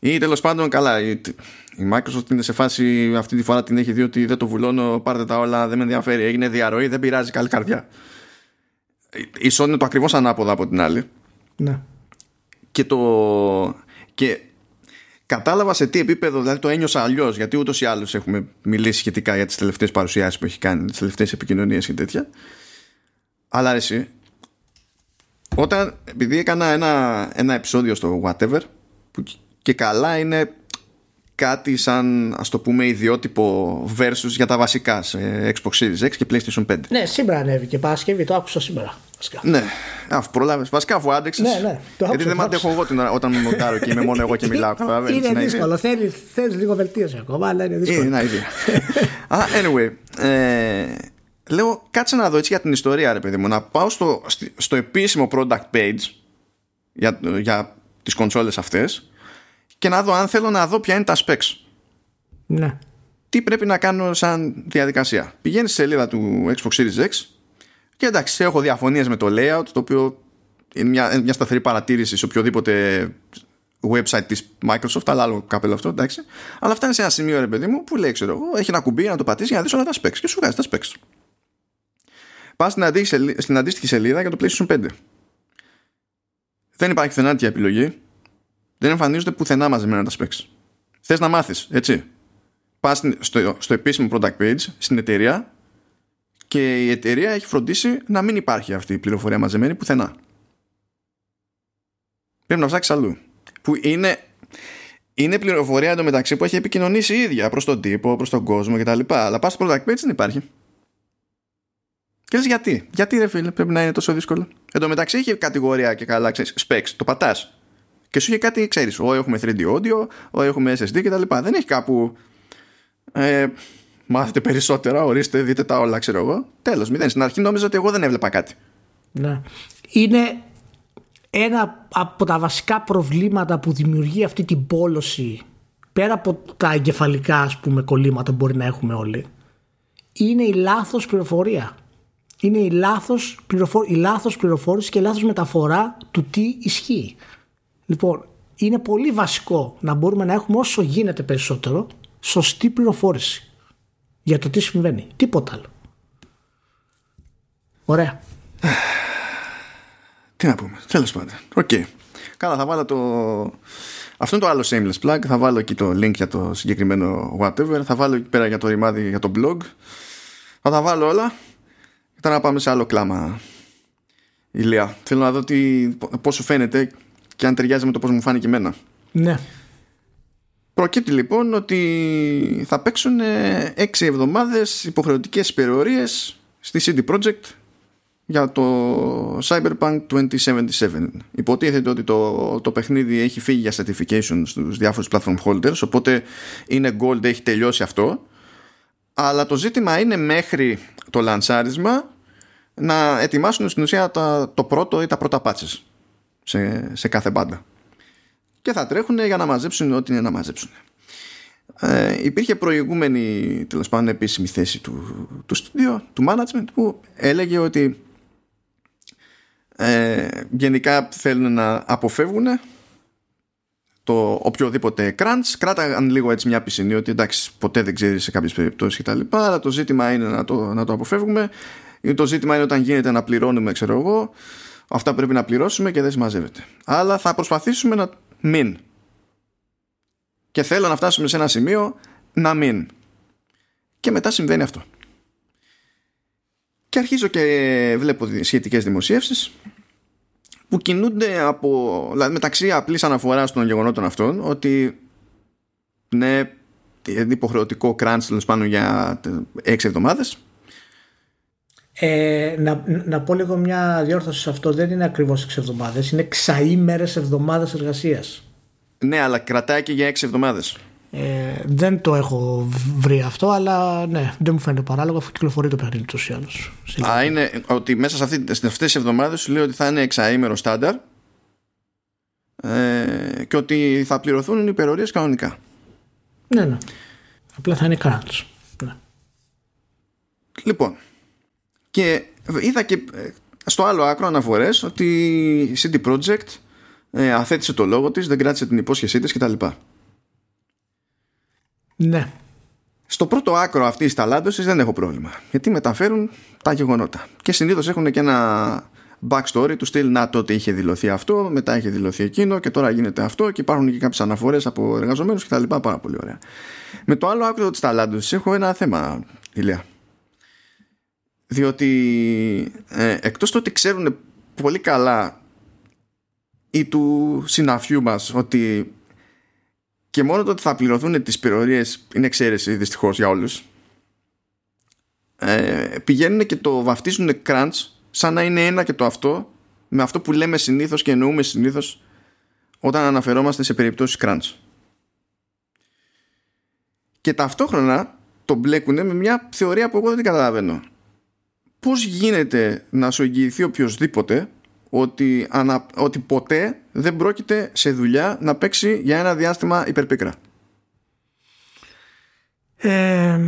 Ή τέλος πάντων, καλά, η, η Microsoft είναι σε φάση αυτή τη φορά την έχει δει ότι δεν το βουλώνω, πάρτε τα όλα, δεν με ενδιαφέρει. Έγινε διαρροή, δεν πειράζει, καλή καρδιά. Η Sony είναι το ακριβώς ανάποδα από την άλλη. Ναι. Και το. Και κατάλαβα σε τι επίπεδο, δηλαδή το ένιωσα αλλιώς, γιατί ούτως ή άλλως έχουμε μιλήσει σχετικά για τις τελευταίες παρουσιάσεις που έχει κάνει, τις τελευταίες επικοινωνίες και τέτοια. Αλλά εσύ, όταν, επειδή έκανα ένα, ένα επεισόδιο στο Whatever, που και καλά είναι κάτι σαν ας το πούμε ιδιότυπο versus για τα βασικά σε Xbox Series X και PlayStation 5. Ναι, σήμερα ανέβηκε Παρασκευή, το άκουσα σήμερα. Βασικά. Ναι, αφού προλάβες. Βασικά αφού άντεξες. Ναι, ναι, το γιατί δεν αντέχω εγώ την, όταν με μοντάρω και είμαι μόνο εγώ και μιλάω. είναι δύσκολο, θέλει, θέλεις λίγο βελτίωση ακόμα, αλλά είναι δύσκολο. Είναι ίδια. anyway, ε, λέω κάτσε να δω έτσι για την ιστορία ρε παιδί μου, να πάω στο, στο επίσημο product page για, για τις κονσόλες αυτές και να δω αν θέλω να δω ποια είναι τα specs. Ναι. Τι πρέπει να κάνω σαν διαδικασία. Πηγαίνει στη σελίδα του Xbox Series X και εντάξει, έχω διαφωνίες με το layout, το οποίο είναι μια, μια σταθερή παρατήρηση σε οποιοδήποτε website της Microsoft, αλλά άλλο κάπελο αυτό, εντάξει. Αλλά φτάνει σε ένα σημείο, ρε παιδί μου, που λέει, ξέρω εγώ, έχει ένα κουμπί να το πατήσει για να δεις όλα τα specs και σου βγάζει τα specs. Πας στην, αντίστοιχη, στην αντίστοιχη σελίδα για το PlayStation 5. Δεν υπάρχει πουθενά τέτοια επιλογή. Δεν εμφανίζονται πουθενά μαζεμένα τα specs. Θες να μάθεις, έτσι. Πας στο, στο επίσημο product page, στην εταιρεία και η εταιρεία έχει φροντίσει να μην υπάρχει αυτή η πληροφορία μαζεμένη πουθενά. Πρέπει να ψάξεις αλλού. Που είναι, είναι πληροφορία εντωμεταξύ που έχει επικοινωνήσει η ίδια προς τον τύπο, προς τον κόσμο κτλ. Αλλά πας στο product page δεν υπάρχει. Και λες γιατί, γιατί ρε φίλε πρέπει να είναι τόσο δύσκολο; Εν τω μεταξύ έχει κατηγορία και καλά, ξέρεις, specs, το πατάς. Και σου είχε κάτι, ξέρεις, ό έχουμε 3D audio, ό έχουμε SSD κτλ. Δεν έχει κάπου, ε, μάθετε περισσότερα, ορίστε, δείτε τα όλα, ξέρω εγώ. Τέλος, μηδέν. Στην αρχή νόμιζα ότι εγώ δεν έβλεπα κάτι. Ναι. Είναι ένα από τα βασικά προβλήματα που δημιουργεί αυτή την πόλωση πέρα από τα εγκεφαλικά ας πούμε κολλήματα που μπορεί να έχουμε όλοι είναι η λάθος πληροφορία είναι η λάθος, πληροφο... η λάθος πληροφόρηση και η λάθος μεταφορά του τι ισχύει. Λοιπόν, είναι πολύ βασικό να μπορούμε να έχουμε όσο γίνεται περισσότερο σωστή πληροφόρηση για το τι συμβαίνει. Τίποτα άλλο. Ωραία. Τι να πούμε. Τέλος πάντων. Okay. Καλά, θα βάλω το. Αυτό είναι το άλλο shameless plug. Θα βάλω εκεί το link για το συγκεκριμένο whatever. Θα βάλω εκεί πέρα για το ρημάδι για το blog. Θα τα βάλω όλα Τώρα να πάμε σε άλλο κλάμα. Ηλία. Θέλω να δω τι, πώς σου φαίνεται και αν ταιριάζει με το πώς μου φάνηκε εμένα. Ναι. Προκύπτει λοιπόν ότι θα παίξουν έξι εβδομάδες υποχρεωτικές υπερορίες στη CD Projekt για το Cyberpunk 2077. Υποτίθεται ότι το, το παιχνίδι έχει φύγει για certification στους διάφορους platform holders οπότε είναι gold, έχει τελειώσει αυτό αλλά το ζήτημα είναι μέχρι το λανσάρισμα να ετοιμάσουν στην ουσία το πρώτο ή τα πρώτα patches σε, σε κάθε μπάντα. Και θα τρέχουν για να μαζέψουν ό,τι είναι να μαζέψουν. Ε, υπήρχε προηγούμενη τέλος πάντων επίσημη θέση του, του στούντιο, του management που έλεγε ότι ε, γενικά θέλουν να αποφεύγουν το οποιοδήποτε crunch κράταγαν λίγο έτσι μια πισινή ότι εντάξει ποτέ δεν ξέρεις σε κάποιες περιπτώσεις και τα λοιπά αλλά το ζήτημα είναι να το, να το αποφεύγουμε το ζήτημα είναι όταν γίνεται να πληρώνουμε, ξέρω εγώ, αυτά πρέπει να πληρώσουμε και δεν συμμαζεύεται. Αλλά θα προσπαθήσουμε να μην. Και θέλω να φτάσουμε σε ένα σημείο να μην. Και μετά συμβαίνει αυτό. Και αρχίζω και βλέπω σχετικές δημοσίευσεις που κινούνται από, δηλαδή μεταξύ απλής αναφοράς των γεγονότων αυτών ότι ναι, είναι υποχρεωτικό crunch τέλος πάνω για έξι εβδομάδες ε, να, να πω λίγο μια διόρθωση σε αυτό. Δεν είναι ακριβώς 6 εβδομάδες. Είναι ξαήμερες εβδομάδες εργασίας. Ναι, αλλά κρατάει και για 6 εβδομάδες. Ε, δεν το έχω βρει αυτό, αλλά ναι, δεν μου φαίνεται παράλογο αφού κυκλοφορεί το παιχνίδι τους ή άλλω. Α, είναι ότι μέσα σε, αυτή, σε αυτές τις εβδομάδες σου λέει ότι θα είναι εξαήμερο στάνταρ ε, και ότι θα πληρωθούν οι υπερορίες κανονικά. Ναι, ναι. Απλά θα είναι crunch. Ναι. Λοιπόν, και είδα και ε, στο άλλο άκρο αναφορές ότι η CD Projekt ε, αθέτησε το λόγο της, δεν κράτησε την υπόσχεσή της κτλ. Ναι. Στο πρώτο άκρο αυτής της ταλάντωσης δεν έχω πρόβλημα. Γιατί μεταφέρουν τα γεγονότα. Και συνήθως έχουν και ένα backstory του στυλ να τότε είχε δηλωθεί αυτό, μετά είχε δηλωθεί εκείνο και τώρα γίνεται αυτό και υπάρχουν και κάποιες αναφορές από εργαζομένους κτλ. Πάρα πολύ ωραία. Με το άλλο άκρο της ταλάντωσης έχω ένα θέμα, Ηλία διότι ε, εκτός του ότι ξέρουν πολύ καλά ή του συναφιού μας ότι και μόνο το ότι θα πληρωθούν τις πυρορίες είναι εξαίρεση δυστυχώς για όλους ε, πηγαίνουν και το βαφτίζουν crunch σαν να είναι ένα και το αυτό με αυτό που λέμε συνήθως και εννοούμε συνήθως όταν αναφερόμαστε σε περιπτώσεις crunch. Και ταυτόχρονα το μπλέκουν με μια θεωρία που εγώ δεν την καταλαβαίνω πώς γίνεται να σου εγγυηθεί οποιοδήποτε ότι, ανα, ότι ποτέ δεν πρόκειται σε δουλειά να παίξει για ένα διάστημα υπερπίκρα; Ε,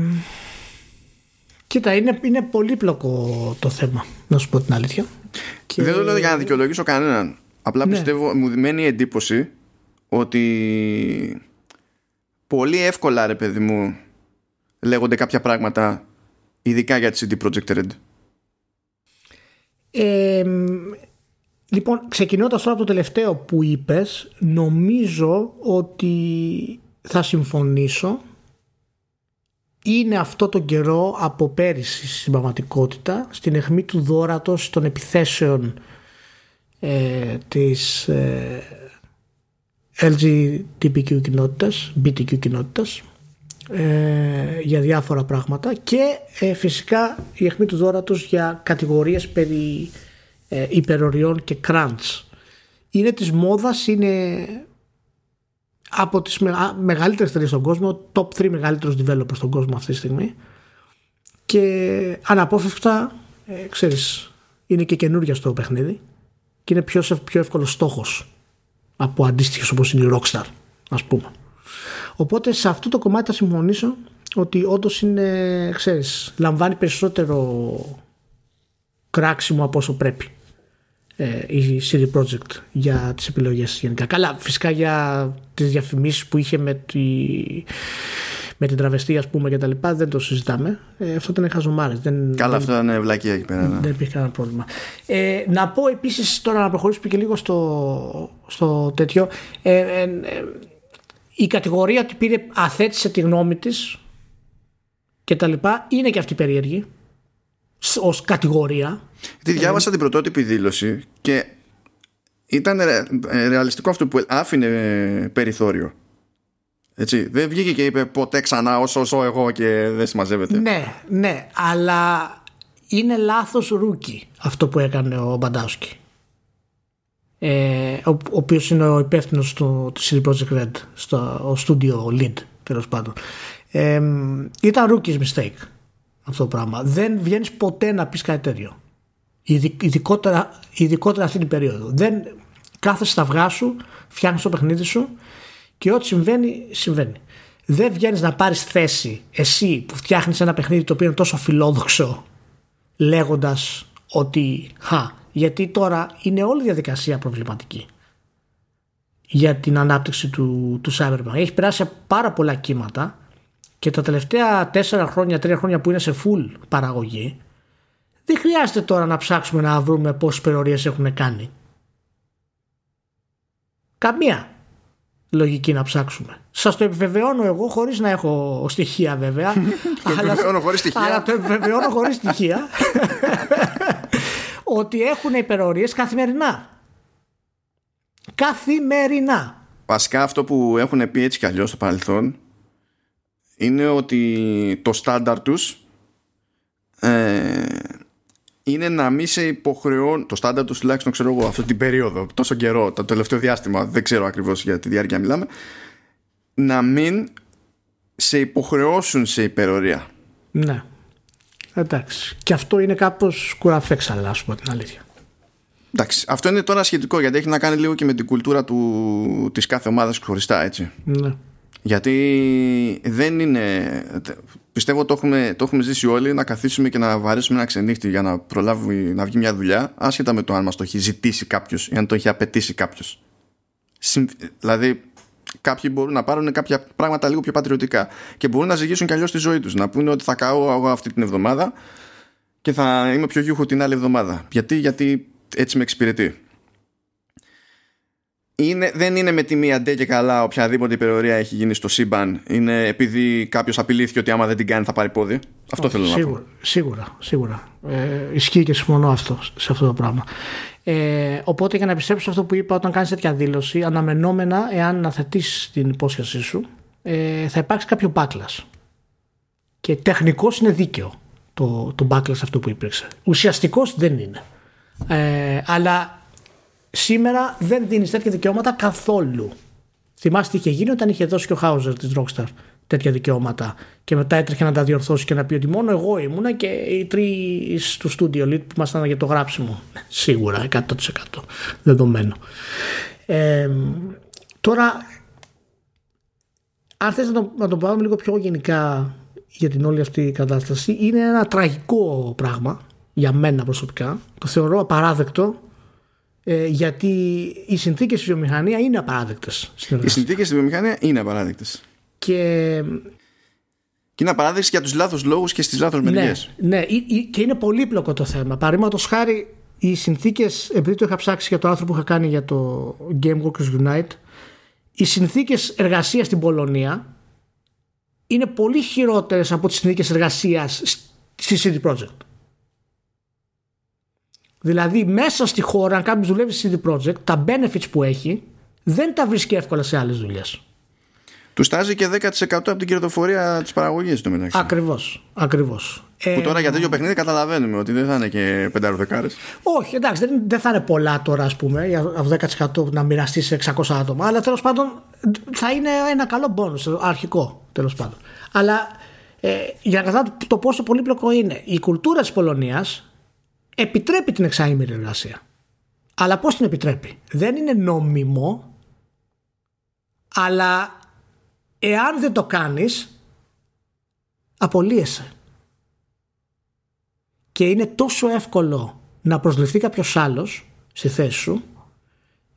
κοίτα, είναι, είναι πολύπλοκο το θέμα, να σου πω την αλήθεια. Και... Δεν το λέω για να δικαιολογήσω κανέναν. Απλά Ναι. πιστεύω, μου μένει η εντύπωση ότι πολύ εύκολα ρε παιδί μου λέγονται κάποια πράγματα ειδικά για τη CD Projekt Red. Ε, λοιπόν, ξεκινώντας τώρα από το τελευταίο που είπες, νομίζω ότι θα συμφωνήσω. Είναι αυτό το καιρό από πέρυσι στην πραγματικότητα, στην αιχμή του δόρατος των επιθέσεων ε, της ε, LGBTQ κοινότητας, BTQ κοινότητας, ε, για διάφορα πράγματα και ε, φυσικά η αιχμή του δόρατος για κατηγορίες περί ε, υπεροριών και crunch. Είναι της μόδας, είναι από τις μεγα, μεγαλύτερες εταιρείες στον κόσμο, top 3 μεγαλύτερους developers στον κόσμο αυτή τη στιγμή και αναπόφευκτα, ε, ξέρεις, είναι και καινούργια στο παιχνίδι και είναι πιο, σε- πιο εύκολος στόχος από αντίστοιχες όπως είναι η Rockstar ας πούμε. Οπότε σε αυτό το κομμάτι θα συμφωνήσω ότι όντως είναι, ξέρεις, λαμβάνει περισσότερο κράξιμο από όσο πρέπει ε, η CD Projekt για τις επιλογές γενικά. Καλά, φυσικά για τις διαφημίσεις που είχε με, τη, με την τραβεστή ας πούμε και τα λοιπά δεν το συζητάμε. Ε, αυτό ήταν χαζομάρες. Δεν, Καλά, δεν, αυτό είναι βλακία εκεί πέρα. ναι. δεν υπήρχε κανένα πρόβλημα. Ε, να πω επίσης τώρα να προχωρήσουμε και λίγο στο, στο τέτοιο. Ε, ε, ε, η κατηγορία ότι πήρε αθέτησε τη γνώμη της και τα λοιπά είναι και αυτή περίεργη σ- ως κατηγορία. Τι διάβασα την πρωτότυπη δήλωση και ήταν ρε- ε, ρεαλιστικό αυτό που άφηνε ε, περιθώριο. Έτσι, δεν βγήκε και είπε ποτέ ξανά όσο όσο εγώ και δεν συμμαζεύεται. Ναι, ναι, αλλά είναι λάθος rookie αυτό που έκανε ο Badowski. Ε, ο, ο οποίος είναι ο υπεύθυνος του CD Projekt Red, στο ο studio lead τέλος πάντων. Ε, ήταν rookie's mistake αυτό το πράγμα. Δεν βγαίνεις ποτέ να πεις κάτι τέτοιο. Ειδι- Ειδικότερα, ειδικότερα αυτή την περίοδο. Δεν κάθεσαι στα αυγά σου, φτιάχνεις το παιχνίδι σου και ό,τι συμβαίνει, συμβαίνει. Δεν βγαίνεις να πάρεις θέση εσύ που φτιάχνεις ένα παιχνίδι το οποίο είναι τόσο φιλόδοξο λέγοντας ότι χα, γιατί τώρα είναι όλη η διαδικασία προβληματική για την ανάπτυξη του, του Cyberpunk. Έχει περάσει από πάρα πολλά κύματα και τα τελευταία τέσσερα χρόνια, τρία χρόνια που είναι σε full παραγωγή δεν χρειάζεται τώρα να ψάξουμε να βρούμε πόσες περιορίες έχουν κάνει. Καμία λογική να ψάξουμε. Σας το επιβεβαιώνω εγώ χωρίς να έχω στοιχεία βέβαια. επιβεβαιώνω χωρίς στοιχεία. Αλλά το επιβεβαιώνω χωρίς στοιχεία. ότι έχουν υπερορίες καθημερινά. Καθημερινά. Βασικά αυτό που έχουν πει έτσι κι αλλιώς στο παρελθόν είναι ότι το στάνταρ τους ε, είναι να μην σε υποχρεώνει το στάνταρ τους τουλάχιστον ξέρω εγώ αυτή την περίοδο τόσο καιρό, το τελευταίο διάστημα δεν ξέρω ακριβώς για τη διάρκεια μιλάμε να μην σε υποχρεώσουν σε υπερορία Ναι. Εντάξει. Και αυτό είναι κάπως κουραφέξαλα, ας πούμε την αλήθεια. Εντάξει, αυτό είναι τώρα σχετικό γιατί έχει να κάνει λίγο και με την κουλτούρα του, της κάθε ομάδας χωριστά έτσι Ναι. Γιατί δεν είναι. Πιστεύω το έχουμε, το έχουμε ζήσει όλοι να καθίσουμε και να βαρέσουμε ένα ξενύχτη για να προλάβει να βγει μια δουλειά, άσχετα με το αν μας το έχει ζητήσει κάποιος ή αν το έχει απαιτήσει κάποιος. Δηλαδή, κάποιοι μπορούν να πάρουν κάποια πράγματα λίγο πιο πατριωτικά και μπορούν να ζυγίσουν κι αλλιώς τη ζωή τους. Να πούνε ότι θα καώ εγώ αυτή την εβδομάδα και θα είμαι πιο γιούχο την άλλη εβδομάδα. Γιατί, γιατί έτσι με εξυπηρετεί. Είναι, δεν είναι με τη μία ντε και καλά οποιαδήποτε υπερορία έχει γίνει στο σύμπαν. Είναι επειδή κάποιος απειλήθηκε ότι άμα δεν την κάνει θα πάρει πόδι. Αυτό θέλω να Σίγουρα, πω. σίγουρα, σίγουρα. Ε, ισχύει και συμφωνώ αυτό, σε αυτό το πράγμα. Ε, οπότε για να επιστρέψω σε αυτό που είπα, όταν κάνεις τέτοια δήλωση, αναμενόμενα, εάν αναθετήσει την υπόσχεσή σου, ε, θα υπάρξει κάποιο backlash. Και τεχνικώς είναι δίκαιο το, το backlash αυτό που υπήρξε. Ουσιαστικός δεν είναι. Ε, αλλά σήμερα δεν δίνεις τέτοια δικαιώματα καθόλου. Θυμάστε τι είχε γίνει όταν είχε δώσει και ο Χάουζερ της Rockstar τέτοια δικαιώματα και μετά έτρεχε να τα διορθώσει και να πει ότι μόνο εγώ ήμουνα και οι τρεις του Studio Lead που ήμασταν για το γράψιμο. Σίγουρα, 100% δεδομένο. Ε, τώρα, αν θες να το, να το πάμε λίγο πιο γενικά για την όλη αυτή η κατάσταση, είναι ένα τραγικό πράγμα για μένα προσωπικά. Το θεωρώ απαράδεκτο ε, γιατί οι συνθήκες στη βιομηχανία είναι απαράδεκτες. Οι συνθήκες στη βιομηχανία είναι απαράδεκτες. Και... Και είναι απαράδεκτες για τους λάθος λόγους και στις λάθος μεριές. Ναι, ναι, και είναι πολύπλοκο το θέμα. Παραδείγματος χάρη οι συνθήκες, επειδή το είχα ψάξει για το άρθρο που είχα κάνει για το Game Workers Unite, οι συνθήκες εργασίας στην Πολωνία είναι πολύ χειρότερες από τις συνθήκες εργασίας στη CD Projekt. Δηλαδή μέσα στη χώρα αν κάποιος δουλεύει στη CD Projekt τα benefits που έχει δεν τα βρίσκει εύκολα σε άλλες δουλειές. Του στάζει και 10% από την κερδοφορία της παραγωγής του μεταξύ. Ακριβώς. Ακριβώς. Που τώρα για τέτοιο παιχνίδι καταλαβαίνουμε ότι δεν θα είναι και πεντάροδεκάρε. Όχι, εντάξει, δεν, δεν θα είναι πολλά τώρα, ας πούμε, από 10% να μοιραστεί σε 600 άτομα. Αλλά τέλος πάντων θα είναι ένα καλό μπόνου, αρχικό τέλος πάντων. Αλλά ε, για να καταλάβετε το πόσο πολύπλοκο είναι, η κουλτούρα της Πολωνίας επιτρέπει την εξάημερη εργασία. Αλλά πώς την επιτρέπει, Δεν είναι νόμιμο, αλλά εάν δεν το κάνεις απολύεσαι και είναι τόσο εύκολο να προσληφθεί κάποιος άλλος στη θέση σου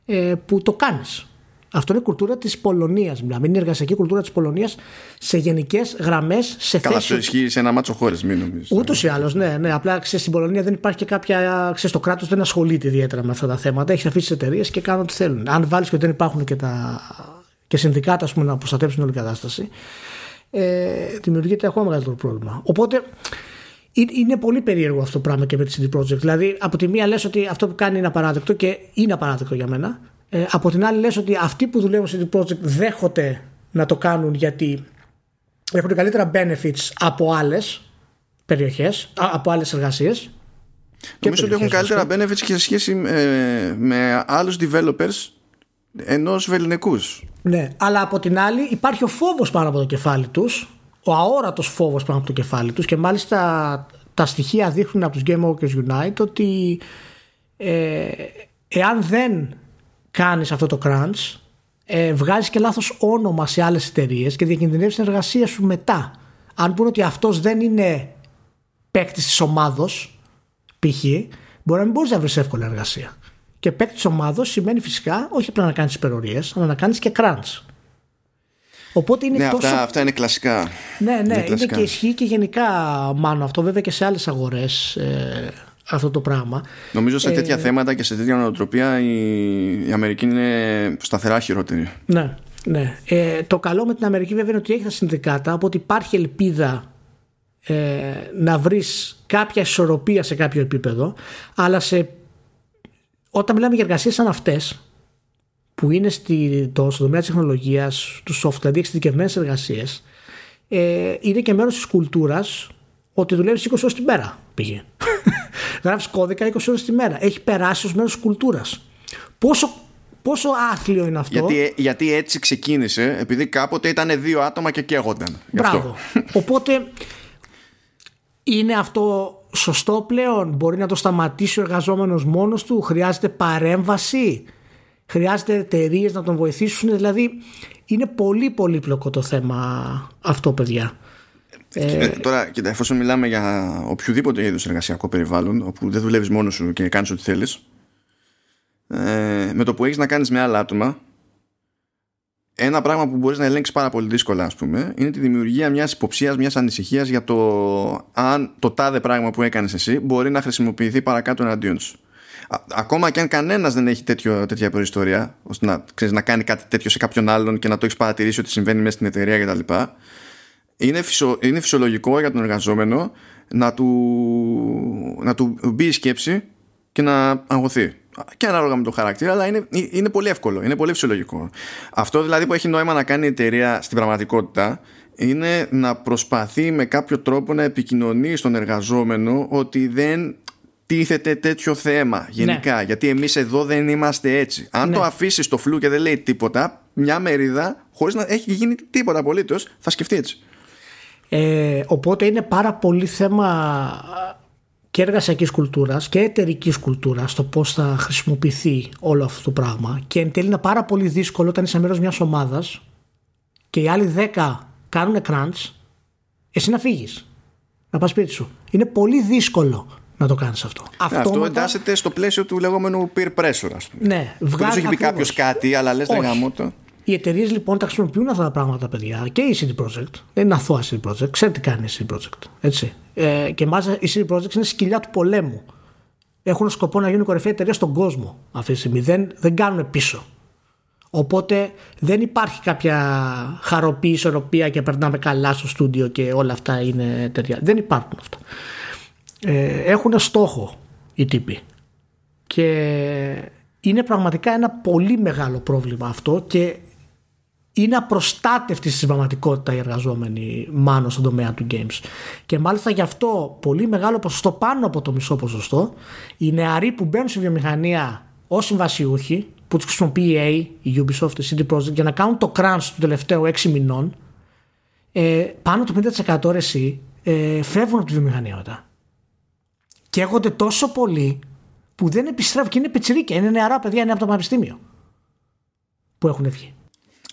ε, που το κάνεις αυτό είναι η κουλτούρα της Πολωνίας. Μιλάμε. Είναι η εργασιακή κουλτούρα της Πολωνίας σε γενικές γραμμές. Σε Καλά, αυτό ισχύει σε ένα μάτσο χώρες, μην νομίζεις. Ούτως ή άλλως, ναι, ναι. Απλά ξέρεις, στην Πολωνία δεν υπάρχει και κάποια. Ξέρεις, το κράτος δεν ασχολείται ιδιαίτερα με αυτά τα θέματα. Έχεις αφήσει τις εταιρείες και κάνουν ό,τι θέλουν. Αν βάλεις και ότι δεν υπάρχουν και τα και συνδικάτα πούμε, να προστατέψουν όλη την κατάσταση, ε, δημιουργείται ακόμα μεγαλύτερο πρόβλημα. Οπότε είναι πολύ περίεργο αυτό το πράγμα και με τη CD Projekt. Δηλαδή, από τη μία λες ότι αυτό που κάνει είναι απαράδεκτο και είναι απαράδεκτο για μένα. Ε, από την άλλη, λες ότι αυτοί που δουλεύουν στη CD Projekt δέχονται να το κάνουν γιατί έχουν καλύτερα benefits από άλλες περιοχές, από άλλες εργασίες. Νομίζω ότι έχουν καλύτερα benefits και σε σχέση με, με άλλους developers ενός βεληνικούς. Ναι, αλλά από την άλλη υπάρχει ο φόβος πάνω από το κεφάλι τους, ο αόρατος φόβος πάνω από το κεφάλι τους και μάλιστα τα στοιχεία δείχνουν από τους Game Workers Unite ότι ε, εάν δεν κάνεις αυτό το crunch, ε, βγάζεις και λάθος όνομα σε άλλες εταιρείες και διακινδυνεύεις την εργασία σου μετά. Αν πούνε ότι αυτός δεν είναι παίκτης της ομάδος, π.χ., μπορεί να μην μπορείς να βρεις εύκολα εργασία. Και παίκτη ομάδος σημαίνει φυσικά όχι απλά να κάνεις υπερορίες, αλλά να κάνεις και crunch. Οπότε είναι ναι, τόσο... αυτά, αυτά είναι κλασικά. Ναι, ναι, είναι, είναι και ισχύει και γενικά μάλλον αυτό, βέβαια και σε άλλες αγορές ε, αυτό το πράγμα. Νομίζω σε τέτοια ε, θέματα και σε τέτοια νοοτροπία η, η Αμερική είναι σταθερά χειρότερη. Ναι, ναι. Ε, το καλό με την Αμερική βέβαια είναι ότι έχει τα συνδικάτα, οπότε υπάρχει ελπίδα ε, να βρεις κάποια ισορροπία σε κάποιο επίπεδο, αλλά σε όταν μιλάμε για εργασίες σαν αυτές, που είναι στη, το, στο τομέα της τεχνολογίας, του software, δηλαδή εξειδικευμένες εργασίες, ε, είναι και μέρος της κουλτούρας ότι δουλεύεις 20 ώρες την μέρα. Πήγε. Γράφεις κώδικα 20 ώρες τη μέρα. Έχει περάσει ως μέρος της κουλτούρας. Πόσο, πόσο άθλιο είναι αυτό; Γιατί, γιατί έτσι ξεκίνησε, επειδή κάποτε ήταν δύο άτομα και καίγονταν. Μπράβο. Οπότε είναι αυτό σωστό πλέον; Μπορεί να το σταματήσει ο εργαζόμενος μόνος του; Χρειάζεται παρέμβαση; Χρειάζεται εταιρείες να τον βοηθήσουν; Δηλαδή είναι πολύ πολύπλοκο το θέμα αυτό παιδιά. Ε, τώρα, κοίτα, εφόσον μιλάμε για οποιοδήποτε είδους εργασιακό περιβάλλον, όπου δεν δουλεύεις μόνος σου και κάνεις ό,τι θέλεις, ε, με το που έχεις να κάνεις με άλλα άτομα, ένα πράγμα που μπορείς να ελέγξεις πάρα πολύ δύσκολα, ας πούμε, είναι τη δημιουργία μιας υποψίας, μιας ανησυχίας για το αν το τάδε πράγμα που έκανες εσύ μπορεί να χρησιμοποιηθεί παρακάτω εναντίον σου. Ακόμα και αν κανένας δεν έχει τέτοιο, τέτοια προϊστορία, ώστε να, ξέρεις, να κάνει κάτι τέτοιο σε κάποιον άλλον και να το έχεις παρατηρήσει ότι συμβαίνει μέσα στην εταιρεία κτλ. Είναι, φυσιο, είναι φυσιολογικό για τον εργαζόμενο να του, να του μπει η σκέψη και να αγωθεί και ανάλογα με το χαρακτήρα, αλλά είναι, είναι πολύ εύκολο, είναι πολύ φυσιολογικό. Αυτό δηλαδή που έχει νόημα να κάνει η εταιρεία στην πραγματικότητα είναι να προσπαθεί με κάποιο τρόπο να επικοινωνεί στον εργαζόμενο ότι δεν τίθεται τέτοιο θέμα γενικά. Ναι. Γιατί εμείς εδώ δεν είμαστε έτσι. Αν ναι. το αφήσεις το φλου και δεν λέει τίποτα, μια μερίδα, χωρίς να έχει γίνει τίποτα απολύτως, θα σκεφτεί έτσι. Ε, οπότε είναι πάρα πολύ θέμα και εργασιακής κουλτούρας και εταιρικής κουλτούρας το πώς θα χρησιμοποιηθεί όλο αυτό το πράγμα. Και εν τέλει είναι πάρα πολύ δύσκολο όταν είσαι μέρος μιας ομάδας και οι άλλοι 10 κάνουν crunch, εσύ να φύγεις. Να πας σπίτι σου. Είναι πολύ δύσκολο να το κάνεις αυτό. Αυτόματα... Αυτό εντάσσεται στο πλαίσιο του λεγόμενου peer pressure, ας πούμε. Ναι, βγάζει. Δεν έχει πει κάποιος κάτι, αλλά λες δεν γάμο το. Οι εταιρείες λοιπόν τα χρησιμοποιούν αυτά τα πράγματα, παιδιά. Και η CD Projekt. Δεν είναι αθώα CD Projekt. Ξέρετε τι κάνει η CD Projekt. Έτσι. Ε, και μάλιστα η CD Projekt είναι σκυλιά του πολέμου. Έχουν σκοπό να γίνουν κορυφαία εταιρεία στον κόσμο αυτή τη στιγμή. Δεν, δεν κάνουν πίσω. Οπότε δεν υπάρχει κάποια χαροπή, ισορροπία και περνάμε καλά στο στούντιο και όλα αυτά είναι εταιρεία. Δεν υπάρχουν αυτά. Ε, έχουν στόχο οι τύποι. Και είναι πραγματικά ένα πολύ μεγάλο πρόβλημα αυτό και είναι απροστάτευτοι στην πραγματικότητα οι εργαζόμενοι μάλλον στον τομέα του games. Και μάλιστα γι' αυτό πολύ μεγάλο ποσοστό, πάνω από το μισό ποσοστό, οι νεαροί που μπαίνουν στη βιομηχανία ως συμβασιούχοι, που τους χρησιμοποιεί η EA, η Ubisoft, η CD Projekt, για να κάνουν το crunch του τελευταίου 6 μηνών, ε, πάνω το 50% εσύ, ε, φεύγουν από τη βιομηχανία μετά. Και έχονται τόσο πολύ που δεν επιστρέφουν και είναι πιτσιρίκια. Είναι νεαρά παιδιά, είναι από το πανεπιστήμιο που έχουν βγει.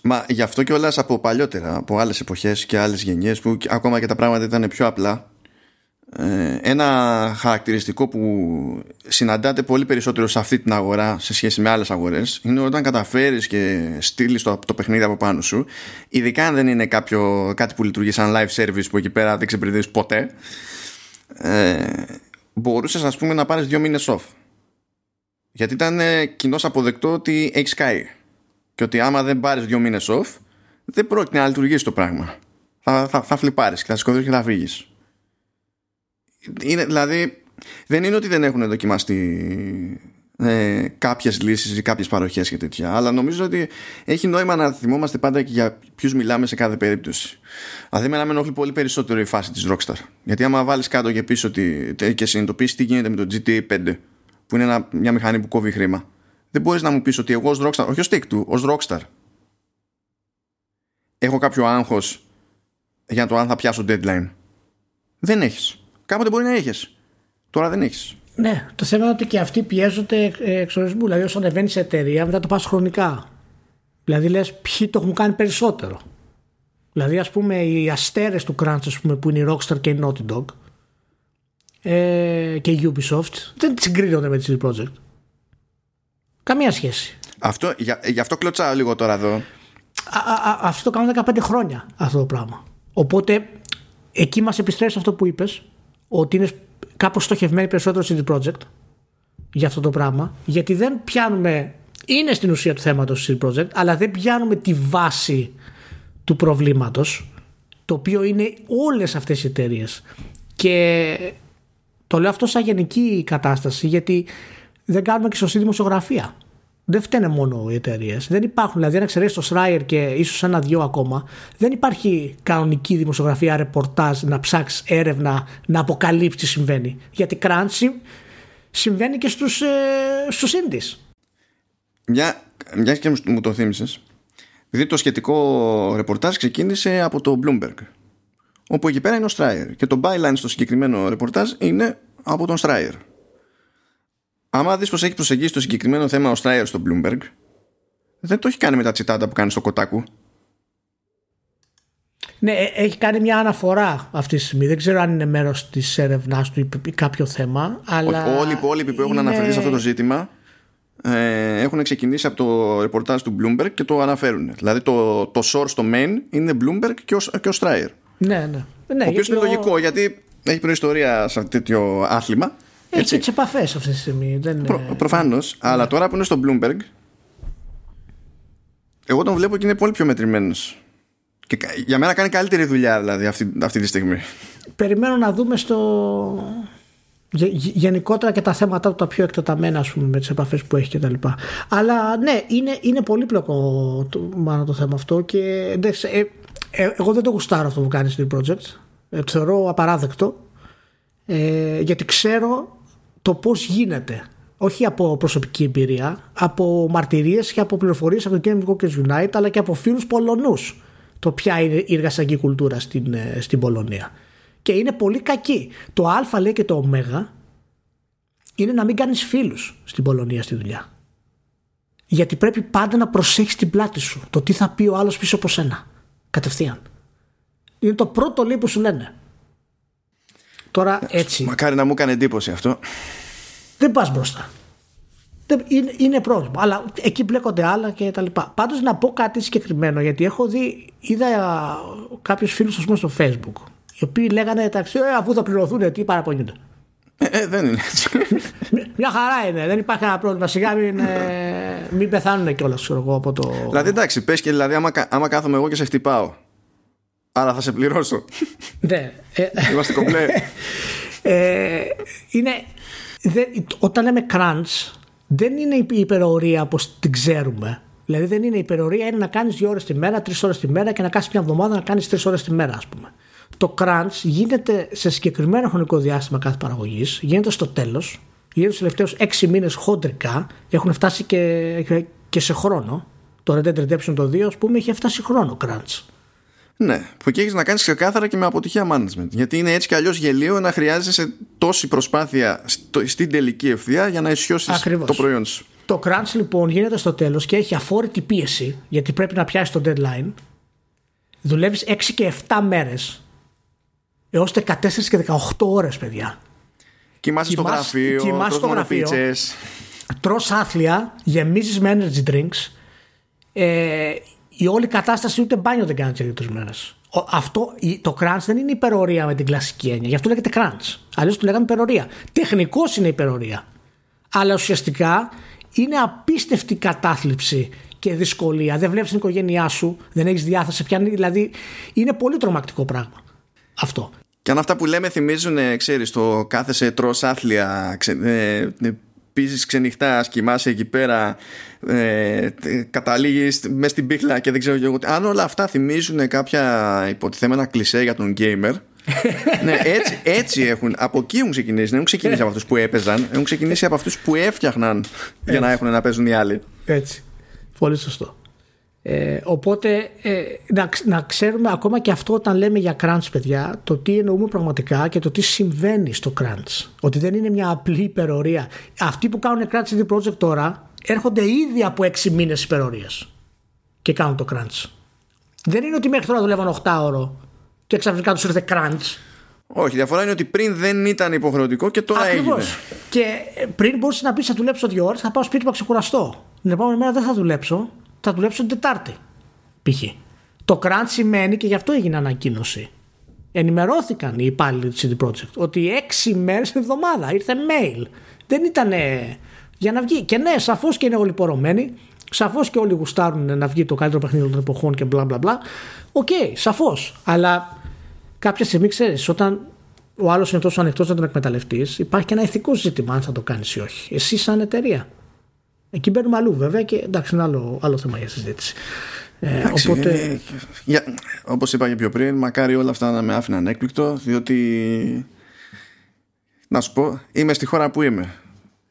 Μα γι' αυτό και όλα από παλιότερα, από άλλες εποχές και άλλες γενιές που ακόμα και τα πράγματα ήταν πιο απλά. Ε, ένα χαρακτηριστικό που συναντάτε πολύ περισσότερο σε αυτή την αγορά σε σχέση με άλλες αγορές είναι όταν καταφέρεις και στείλεις το, το παιχνίδι από πάνω σου ειδικά αν δεν είναι κάποιο, κάτι που λειτουργεί σαν live service που εκεί πέρα δεν ξεπερδείς ποτέ ε, μπορούσες ας πούμε να πάρεις δύο μήνες off γιατί ήταν ε, κοινώς αποδεκτό ότι έχεις καεί και ότι άμα δεν πάρεις δύο μήνες off, δεν πρόκειται να λειτουργήσει το πράγμα. Θα, θα, θα φλιπάρεις και θα σηκωθείς και θα φύγεις. Είναι, δηλαδή, δεν είναι ότι δεν έχουν δοκιμαστεί ε, κάποιες λύσεις ή κάποιες παροχές και τέτοια, αλλά νομίζω ότι έχει νόημα να θυμόμαστε πάντα και για ποιους μιλάμε σε κάθε περίπτωση. Δηλαδή, με ενοχλεί πολύ περισσότερο η φάση της Rockstar. Γιατί άμα βάλεις κάτω και πίσω και συνειδητοποιήσεις τι γίνεται με το GTA 5, που είναι ένα, μια μηχανή που κόβει χρήμα δεν μπορείς να μου πεις ότι εγώ ως Rockstar, όχι ως Take-Two, ως Rockstar έχω κάποιο άγχος για το αν θα πιάσω deadline. Δεν έχεις. Κάποτε μπορεί να έχεις. Τώρα δεν έχεις. Ναι, το θέμα είναι ότι και αυτοί πιέζονται εξορισμού. Δηλαδή, όσο ανεβαίνεις σε εταιρεία, μετά το πας χρονικά. Δηλαδή, λες, ποιοι το έχουν κάνει περισσότερο. Δηλαδή, ας πούμε, οι αστέρες του Crunch, ας πούμε, που είναι η Rockstar και η Naughty Dog ε, και η Ubisoft, δεν συγκρίνονται με τη CD Projekt. Καμία σχέση. Αυτό, για, γι' αυτό κλωτσάω λίγο τώρα εδώ. Α, α, αυτό το κάνω 15 χρόνια αυτό το πράγμα. Οπότε εκεί μας επιστρέφει αυτό που είπες, ότι είναι κάπως στοχευμένη περισσότερο CD Projekt για αυτό το πράγμα, γιατί δεν πιάνουμε. Είναι στην ουσία του θέματο CD Projekt, αλλά δεν πιάνουμε τη βάση του προβλήματος, το οποίο είναι όλες αυτές οι εταιρείες. Και το λέω αυτό σαν γενική κατάσταση, γιατί δεν κάνουμε και σωστή δημοσιογραφία. Δεν φταίνε μόνο οι εταιρείες. Δεν υπάρχουν, δηλαδή, αν εξαιρέσεις το Schreier και ίσως ένα-δυο ακόμα, δεν υπάρχει κανονική δημοσιογραφία, ρεπορτάζ, να ψάξεις έρευνα, να αποκαλύψεις τι συμβαίνει. Γιατί κράντσι συμβαίνει και στους ε, στους Μια, μιας και μου το θύμισες. Δηλαδή το σχετικό ρεπορτάζ ξεκίνησε από το Bloomberg. Όπου εκεί πέρα είναι ο Schreier. Και το byline στο συγκεκριμένο ρεπορτάζ είναι από τον Schreier άμα δεις πως έχει προσεγγίσει το συγκεκριμένο θέμα ο Στράιερ στο Bloomberg δεν το έχει κάνει με τα τσιτάτα που κάνει στο κοτάκου ναι, ε, έχει κάνει μια αναφορά αυτή τη στιγμή. Δεν ξέρω αν είναι μέρος της έρευνάς του ή κάποιο θέμα. Αλλά όλοι οι υπόλοιποι που έχουν αναφερθεί σε αυτό το ζήτημα ε, έχουν ξεκινήσει από το ρεπορτάζ του Bloomberg και το αναφέρουν. Δηλαδή το, το source, το main είναι Bloomberg και ο, και ο Stryer. Ναι, ναι. ναι ο οποίος είναι λογικό γιατί έχει προϊστορία σε τέτοιο άθλημα έχει τις επαφές αυτή τη στιγμή. Δεν... Προ, Προφανώς. Ναι. Αλλά τώρα που είναι στο Bloomberg, εγώ τον βλέπω και είναι πολύ πιο μετρημένος. Και για μένα κάνει καλύτερη δουλειά δηλαδή αυτή, αυτή τη στιγμή. Περιμένω να δούμε στο. Γενικότερα και τα θέματα του τα πιο εκτεταμένα ας πούμε, με τις επαφές που έχει και τα λοιπά. Αλλά ναι είναι, είναι πολύπλοκο το, μάλλον το θέμα αυτό και ε, ε, εγώ δεν το γουστάρω αυτό που κάνει στην project ε, θεωρώ απαράδεκτο ε, γιατί ξέρω το πώς γίνεται όχι από προσωπική εμπειρία, από μαρτυρίες και από πληροφορίες από το Game Workers Unite αλλά και από φίλους Πολωνούς το ποια είναι η εργασιακή κουλτούρα στην, ε, στην Πολωνία. Και είναι πολύ κακή. Το α λέει και το ω είναι να μην κάνεις φίλους στην Πολωνία στη δουλειά. Γιατί πρέπει πάντα να προσέχεις την πλάτη σου. Το τι θα πει ο άλλος πίσω από σένα. Κατευθείαν. Είναι το πρώτο λέει που σου λένε. Τώρα έτσι. Μακάρι να μου έκανε εντύπωση αυτό. Δεν πας μπροστά. Είναι, είναι πρόβλημα. Αλλά εκεί μπλέκονται άλλα και τα λοιπά. Πάντως να πω κάτι συγκεκριμένο, γιατί έχω δει, είδα κάποιους φίλους στο Facebook, οι οποίοι λέγανε εντάξει, ε, αφού θα πληρωθούν, τι παραπονιούνται. Ε, ε, δεν είναι έτσι. Μια χαρά είναι. Δεν υπάρχει κανένα πρόβλημα. Σιγά μην, ε, μην πεθάνουν κιόλας, ξέρω εγώ από το. Δηλαδή, εντάξει, πες και δηλαδή, άμα, άμα κάθομαι εγώ και σε χτυπάω. Άρα θα σε πληρώσω. Ναι. Ε, Είμαστε κομπλέ. ε, είναι. Δε, όταν λέμε crunch, δεν είναι η υπερορία όπως την ξέρουμε. Δηλαδή δεν είναι υπερορία, είναι να κάνεις δύο ώρες τη μέρα, τρεις ώρες τη μέρα και να κάνει μια εβδομάδα να κάνεις τρεις ώρες τη μέρα, ας πούμε. Το crunch γίνεται σε συγκεκριμένο χρονικό διάστημα κάθε παραγωγής, γίνεται στο τέλος, γίνεται στους τελευταίους έξι μήνες χοντρικά, έχουν φτάσει και, και σε χρόνο. Το Red Dead Redemption το 2, ας πούμε, είχε φτάσει χρόνο crunch. Ναι, που εκεί έχεις να κάνεις ξεκάθαρα και με αποτυχία management. Γιατί είναι έτσι κι αλλιώς γελίο να χρειάζεσαι τόση προσπάθεια στην τελική ευθεία για να ισιώσεις το προϊόν σου. Το crunch λοιπόν γίνεται στο τέλος και έχει αφόρητη πίεση, γιατί πρέπει να πιάσει το deadline. Δουλεύεις 6 και 7 μέρες έως 14 και 18 ώρες, παιδιά. Κοιμάσαι στο γραφείο, κοιμάσαι στο γραφείο. Τρως άθλια, γεμίζεις με energy drinks. Ε, η όλη κατάσταση ούτε μπάνιο δεν κάνει για τρει μέρες. Αυτό, το crunch δεν είναι υπερορία με την κλασική έννοια. Γι' αυτό λέγεται crunch. Αλλιώς του λέγαμε υπερορία. Τεχνικώς είναι υπερορία. Αλλά ουσιαστικά είναι απίστευτη κατάθλιψη και δυσκολία. Δεν βλέπεις την οικογένειά σου, δεν έχεις διάθεση πιάνει. Δηλαδή είναι πολύ τρομακτικό πράγμα αυτό. Και αν αυτά που λέμε θυμίζουν, ξέρεις, το κάθεσαι τρως άθλια, ξε, ε, πίζεις ξενυχτά, κοιμάσαι εκεί πέρα, ε, καταλήγεις μέσα στην πίχλα και δεν ξέρω εγώ. Αν όλα αυτά θυμίζουν κάποια υποτιθέμενα κλισέ για τον gamer, ναι, έτσι, έτσι έχουν. Από εκεί έχουν ξεκινήσει. Δεν έχουν ξεκινήσει από αυτούς που έπαιζαν. Έχουν ξεκινήσει από αυτούς που έφτιαχναν για να έχουν να παίζουν οι άλλοι. Έτσι. Πολύ σωστό. Ε, οπότε ε, να, να ξέρουμε ακόμα και αυτό όταν λέμε για crunch παιδιά το τι εννοούμε πραγματικά και το τι συμβαίνει στο crunch ότι δεν είναι μια απλή υπερορία αυτοί που κάνουν crunch CD project τώρα έρχονται ήδη από 6 μήνες υπερορίας και κάνουν το crunch δεν είναι ότι μέχρι τώρα δουλεύαν 8 ώρο και ξαφνικά τους ήρθε crunch όχι, η διαφορά είναι ότι πριν δεν ήταν υποχρεωτικό και τώρα Ακριβώς. έγινε. Και πριν μπορούσες να πεις θα δουλέψω δύο ώρες, θα πάω σπίτι μου να ξεκουραστώ. Την επόμενη μέρα δεν θα δουλέψω θα δουλέψω την Τετάρτη. Π.χ. Το crunch σημαίνει και γι' αυτό έγινε ανακοίνωση. Ενημερώθηκαν οι υπάλληλοι του CD Projekt ότι έξι μέρες την εβδομάδα ήρθε mail. Δεν ήταν για να βγει. Και ναι, σαφώς και είναι όλοι πορωμένοι. Σαφώς και όλοι γουστάρουν να βγει το καλύτερο παιχνίδι των εποχών και μπλα μπλα μπλα. Okay, σαφώς. Αλλά κάποια στιγμή ξέρεις, όταν ο άλλος είναι τόσο ανοιχτός να τον εκμεταλλευτείς, υπάρχει και ένα ηθικό ζήτημα αν θα το κάνεις ή όχι. Εσύ, σαν εταιρεία. Εκεί μπαίνουμε αλλού βέβαια και εντάξει είναι άλλο, άλλο θέμα για συζήτηση. Ε, εντάξει, οπότε... Ε, για, όπως είπα και πιο πριν μακάρι όλα αυτά να με άφηναν έκπληκτο διότι να σου πω είμαι στη χώρα που είμαι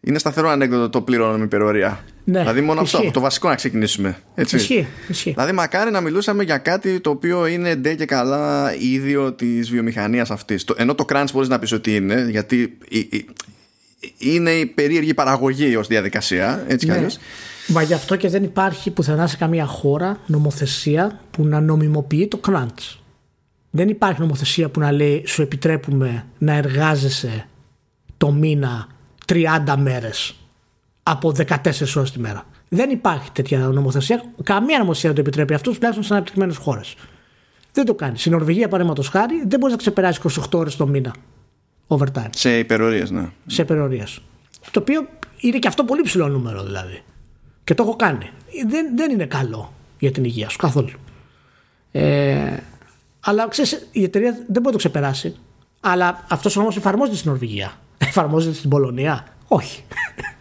είναι σταθερό ανέκδοτο το πληρώνω με υπερορία. Ναι, δηλαδή μόνο ισχύει. αυτό, το βασικό να ξεκινήσουμε. Έτσι. Ισχύει, ισχύει. Δηλαδή μακάρι να μιλούσαμε για κάτι το οποίο είναι ντε και καλά ίδιο της βιομηχανίας αυτής. Ενώ το crunch μπορείς να πεις ότι είναι, γιατί είναι η περίεργη παραγωγή ως διαδικασία έτσι ναι. Μα γι' αυτό και δεν υπάρχει πουθενά σε καμία χώρα νομοθεσία που να νομιμοποιεί το crunch. Δεν υπάρχει νομοθεσία που να λέει σου επιτρέπουμε να εργάζεσαι το μήνα 30 μέρες από 14 ώρες τη μέρα. Δεν υπάρχει τέτοια νομοθεσία. Καμία νομοθεσία δεν το επιτρέπει αυτό, τουλάχιστον σε αναπτυγμένες χώρες. Δεν το κάνει. Στην Νορβηγία, παραδείγματος χάρη, δεν μπορείς να ξεπεράσεις 28 ώρες το μήνα overtime. Σε υπερορίες, ναι. Σε υπερορίες. Το οποίο είναι και αυτό πολύ ψηλό νούμερο δηλαδή. Και το έχω κάνει. Δεν, δεν είναι καλό για την υγεία σου καθόλου. Ε, αλλά ξέρεις, η εταιρεία δεν μπορεί να το ξεπεράσει. Αλλά αυτός ο νόμος εφαρμόζεται στην Νορβηγία. Εφαρμόζεται στην Πολωνία. Όχι.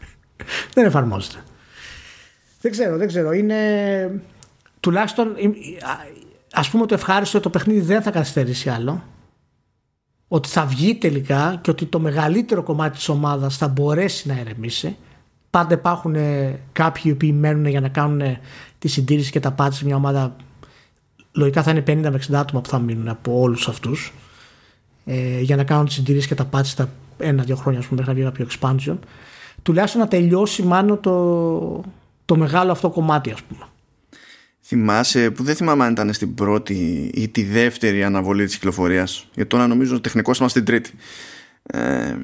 δεν εφαρμόζεται. Δεν ξέρω, δεν ξέρω. Είναι. Τουλάχιστον ας πούμε το ευχάριστο το παιχνίδι δεν θα καθυστερήσει άλλο ότι θα βγει τελικά και ότι το μεγαλύτερο κομμάτι της ομάδας θα μπορέσει να ερεμήσει. Πάντα υπάρχουν ε, κάποιοι οι οποίοι μένουν για να κάνουν ε, τη συντήρηση και τα πάτια σε μια ομάδα. Λογικά θα είναι 50 με 60 άτομα που θα μείνουν από όλους αυτούς ε, για να κάνουν τη συντήρηση και τα πάτια στα ένα-δύο χρόνια ας πούμε, μέχρι να βγει κάποιο expansion. Τουλάχιστον να τελειώσει μάλλον το, το μεγάλο αυτό κομμάτι ας πούμε. Θυμάσαι, που δεν θυμάμαι αν ήταν στην πρώτη ή τη δεύτερη αναβολή της κυκλοφορίας γιατί τώρα νομίζω τεχνικώς είμαστε στην τρίτη Ε,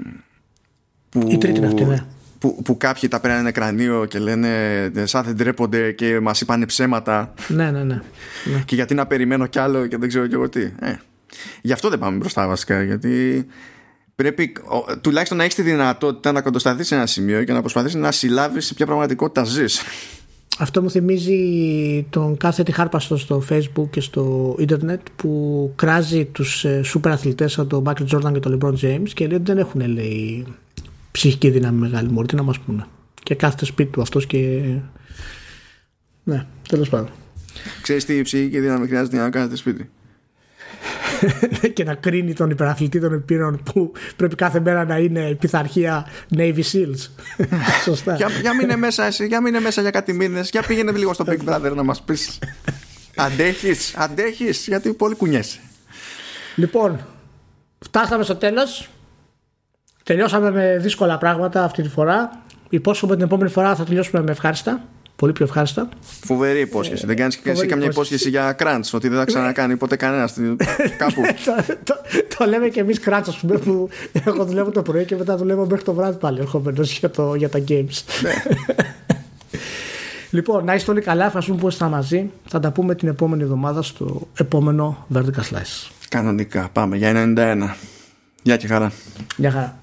που, Η τρίτη αυτή, ναι. Που, που κάποιοι τα πέρανε κρανίο και λένε σαν δεν τρέπονται και μας είπανε ψέματα. Ναι, ναι, ναι, ναι. Και γιατί να περιμένω κι άλλο και δεν ξέρω κι εγώ τι. Ε. Γι' αυτό δεν πάμε μπροστά βασικά, γιατί πρέπει τουλάχιστον να έχεις τη δυνατότητα να κοντοσταθείς σε ένα σημείο και να προσπαθήσει να συλλάβεις σε ποια πραγματικότητα ζεις. Αυτό μου θυμίζει τον κάθε τη χάρπαστο στο facebook και στο ίντερνετ που κράζει τους ε, σούπερ αθλητές από τον Michael Jordan και τον LeBron James και λέει ότι δεν έχουν λέει, ψυχική δύναμη μεγάλη μόρη, τι να μας πούνε. Και κάθεται σπίτι του αυτός και... Ναι, τέλος πάντων. Ξέρεις τι ψυχική δύναμη χρειάζεται για να κάνετε σπίτι; και να κρίνει τον υπεραθλητή των επίρων που πρέπει κάθε μέρα να είναι πειθαρχία Navy Seals. Σωστά. για, για μείνε μέσα εσύ, για μείνε μέσα για κάτι μήνες, για πήγαινε λίγο στο Big Brother να μας πεις. αντέχεις, αντέχεις, γιατί πολύ κουνιέσαι. Λοιπόν, φτάσαμε στο τέλος. Τελειώσαμε με δύσκολα πράγματα αυτή τη φορά. Υπόσχομαι την επόμενη φορά θα τελειώσουμε με ευχάριστα πολύ πιο ευχάριστα. Φοβερή υπόσχεση. δεν κάνεις και εσύ καμιά υπόσχεση για κράντ, ότι δεν θα ξανακάνει ποτέ κανένα κάπου. το, το, λέμε και εμείς κράντ, ας πούμε, που εγώ δουλεύω το πρωί και μετά δουλεύω μέχρι το βράδυ πάλι ερχόμενος για, για τα games. Ναι. λοιπόν, να είστε όλοι καλά. Ευχαριστούμε που ήσασταν μαζί. Θα τα πούμε την επόμενη εβδομάδα στο επόμενο Vertical Slice. Κανονικά. Πάμε για 91. Γεια και χαρά. Γεια χαρά.